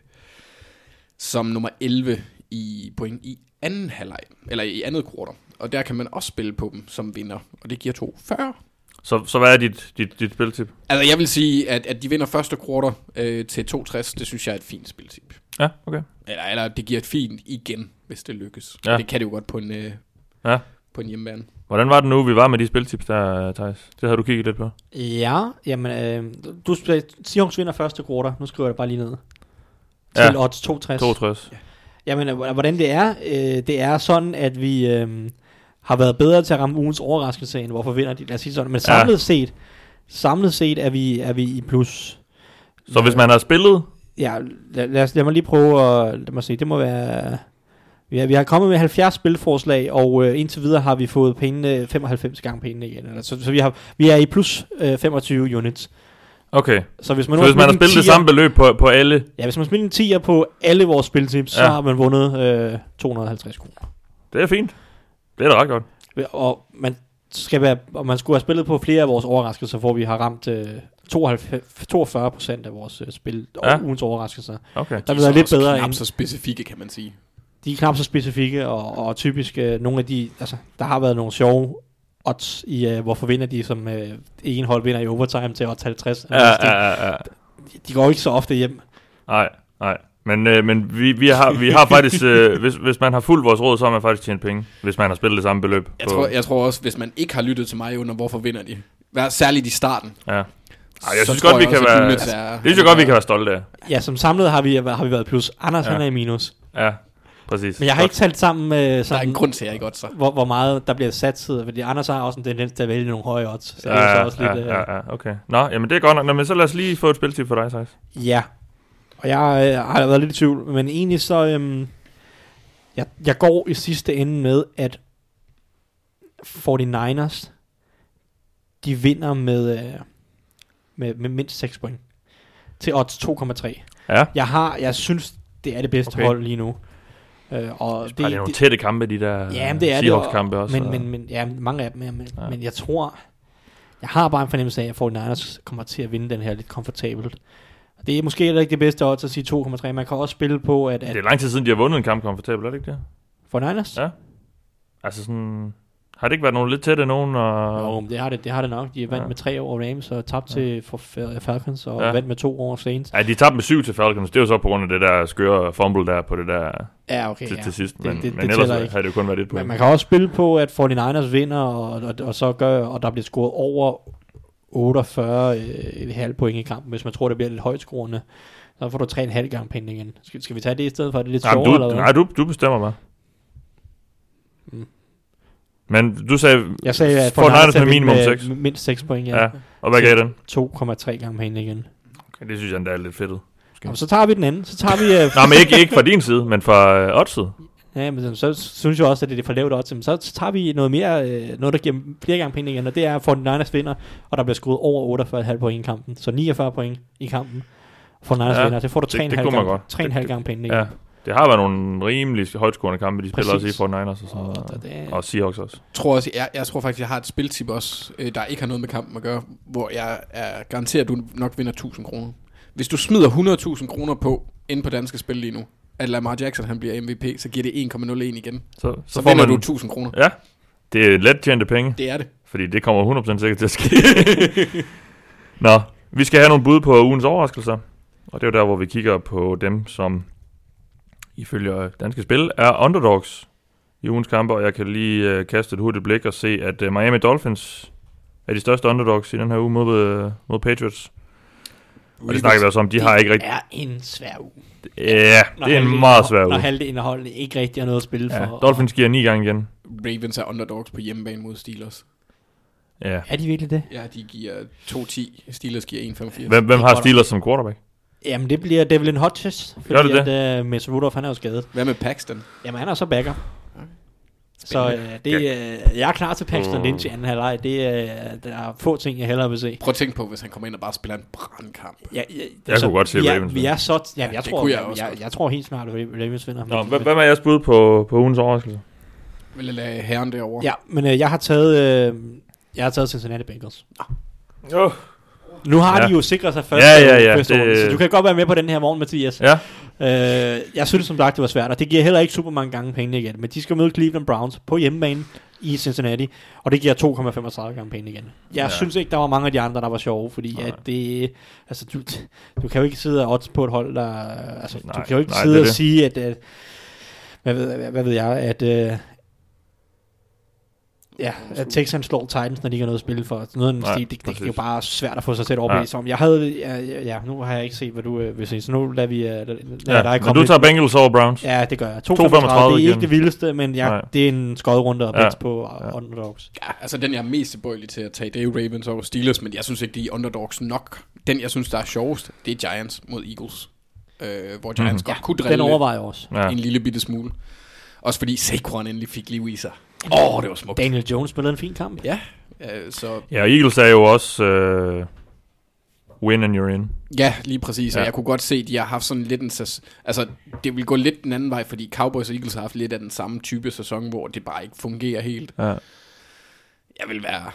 som nummer 11 i point i anden halvleg, eller i andet kvartal. Og der kan man også spille på dem som vinder, og det giver 2,40. så, så hvad er dit, dit, dit spiltip? Altså jeg vil sige, at, at de vinder første kvartal øh, til 2,60, det synes jeg er et fint spiltip. Ja, okay. Eller, eller det giver et fint igen, hvis det lykkes. Ja. Det kan det jo godt på en, øh, Ja. På en hjemmebane. Hvordan var det nu, vi var med de spiltips der, Thijs? Det har du kigget lidt på. Ja, jamen, øh, du spiller, Seahawks vinder første quarter. Nu skriver jeg det bare lige ned. Ja. Til odds 62. 62. Jamen, øh, hvordan det er, øh, det er sådan, at vi øh, har været bedre til at ramme ugens overraskelse, end hvorfor vinder de. Lad os sige sådan. Men samlet Ja. set, samlet set er vi, er vi i plus. Så hvis man har spillet... Ja, lad, lad, os, lad mig lige prøve at, lad mig se, det må være, vi har, vi har kommet med 70 spilforslag, og øh, indtil videre har vi fået pengene, 95 gange pengene igen. Eller, så, så vi, har, vi er i plus øh, 25 units. Okay. Så hvis man, Så nu hvis man har spillet det 10'er samme beløb på, på alle... Ja, hvis man spiller en 10'er på alle vores spiltips, så Ja. har man vundet øh, 250 kroner. Det er fint. Det er da ret godt. Og man skal være, og man skulle have spillet på flere af vores overraskelser, hvor vi har ramt øh, 92, 42 procent af vores øh, spil Ja. og ugens overraskelser. Okay. Der vil være lidt bedre Knap end... så specifikke, kan man sige. De er knap så specifikke, og, og typisk øh, nogle af de, altså, der har været nogle sjove odds i, øh, hvorfor vinder de, som øh, en hold vinder i overtime til odds 50. Ja, ja, ja, ja. De går ikke så ofte hjem. Nej, nej. Men, øh, men vi, vi, har, vi har faktisk, øh, hvis, hvis man har fulgt vores råd, så har man faktisk tjent penge, hvis man har spillet det samme beløb. Jeg tror, jeg tror også, hvis man ikke har lyttet til mig under, hvorfor vinder de? Særligt i starten. ja. Ej, jeg så synes tror godt, vi jeg kan være... Er- Det synes jeg godt, vi kan være stolte af. Ja, som samlet har vi, har vi været plus. Anders ja. han er i minus. Ja, præcis. Men jeg har ikke talt sammen med Der er sådan, en grund til, at jeg ikke godt så. hvor, hvor meget der bliver satset, fordi Anders har også en tendens til at vælge nogle høje odds. Så det er Ja, så også ja, lidt, øh, ja, ja, okay. Nå, jamen det er godt nok. Nå, men så lad os lige få et spiltip for dig, Thijs. Ja. Og jeg øh, har været lidt i tvivl, men egentlig så... Øhm, jeg, jeg går i sidste ende med, at 49ers, de vinder med, øh, med, med mindst 6 point. Til odds 2,3. Ja. Jeg har, jeg synes, det er det bedste okay. hold lige nu. Øh, og Det, det er nogle tætte kampe, de der Ja, det er det. Seahawks-kampe også. Men, og- men, men, ja, mange af dem. Ja, men, Ja. men jeg tror, jeg har bare en fornemmelse af, at 49ers kommer til at vinde den her lidt komfortabelt. Det er måske heller ikke det bedste odds at sige 2,3. Man kan også spille på, at, Det at er lang tid siden, de har vundet en kamp komfortabelt, er det ikke det? 49ers, Ja. Altså sådan... Har det ikke været nogle lidt tætte nogen? Og... Jo, men det har det, det har det nok. De er vandt Ja. ja. med tre over Rams og tabt Ja. ja. til for Fal- Falcons og Ja. ja. vandt med to over Saints. Ja, de tabte med syv til Falcons. Det er jo så på grund af det der skøre fumble der på det der Ja, okay. til, ja. til sidst. Det- Men, det- men det ellers ikke. havde det jo kun været et point. Men man kan også spille på, at 49ers vinder, og, og, og så gør, og der bliver scoret over 48 øh, et halvt point i kampen, hvis man tror, det bliver lidt højt scorende. Så får du 3,5 gange penge igen. Skal, skal vi tage det i stedet for? Er det lidt sjovere, eller du, hvad? nej, du, du bestemmer bare. Men du sagde, Jeg sagde, at Niners med minimum med 6. Mindst 6 point, ja. Ja. Og hvad gav den? 2,3 gange penge igen. Okay, det synes jeg endda er lidt fedt. Og så tager vi den anden. Så tager vi... Uh, Nej, men ikke, ikke fra din side, men fra øh, oddset. Ja, men så synes jeg også, at det er for lavt odds. Men så tager vi noget mere, øh, noget der giver flere gange penge igen, og det er, at 49ers vinder, og der bliver skruet over 48,5 point i kampen. Så 49 point i kampen. 49ers Ja, ja, vinder, det får du det- 3,5 det kunne man gange, godt. 3,5 Det- gange penge igen. Ja. Det har været nogle rimelig højtskårende kampe, de spiller Præcis. også i for Niners og sådan Og, noget. og det, Og Seahawks også. tror også, jeg, jeg tror faktisk, jeg har et spiltip også, øh, der ikke har noget med kampen at gøre, hvor jeg er garanteret, at du nok vinder 1000 kroner. Hvis du smider 100.000 kroner på, ind på danske spil lige nu, at Lamar Jackson han bliver MVP, så giver det 1,01 igen. Så, Så, så vinder man, du 1000 kroner. Ja, det er let tjente penge, Det er det. fordi det kommer 100% sikkert til at ske. Nå, vi skal have nogle bud på ugens overraskelser. Og det er jo der, hvor vi kigger på dem, som ifølge danske spil er underdogs i ugens kampe. Og jeg kan lige uh, kaste et hurtigt blik og se, at uh, Miami Dolphins er de største underdogs i den her uge mod, uh, mod Patriots. Og det snakker vi også om, de har ikke rigtig... er en svær uge. Ja, det er en meget svær Når uge. halvdelen af holdene ikke rigtig har noget at spille Ja, for. Dolphins giver 9 gange igen. Ravens er underdogs på hjemmebane mod Steelers. Ja. Er de virkelig det? Ja, de giver 2-10. Steelers giver 1,85. Hvem, hvem har Steelers som quarterback? Jamen, det bliver Devlin Hodges. Gør det fordi at, uh, Mason Rudolph, han er jo skadet. Hvad med Paxton? Jamen, han er så backer. Så øh, det, øh, jeg er klar til Paxton Mm. Lynch i anden halvleg. Det, øh, der er få ting, jeg hellere vil se. Prøv at tænke på, hvis han kommer ind og bare spiller en brandkamp. Ja, ja, Jeg kunne godt se vi er, Ravens Vi er så... Ja, jeg, det tror, jeg, jeg jeg, jeg, tror helt snart, at Ravens vinder. Nå, hvem hvem er jeres bud på, på ugens overraskelse? Vil jeg lade herren derovre? Ja, men øh, jeg har taget... Øh, jeg har taget Cincinnati Bengals. Jo. Nu har Ja. de jo sikret sig første, Ja, ja, ja, første det- så du kan godt være med på den her morgen, Mathias. Ja. Øh, jeg synes som sagt, det var svært, og det giver heller ikke super mange gange penge igen. Men de skal møde Cleveland Browns på hjemmebane i Cincinnati, og det giver 2,35 gange penge igen. Jeg Ja. synes ikke, der var mange af de andre, der var sjove, fordi Nej. at det, altså, du, du kan jo ikke sidde og odds på et hold, der... Altså, Nej, du kan jo ikke nej, sidde og det. sige, at... at hvad, ved, hvad ved jeg, at... Øh, Ja, at Texans slår Titans, når de ikke har noget at spille for. Noget den Nej, stil, det, det, det er jo bare svært at få sig til at Ja. overbevise om. Jeg havde, ja, ja, ja, nu har jeg ikke set, hvad du øh, vil se, så nu lader vi uh, lad, lad Ja, dig men komme du lidt- tager Bengals over Browns. Ja, det gør jeg. 2,35. 2,35 Det er igen. ikke det vildeste, men jeg, Nej. det er en skodrunde og Ja. ja. på Ja. ja. underdogs. Ja, altså den jeg er mest tilbøjelig til at tage, det er jo Ravens over Steelers, men jeg synes ikke, de er underdogs nok. Den, jeg synes, der er sjovest, det er Giants mod Eagles. Øh, hvor Giants Mhm. godt kunne Den drille overvejer jeg også. Ja. en lille bitte smule. Også fordi Saquon endelig fik liv i sig. Åh, oh, det var smukt. Daniel Jones spillede en fin kamp. Ja, øh, så Ja, Eagles er jo også øh, win and you're in. ja, lige præcis. Ja. Og jeg kunne godt se, at de har haft sådan lidt en... sæs- Altså, det vil gå lidt den anden vej, fordi Cowboys og Eagles har haft lidt af den samme type sæson, hvor det bare ikke fungerer helt. Ja. Jeg vil være...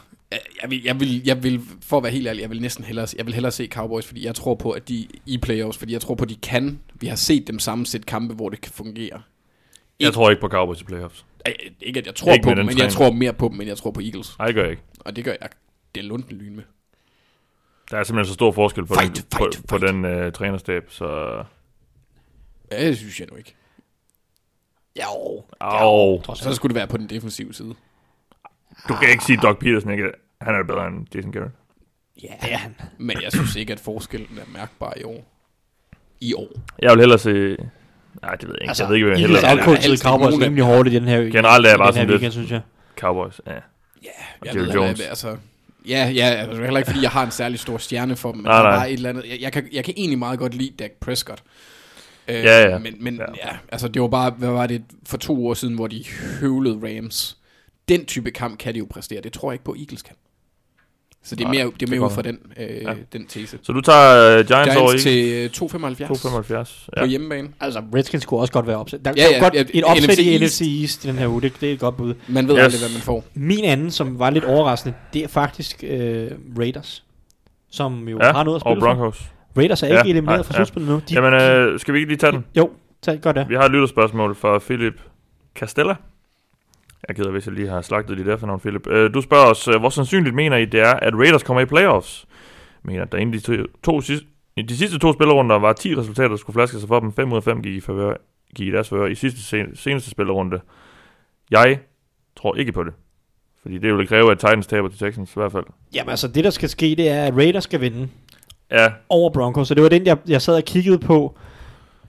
Jeg vil, jeg vil, jeg vil, for at være helt ærlig, jeg vil næsten hellere, jeg vil hellere se Cowboys, fordi jeg tror på, at de i playoffs, fordi jeg tror på, at de kan. Vi har set dem sammensætte kampe, hvor det kan fungere. Jeg tror ikke på Cowboys i playoffs. Ikke at jeg tror Ikke på dem, men jeg træner. tror mere på dem, end jeg tror på Eagles. Nej, det gør jeg ikke. Og det gør jeg. Det er lunden lyn med. Der er simpelthen så stor forskel på Fight, den, fight, på, på fight. den uh, trænerstab, så... Ja, det synes jeg nu ikke. Jo. Trods Så skulle det være på den defensive side. Du kan ikke sige, at Doug Peterson ikke han er bedre end Jason Garrett. Ja, det er han. Men jeg synes ikke, at forskellen er mærkbar i år. I år. Jeg vil hellere se... Nej, det ved jeg ikke. Altså, jeg ved ikke, hvad jeg outcoached helst ikke Cowboys rimelig hårdt i den her Generelt er jeg bare sådan lidt- weekend, synes jeg. Cowboys, ja. Ja, jeg ved, Jones. Jones. altså, ja, ja, altså, heller ikke fordi jeg har en særlig stor stjerne for dem, men Nej, nej. bare et eller andet, jeg, jeg, kan, jeg kan egentlig meget godt lide Dak Prescott. Øh, Ja, ja. Men, men Ja. ja. ja, altså det var bare, hvad var det, for to år siden, hvor de høvlede Rams. Den type kamp kan de jo præstere, det tror jeg ikke på Eagles kan. Så det er mere, det er det mere ud fra den, øh, Ja. ja. den tese. Så du tager uh, Giants, over Giants i til øh, 2,75 2,75. på Ja. hjemmebane. Altså, Redskins kunne også godt være opsat. Der, Ja, der ja, er godt ja, et opsæt NFC i East. NFC East i den her uge. Det, det er et godt bud. Man ved Yes. aldrig, hvad man får. Min anden, som var lidt overraskende, det er faktisk øh, Raiders. Som jo Ja, har noget at og spille for. Broncos. Raiders er Ja, ikke elimineret nej, fra ja. slutspillet nu. De, Jamen, øh, skal vi ikke lige tage den? Jo, tag, gør det. Vi har et lytterspørgsmål fra Philip Castella. Jeg gider, hvis jeg lige har slagtet dit efternavn, Philip. Øh, du spørger os, øh, hvor sandsynligt mener I, det er, at Raiders kommer i playoffs? Mener, at der inden de, to, to sidste, de sidste to spillerunder var 10 resultater, der skulle flaske sig for dem. 5 ud af 5 gik i, favør, gik i deres favør i sidste, sen, seneste spillerunde. Jeg tror ikke på det. Fordi det ville kræve, at Titans taber til Texans i hvert fald. Jamen altså, det der skal ske, det er, at Raiders skal vinde Ja, over Broncos. Så det var den, jeg, jeg sad og kiggede på.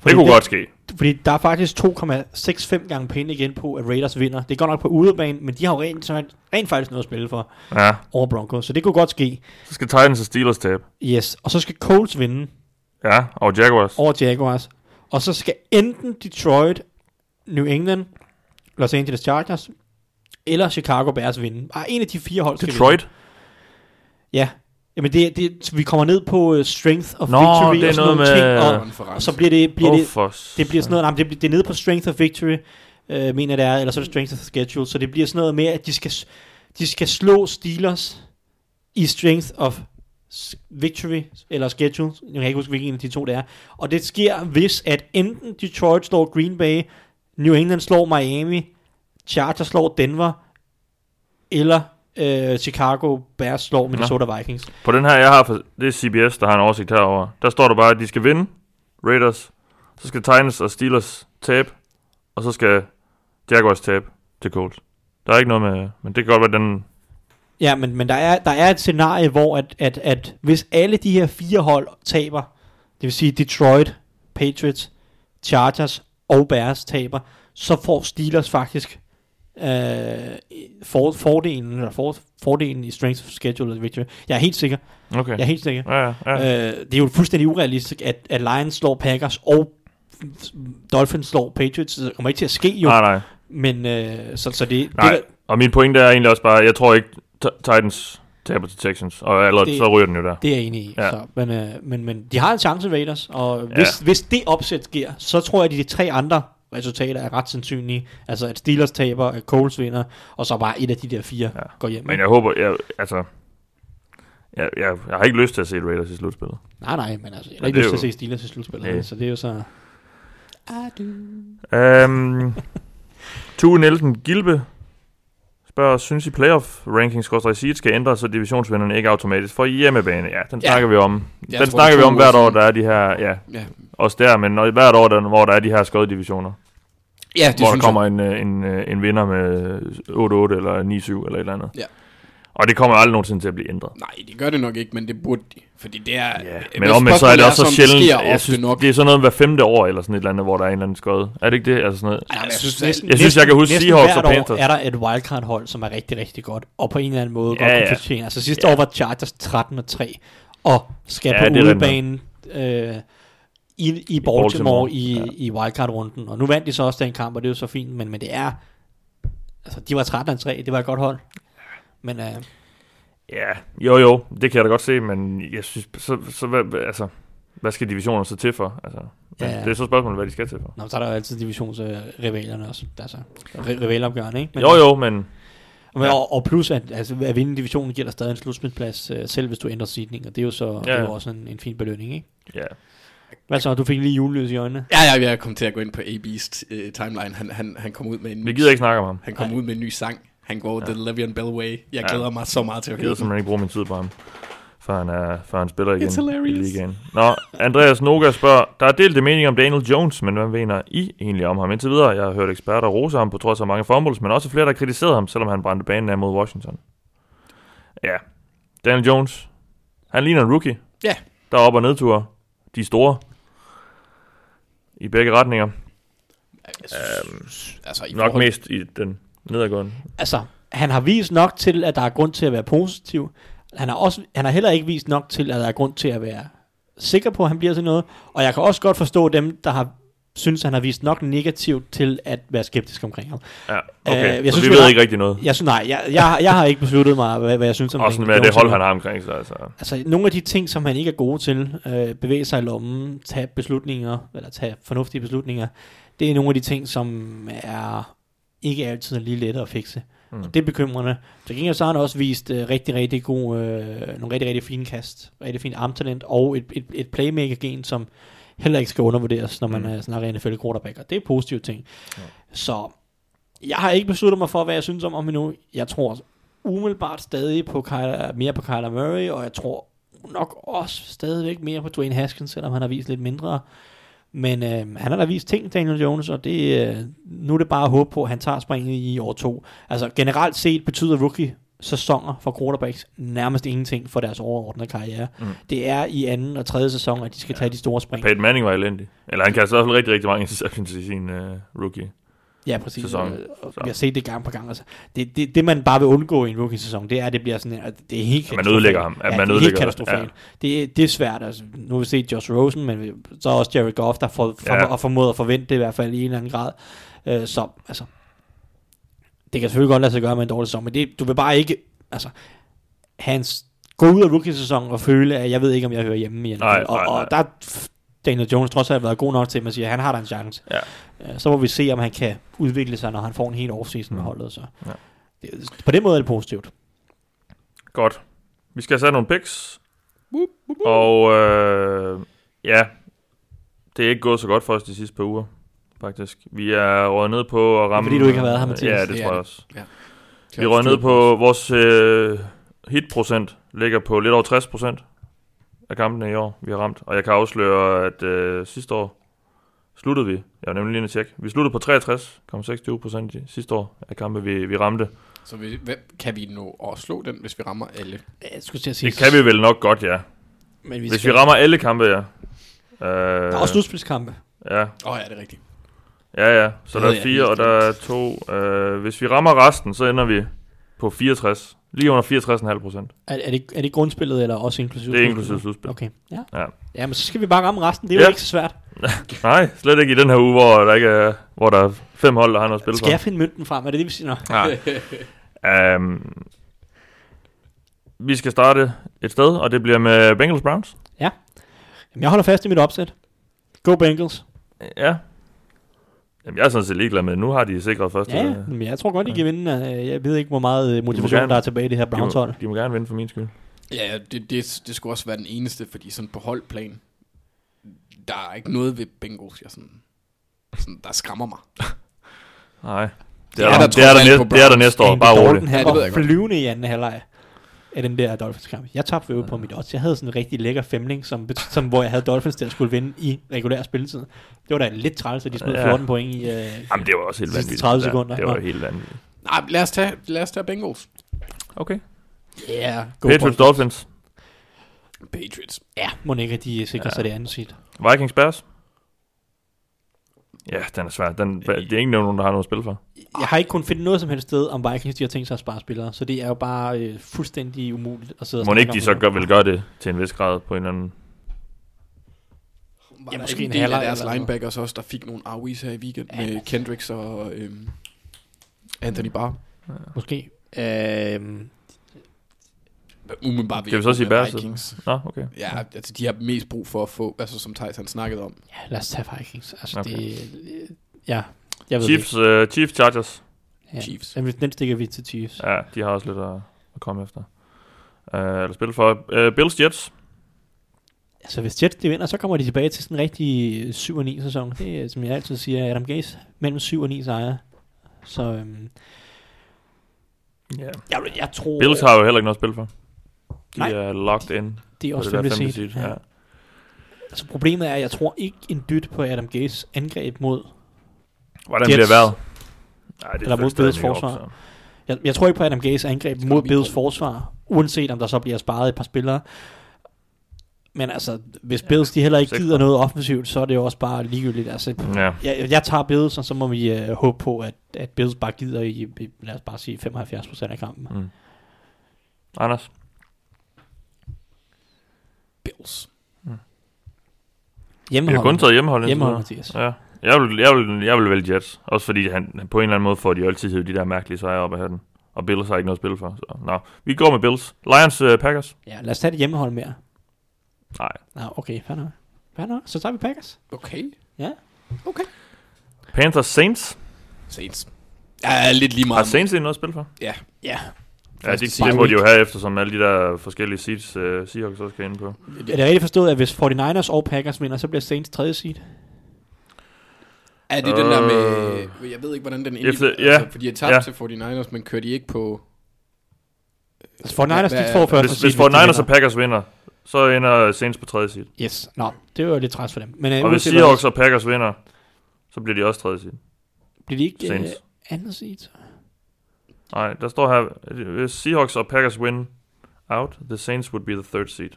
Det kunne godt ske. Fordi der er faktisk 2,65 gange penge igen på, at Raiders vinder. Det godt nok på udebane, men de har jo rent, rent faktisk noget at spille for Ja, over Broncos. Så det kunne godt ske. så skal Titans og Steelers tabe. Yes. Og så skal Colts vinde Ja, og Jaguars. over Jaguars. Og så skal enten Detroit, New England, Los Angeles Chargers, eller Chicago Bears vinde. Bare en af de fire hold skal vinde. Detroit. Ja. Jamen det, det, vi kommer ned på uh, strength of Nå, victory det er og sådan noget nogle med- ting. Og, og så bliver det, bliver det, det bliver sådan noget, nej, det, bliver- det er nede på strength of victory, øh, mener det er, eller så er det strength of schedule, så det bliver sådan noget med, at de skal, de skal slå Steelers i strength of victory, eller schedule, jeg kan ikke huske, hvilken af de to det er, og det sker, hvis at enten Detroit slår Green Bay, New England slår Miami, Chargers slår Denver, eller øh, Chicago Bears slår Minnesota Vikings. På den her, jeg har, for, det er CBS, der har en oversigt herover. Der står der bare, at de skal vinde Raiders, så skal Titans og Steelers tabe, og så skal Jaguars tabe til Colts. Der er ikke noget med, men det kan godt være den... Ja, men, men der, er, der er et scenarie, hvor at, at, at hvis alle de her fire hold taber, det vil sige Detroit, Patriots, Chargers og Bears taber, så får Steelers faktisk øh, for, fordelen, eller for, fordelen i strength of schedule eller victory. Jeg er helt sikker. Okay. Jeg er helt sikker. Ja, ja, ja. Øh, det er jo fuldstændig urealistisk, at, at Lions slår Packers og Dolphins slår Patriots. Det kommer ikke til at ske jo. Nej, nej. Men øh, så, så det, Nej, det og min pointe er egentlig også bare, jeg tror ikke Ti- Titans taber til Texans, og allerede Det- så ryger den jo der. Det er jeg enig i. Ja. Ja. Så, men, øh, men, men de har en chance, Raiders, og hvis, hvis det opsæt sker, så tror jeg, at de tre andre resultater er ret sandsynlige. Altså at Steelers taber, at Coles vinder, og så bare et af de der fire Ja. går hjem. Men jeg håber, jeg, altså... Jeg, jeg, jeg har ikke lyst til at se Raiders i slutspillet. Nej, nej, men altså, jeg har ikke lyst er til at jo- se Steelers i slutspillet, Nej. så det er jo så... Um, Tue Nielsen Gilbe spørger, synes I playoff rankings seed skal ændres, så divisionsvinderne ikke automatisk får hjemmebane? Ja, den Ja. snakker vi om. Jeg den tror, snakker vi om hvert år der er de her, ja, Ja, også der, men når, hvert år, der, hvor der er de her skøde divisioner. ja det hvor der kommer jeg. en, øh, en, øh, en vinder med 8-8 eller 9-7 eller et eller andet. Ja. Og det kommer aldrig nogensinde til at blive ændret. Nej, det gør det nok ikke, men det burde de. Fordi det er... Ja, men omvendt så er det også så sjældent. jeg synes, nok. Det er sådan noget hver femte år eller sådan et eller andet, hvor der er en eller anden skød. Er det ikke det? Altså sådan noget. Ej, jeg synes, næsten, Jeg synes, jeg kan huske Seahawks og Panthers. er der et wildcard-hold, som er rigtig, rigtig godt, og på en eller anden måde Ja, godt ja. kan fortjene. Altså sidste Ja. år var Chargers 13 og 3, og skal Ja, på det er udebanen øh, i, i Baltimore, Baltimore, i, ja. i wildcard-runden. Og nu vandt de så også den kamp, og det er jo så fint, men, men det er... Altså, de var 13 og 3, det var et godt hold. Men øh, Ja, jo jo, det kan jeg da godt se, men jeg synes, så, så hvad, altså, hvad skal divisionerne så til for? Altså, men Ja. Det er så spørgsmålet, hvad de skal til for. nå, så er der jo altid divisionsrivalerne også. Altså, ri- rivalopgørende, ikke? Men, Jo jo, men Men, Ja. og, og plus, at, altså, at vinde divisionen giver dig stadig en slutspilsplads, øh, selv hvis du ændrer seedning, og det er jo så ja. det er Ja. jo også en, en fin belønning, ikke? ja. Hvad så, du fik lige julelys i øjnene? Ja, ja, jeg kom til at gå ind på AB's uh, timeline. Han, han, han kom ud med en Vi ny, gider ikke snakke om ham. han kom ud med en ny sang. Han går ja. The Le'Veon Bell Way. Jeg Ja. glæder mig så meget til at Jeg høre gider den. simpelthen ikke bruge min tid på ham, før han, er, før han spiller igen It's hilarious. i ligaen. Nå, Andreas Noga spørger, der er delte mening om Daniel Jones, men hvad mener I egentlig om ham indtil videre? Jeg har hørt eksperter rose ham på trods af mange fumbles, men også flere, der kritiserede ham, selvom han brændte banen af mod Washington. Ja, Daniel Jones, han ligner en rookie. Ja. Der er op- og nedture. De store. I begge retninger. Øhm, altså, i Nok forhold- mest i den nedadgående. Altså, han har vist nok til, at der er grund til at være positiv. Han har, også, han har heller ikke vist nok til, at der er grund til at være sikker på, at han bliver til noget. Og jeg kan også godt forstå dem, der har synes, han har vist nok negativt til at være skeptisk omkring ham. Ja, okay. Øh, Øh, jeg så synes, vi ved har- ikke rigtig noget. Jeg synes, nej, jeg, jeg, jeg har ikke besluttet mig, hvad, hvad jeg synes om Også Daniel med det hold, han har omkring sig. Altså. Altså, nogle af de ting, som han ikke er god til, øh, bevæge sig i lommen, tage beslutninger, eller tage fornuftige beslutninger, det er nogle af de ting, som er ikke altid er lige lette at fikse. Mm. Og det er bekymrende. Så gengæld så har han også vist øh, rigtig, rigtig god, øh, nogle rigtig, rigtig fine kast, rigtig fint armtalent, og et, et, et playmaker-gen, som heller ikke skal undervurderes, når man Mm. mm. snakker NFL quarterback, og det er positive ting. Ja. Så jeg har ikke besluttet mig for, hvad jeg synes om ham endnu. Jeg tror umiddelbart stadig på Kyler, mere på Kyler Murray, og jeg tror nok også stadigvæk mere på Dwayne Haskins, selvom han har vist lidt mindre. Men øh, han har da vist ting, Daniel Jones, og det, øh, nu er det bare at håbe på, at han tager springet i år to. Altså generelt set betyder rookie sæsoner for quarterbacks nærmest ingenting for deres overordnede karriere. Mm. Det er i anden og tredje sæson, at de skal tage de store spring. Peyton Manning var elendig. Eller han kaster i hvert fald rigtig, rigtig mange interceptions i sin uh, rookie. Ja, præcis. sæson. Øh, og. Vi har set det gang på gang. Altså, det, det, det, man bare vil undgå i en rookie-sæson, det er, at det bliver sådan, at det er helt At man katastrofalt. ødelægger ham. At ja, man det er helt katastrofalt. Det, er- det er svært. Altså, nu har vi set Josh Rosen, men så er også Jared Goff, der får, for, Ja. ja. formået at forvente det i hvert fald i en eller anden grad. Øh, så, altså, det kan selvfølgelig godt lade sig gøre med en dårlig sæson, men det, du vil bare ikke, altså, hans, gå ud af rookie-sæsonen og føle, at jeg ved ikke, om jeg hører hjemme i NFL. Nej, og, nej, nej. og der Daniel Jones trods alt været god nok til, at man siger, at han har da en chance. Ja. Øh, Så må vi se, om han kan udvikle sig, når han får en helt offseason med Mm. holdet. Så. Ja. Det, på den måde er det positivt. Godt. Vi skal have sat nogle picks. Og øh, ja, det er ikke gået så godt for os de sidste par uger, faktisk. Vi er røget ned på at ramme... fordi, du ikke har været her, Mathias. Ja, det, Det tror jeg det. også. Ja. Vi er røget ned på vores øh, hitprocent, ligger på lidt over 60 procent af kampene i år, vi har ramt. Og jeg kan afsløre, at øh, sidste år sluttede vi, jeg var nemlig lige at tjekke, vi sluttede på 63,26 procent sidste år af kampe, vi, vi ramte. Så vi, hvad, kan vi nå at slå den, hvis vi rammer alle? Jeg skulle til at sige, Det kan vi vel nok godt, ja. Men vi Hvis skal, vi rammer alle kampe, ja. Øh, Der er også slutspilskampe. Ja, Åh oh, ja, det er rigtigt. Ja, ja. Så der er fire, og der er to. Øh, hvis vi rammer resten, så ender vi på 64. Lige under 64,5 procent. Er, er, det, er det grundspillet, eller også inklusive Det er slutspillet? inklusive slutspil. Okay, ja. Ja. ja. men så skal vi bare ramme resten. Det er jo Ja. ikke så svært. Nej, slet ikke i den her uge, hvor der, ikke er, hvor der er fem hold, der har noget at spille Skal jeg finde mønten frem? Er det det, vi siger? Nej. um, vi skal starte et sted, og det bliver med Bengals Browns. Jamen, jeg holder fast i mit opsæt. Go Bengals. Ja. Jamen, jeg er sådan set ligeglad med, nu har de sikret første. Ja. Men jeg tror godt, de kan vinde. Øh, Jeg ved ikke, hvor meget øh, motivation, gerne- der er tilbage i det her Browns må, hold. de må gerne vinde for min skyld. Ja, det, det, det skulle også være den eneste, fordi sådan på holdplan, der er ikke noget ved Bengals, jeg sådan, sådan der skræmmer mig. Nej. Det Det er, er der, der det, er der, næste, det er der næste år, bare roligt. Ja, det ved var jeg godt. flyvende i anden halvleg af den der Dolphins-kamp. Jeg tabte jo på mit odds. Jeg havde sådan en rigtig lækker femling, som, som, hvor jeg havde Dolphins til at skulle vinde i regulær spilletid. Det var da lidt træls, at de smed Ja. 14 point i... Øh, Jamen, det var også helt Sidste vanvittigt. 30 det der. sekunder. Det var helt vanvittigt. Nej, lad os tage, lad os tage Bengals. Okay. yeah, go Patriots Bucks. Dolphins. Patriots. Ja, må ikke, at de sikrer Ja. ja. sig det andet seed. Vikings Bears. Ja, den er svær. Den, det er ikke nogen, der har noget at spille for. Jeg har ikke kunnet finde noget som helst sted, om Vikings de har tænkt sig at spare spillere, så det er jo bare øh, fuldstændig umuligt at sidde og Må ikke de så gør, vil gøre det til en vis grad på en eller anden... Var Ja, ja, måske en en del af deres linebackers også, der fik nogle afvis her i weekend Ja. med Kendricks og øhm, Anthony Barr. Måske. Øhm, Umiddelbart Skal vi så sige Bears? Vikings. Nå, okay. Ja, altså de har mest brug for at få, altså som Thijs han snakkede om. ja, lad os tage Vikings. Altså, okay. det, ja, jeg ved Chiefs, uh, Chiefs Chargers. det ikke. Chiefs. Ja, den, stikker vi til Chiefs. Ja, de har også lidt at, at komme efter. Uh, eller spille for. Uh, Bills Jets. Altså, hvis Jets de vinder, så kommer de tilbage til sådan en rigtig 7 og 9 sæson. Det er, som jeg altid siger, Adam Gase mellem 7 og 9 sejre. Så øhm, Ja. jeg, jeg tror, Bills har jo heller ikke noget at spille for. De Nej. er locked in. det er også det der femte femte seed. seed. Ja. Altså, problemet er, at jeg tror ikke en dyt på Adam Gase angreb mod... Hvordan Jets. bliver vejret? Nej, det Eller mod Bills forsvar. Jeg, jeg tror ikke på Adam Gase angreb mod Bills forsvar, uanset om der så bliver sparet et par spillere. Men altså, hvis Bills de heller ikke sikker. gider noget offensivt, så er det jo også bare ligegyldigt. Altså, Ja. jeg, jeg tager Bills, og så må vi uh, håbe på, at, at Bills bare gider i, i, lad os bare sige, 75% af kampen. Mm. Anders? Bills. Vi Hjemmehold. har kun taget hjemmehold. indtil Hjemmehold, videre. Mathias. Ja. Jeg vil, jeg, vil, jeg vil vælge Jets. Også fordi han, på en eller anden måde får de altid de der mærkelige sejre op af hatten. Og Bills har ikke noget at spille for. Så. Nå, vi går med Bills. Lions uh, Packers? Ja, lad os tage det hjemmehold mere. Nej. Nå, okay, fair nok. Fair nok. Så tager vi Packers. Okay. Ja. Okay. Panthers Saints? Saints. Ja, lidt lige Har meget. Saints egentlig noget at spille for? Ja. Ja. Ja, de, det må de jo have, eftersom alle de der forskellige seeds uh, Seahawks også skal ind på. Er det rigtigt forstået, at hvis 49ers og Packers vinder, så bliver Saints tredje seed? Er det den der med... Jeg ved ikke, hvordan den Efter- egentlig... ja. Altså, fordi jeg tabte Ja. til 49ers, men kørte de ikke på... Altså 49ers, Hvad- de får første Hvis, hvis de 49ers vinder. og Packers vinder, så ender Saints på tredje seed. Yes, nå, det var jo lidt træs for dem. Men, uh, Og hvis Seahawks og Packers vinder, så bliver de også tredje seed. Bliver de ikke uh, anden seed? Nej, der står her, hvis Seahawks og Packers win out, the Saints would be the third seed.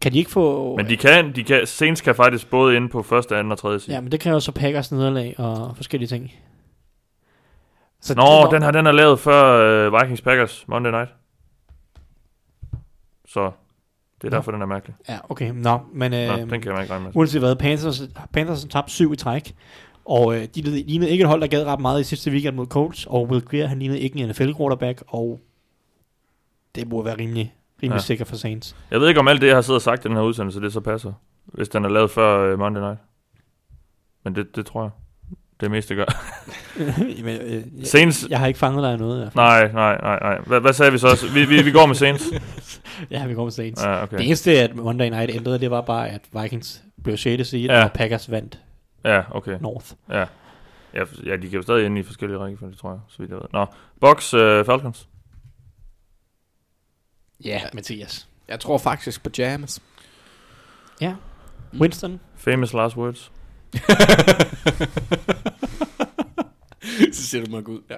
Kan de ikke få... Men de kan, de kan, Saints kan faktisk både ind på første, anden og tredje seed. Ja, men det kræver så Packers nederlag og forskellige ting. Så Nå, det- den her, den er lavet før uh, Vikings Packers Monday Night. Så det er Nå. derfor, den er mærkelig. Ja, okay. Nå, men Nå, øh, den kan man ikke regne med. uanset hvad, Panthers, Panthers har tabt syv i træk. Og øh, de lignede ikke et hold, der gad ret meget i sidste weekend mod Colts. Og Will Greer, han lignede ikke en NFL quarterback. Og det må være rimelig, rimelig Ja. sikker for Saints. Jeg ved ikke, om alt det, jeg har siddet og sagt i den her udsendelse, det så passer. Hvis den er lavet før uh, Monday Night. Men det, det tror jeg. Det meste gør. Men, øh, jeg, Saints... jeg har ikke fanget dig noget. i hvert fald. Nej, nej, nej, nej. Hvad, hvad sagde vi så? Vi, vi, vi går med Saints. Ja, vi går med Saints. Ja, Det okay. eneste, at Monday Night ændrede, det var bare, at Vikings blev 6. seed, Ja. og Packers vandt Ja, okay. North. Ja. Ja, ja, de kan jo stadig ind i forskellige rækkefølge, tror jeg, så vidt jeg ved. Nå, Box uh, Falcons. Ja, Mathias. Jeg tror faktisk på James. Ja. Winston. Famous last words. Så ser du mig ud. Ja.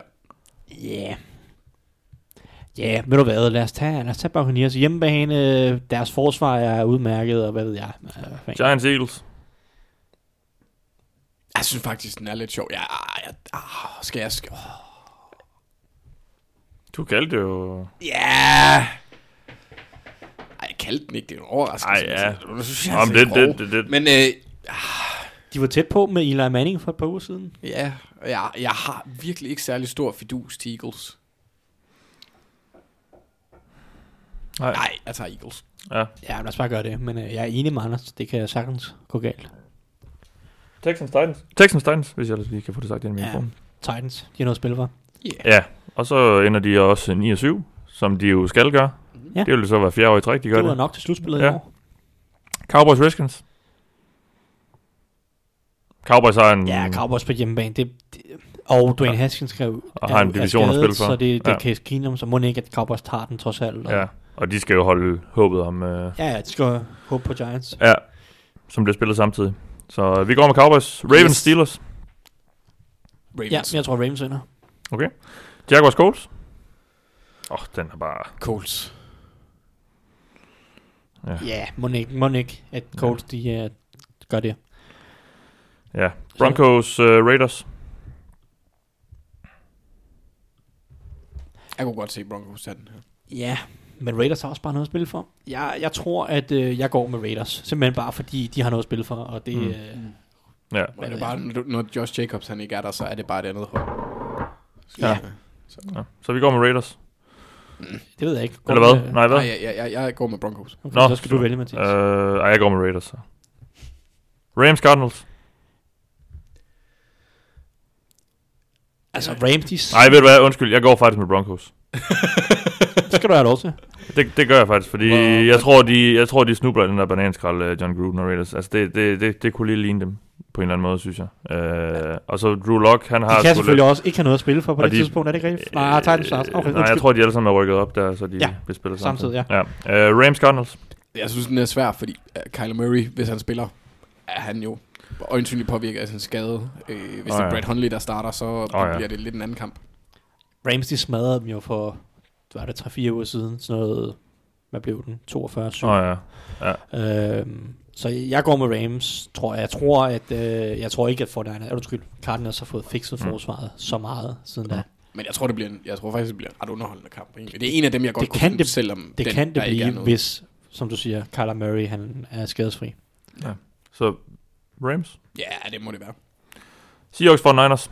Ja. Yeah. Ja, yeah, ved du hvad, lad os tage, lad os tage Buccaneers hjemmebane, deres forsvar er udmærket, og hvad ved jeg. Øh, hvad. Giants Eagles. Jeg synes faktisk, den er lidt sjov. Ja, ja, ah, skal jeg... Skal, oh. Du kaldte det jo... Ja. Jeg kaldte den ikke. Det er en overraskelse. Ej, ja. Det synes jeg, Nå, men altså det, er det, det, det, Men øh, De var tæt på med Eli Manning for et par uger siden. ja, jeg, jeg har virkelig ikke særlig stor fidus til Eagles. Nej. Nej, jeg tager Eagles. Ja. Ja, lad os bare gøre det, men øh, jeg er enig med Anders, det kan sagtens gå galt. Texans Titans. Texans Titans, hvis jeg ellers lige kan få det sagt i min Ja. mikrofon. Titans, de har noget at spille for. Yeah. Ja, og så ender de også 9 og 7, som de jo skal gøre. Ja. Det vil så være fjerde år i træk, de gør Det var det. nok til slutspillet Ja. i år. Cowboys Redskins. Cowboys har en... Ja, Cowboys på hjemmebane. Det, det, og Dwayne Haskins skrev, Og har en division at spille for. Så det, det Ja. er Case Keenum, så må ikke, at Cowboys tager den trods alt. Og, Ja, og de skal jo holde håbet om... Øh, ja, ja, de skal håbe på Giants. ja, som bliver spillet samtidig. Så øh, vi går med Cowboys. Ravens Yes. Steelers. Ravens. Ja, jeg tror Ravens vinder. Okay. Jaguars Colts. Åh, oh, den er bare... Colts. Ja. Ja, må ikke, må ikke, at Colts, de uh, gør det. Ja. Broncos uh, Raiders. Jeg kunne godt se Broncos tage den her. Ja, men Raiders har også bare noget at spille for. Jeg, jeg tror, at øh, jeg går med Raiders. Simpelthen bare fordi, de har noget at spille for. Og det, Mm. mm. øh, Ja. Men er det bare, når, Josh Jacobs han ikke er der, så er det bare det andet hold. Ja. Så. ja. Så vi går med Raiders. Det ved jeg ikke. Går Eller hvad? med- Nej, hvad? Nej, jeg, jeg, jeg, går med Broncos. Okay, Nå. så skal du vælge, Mathias. Øh, ej, jeg går med Raiders. Så. Rams Cardinals. altså, Rams, de... Nej, ved du hvad? Undskyld, jeg går faktisk med Broncos. det skal du have lov til. Det, det gør jeg faktisk, fordi Hvor- jeg, tror, de, jeg tror, de snubler i den der bananskrald, øh, John Gruden og Raiders. Altså, det, det, det, det kunne lige ligne dem på en eller anden måde, synes jeg. Øh, og så Drew Lock, han har... De kan selvfølgelig også ikke have noget at spille for på Og det de- tidspunkt, er det ikke rigtigt? Nej, Titans start. Okay, Øh, Nej, jeg tror, de alle sammen er rykket op der, så de Ja, vil spille samtidig, samtidig. ja. Uh, Rams Cardinals. Jeg synes, den er svær, fordi uh, Kyler Murray, hvis han spiller, er han jo øjensynligt påvirket af sin skade. Øh, hvis Åh, det er ja. Brad Hundley, der starter, så oh, ja. bliver det lidt en anden kamp. Rams, de smadrede dem jo for, var det, 3-4 uger siden. Sådan noget, hvad blev den? 42 7 Åh oh, ja. Øhm, så jeg går med Rams, tror jeg. Jeg tror, at, øh, jeg tror ikke, at Fortnite, er undskyld, Cardinals har fået fikset Mm. forsvaret så meget siden da. Men jeg tror, det bliver en, jeg tror faktisk, det bliver en ret underholdende kamp. Egentlig. Det er en af dem, jeg godt Det kunne kan finde, det- selvom Det den, kan det er blive, hvis, som du siger, Kyler Murray han er skadesfri. Så Rams. Ja, det må det være. Seahawks for Niners.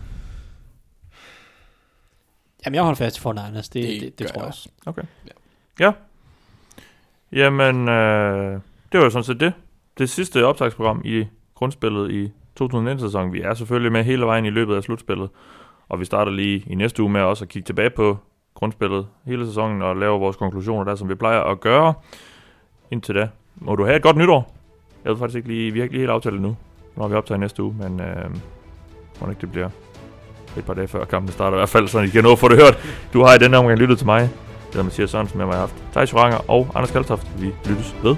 Jamen, jeg holder fast i Fortnite, det, det, det, det tror jeg. også. Okay. Ja. Jamen, øh, det var jo sådan set det. Det sidste optagsprogram i grundspillet i 2019-sæsonen. Vi er selvfølgelig med hele vejen i løbet af slutspillet. Og vi starter lige i næste uge med også at kigge tilbage på grundspillet hele sæsonen og lave vores konklusioner der, som vi plejer at gøre. Indtil da må du have et godt nytår. Jeg ved faktisk ikke lige, vi har ikke lige helt aftalt det nu, når vi optager næste uge, men øh, må ikke det bliver et par dage før kampen starter i hvert fald, så I kan nå at få det hørt. Du har i denne omgang lyttet til mig. Det hedder Mathias Sørensen med mig, har haft Thijs Joranger og Anders Kaltoft. Vi lyttes ved.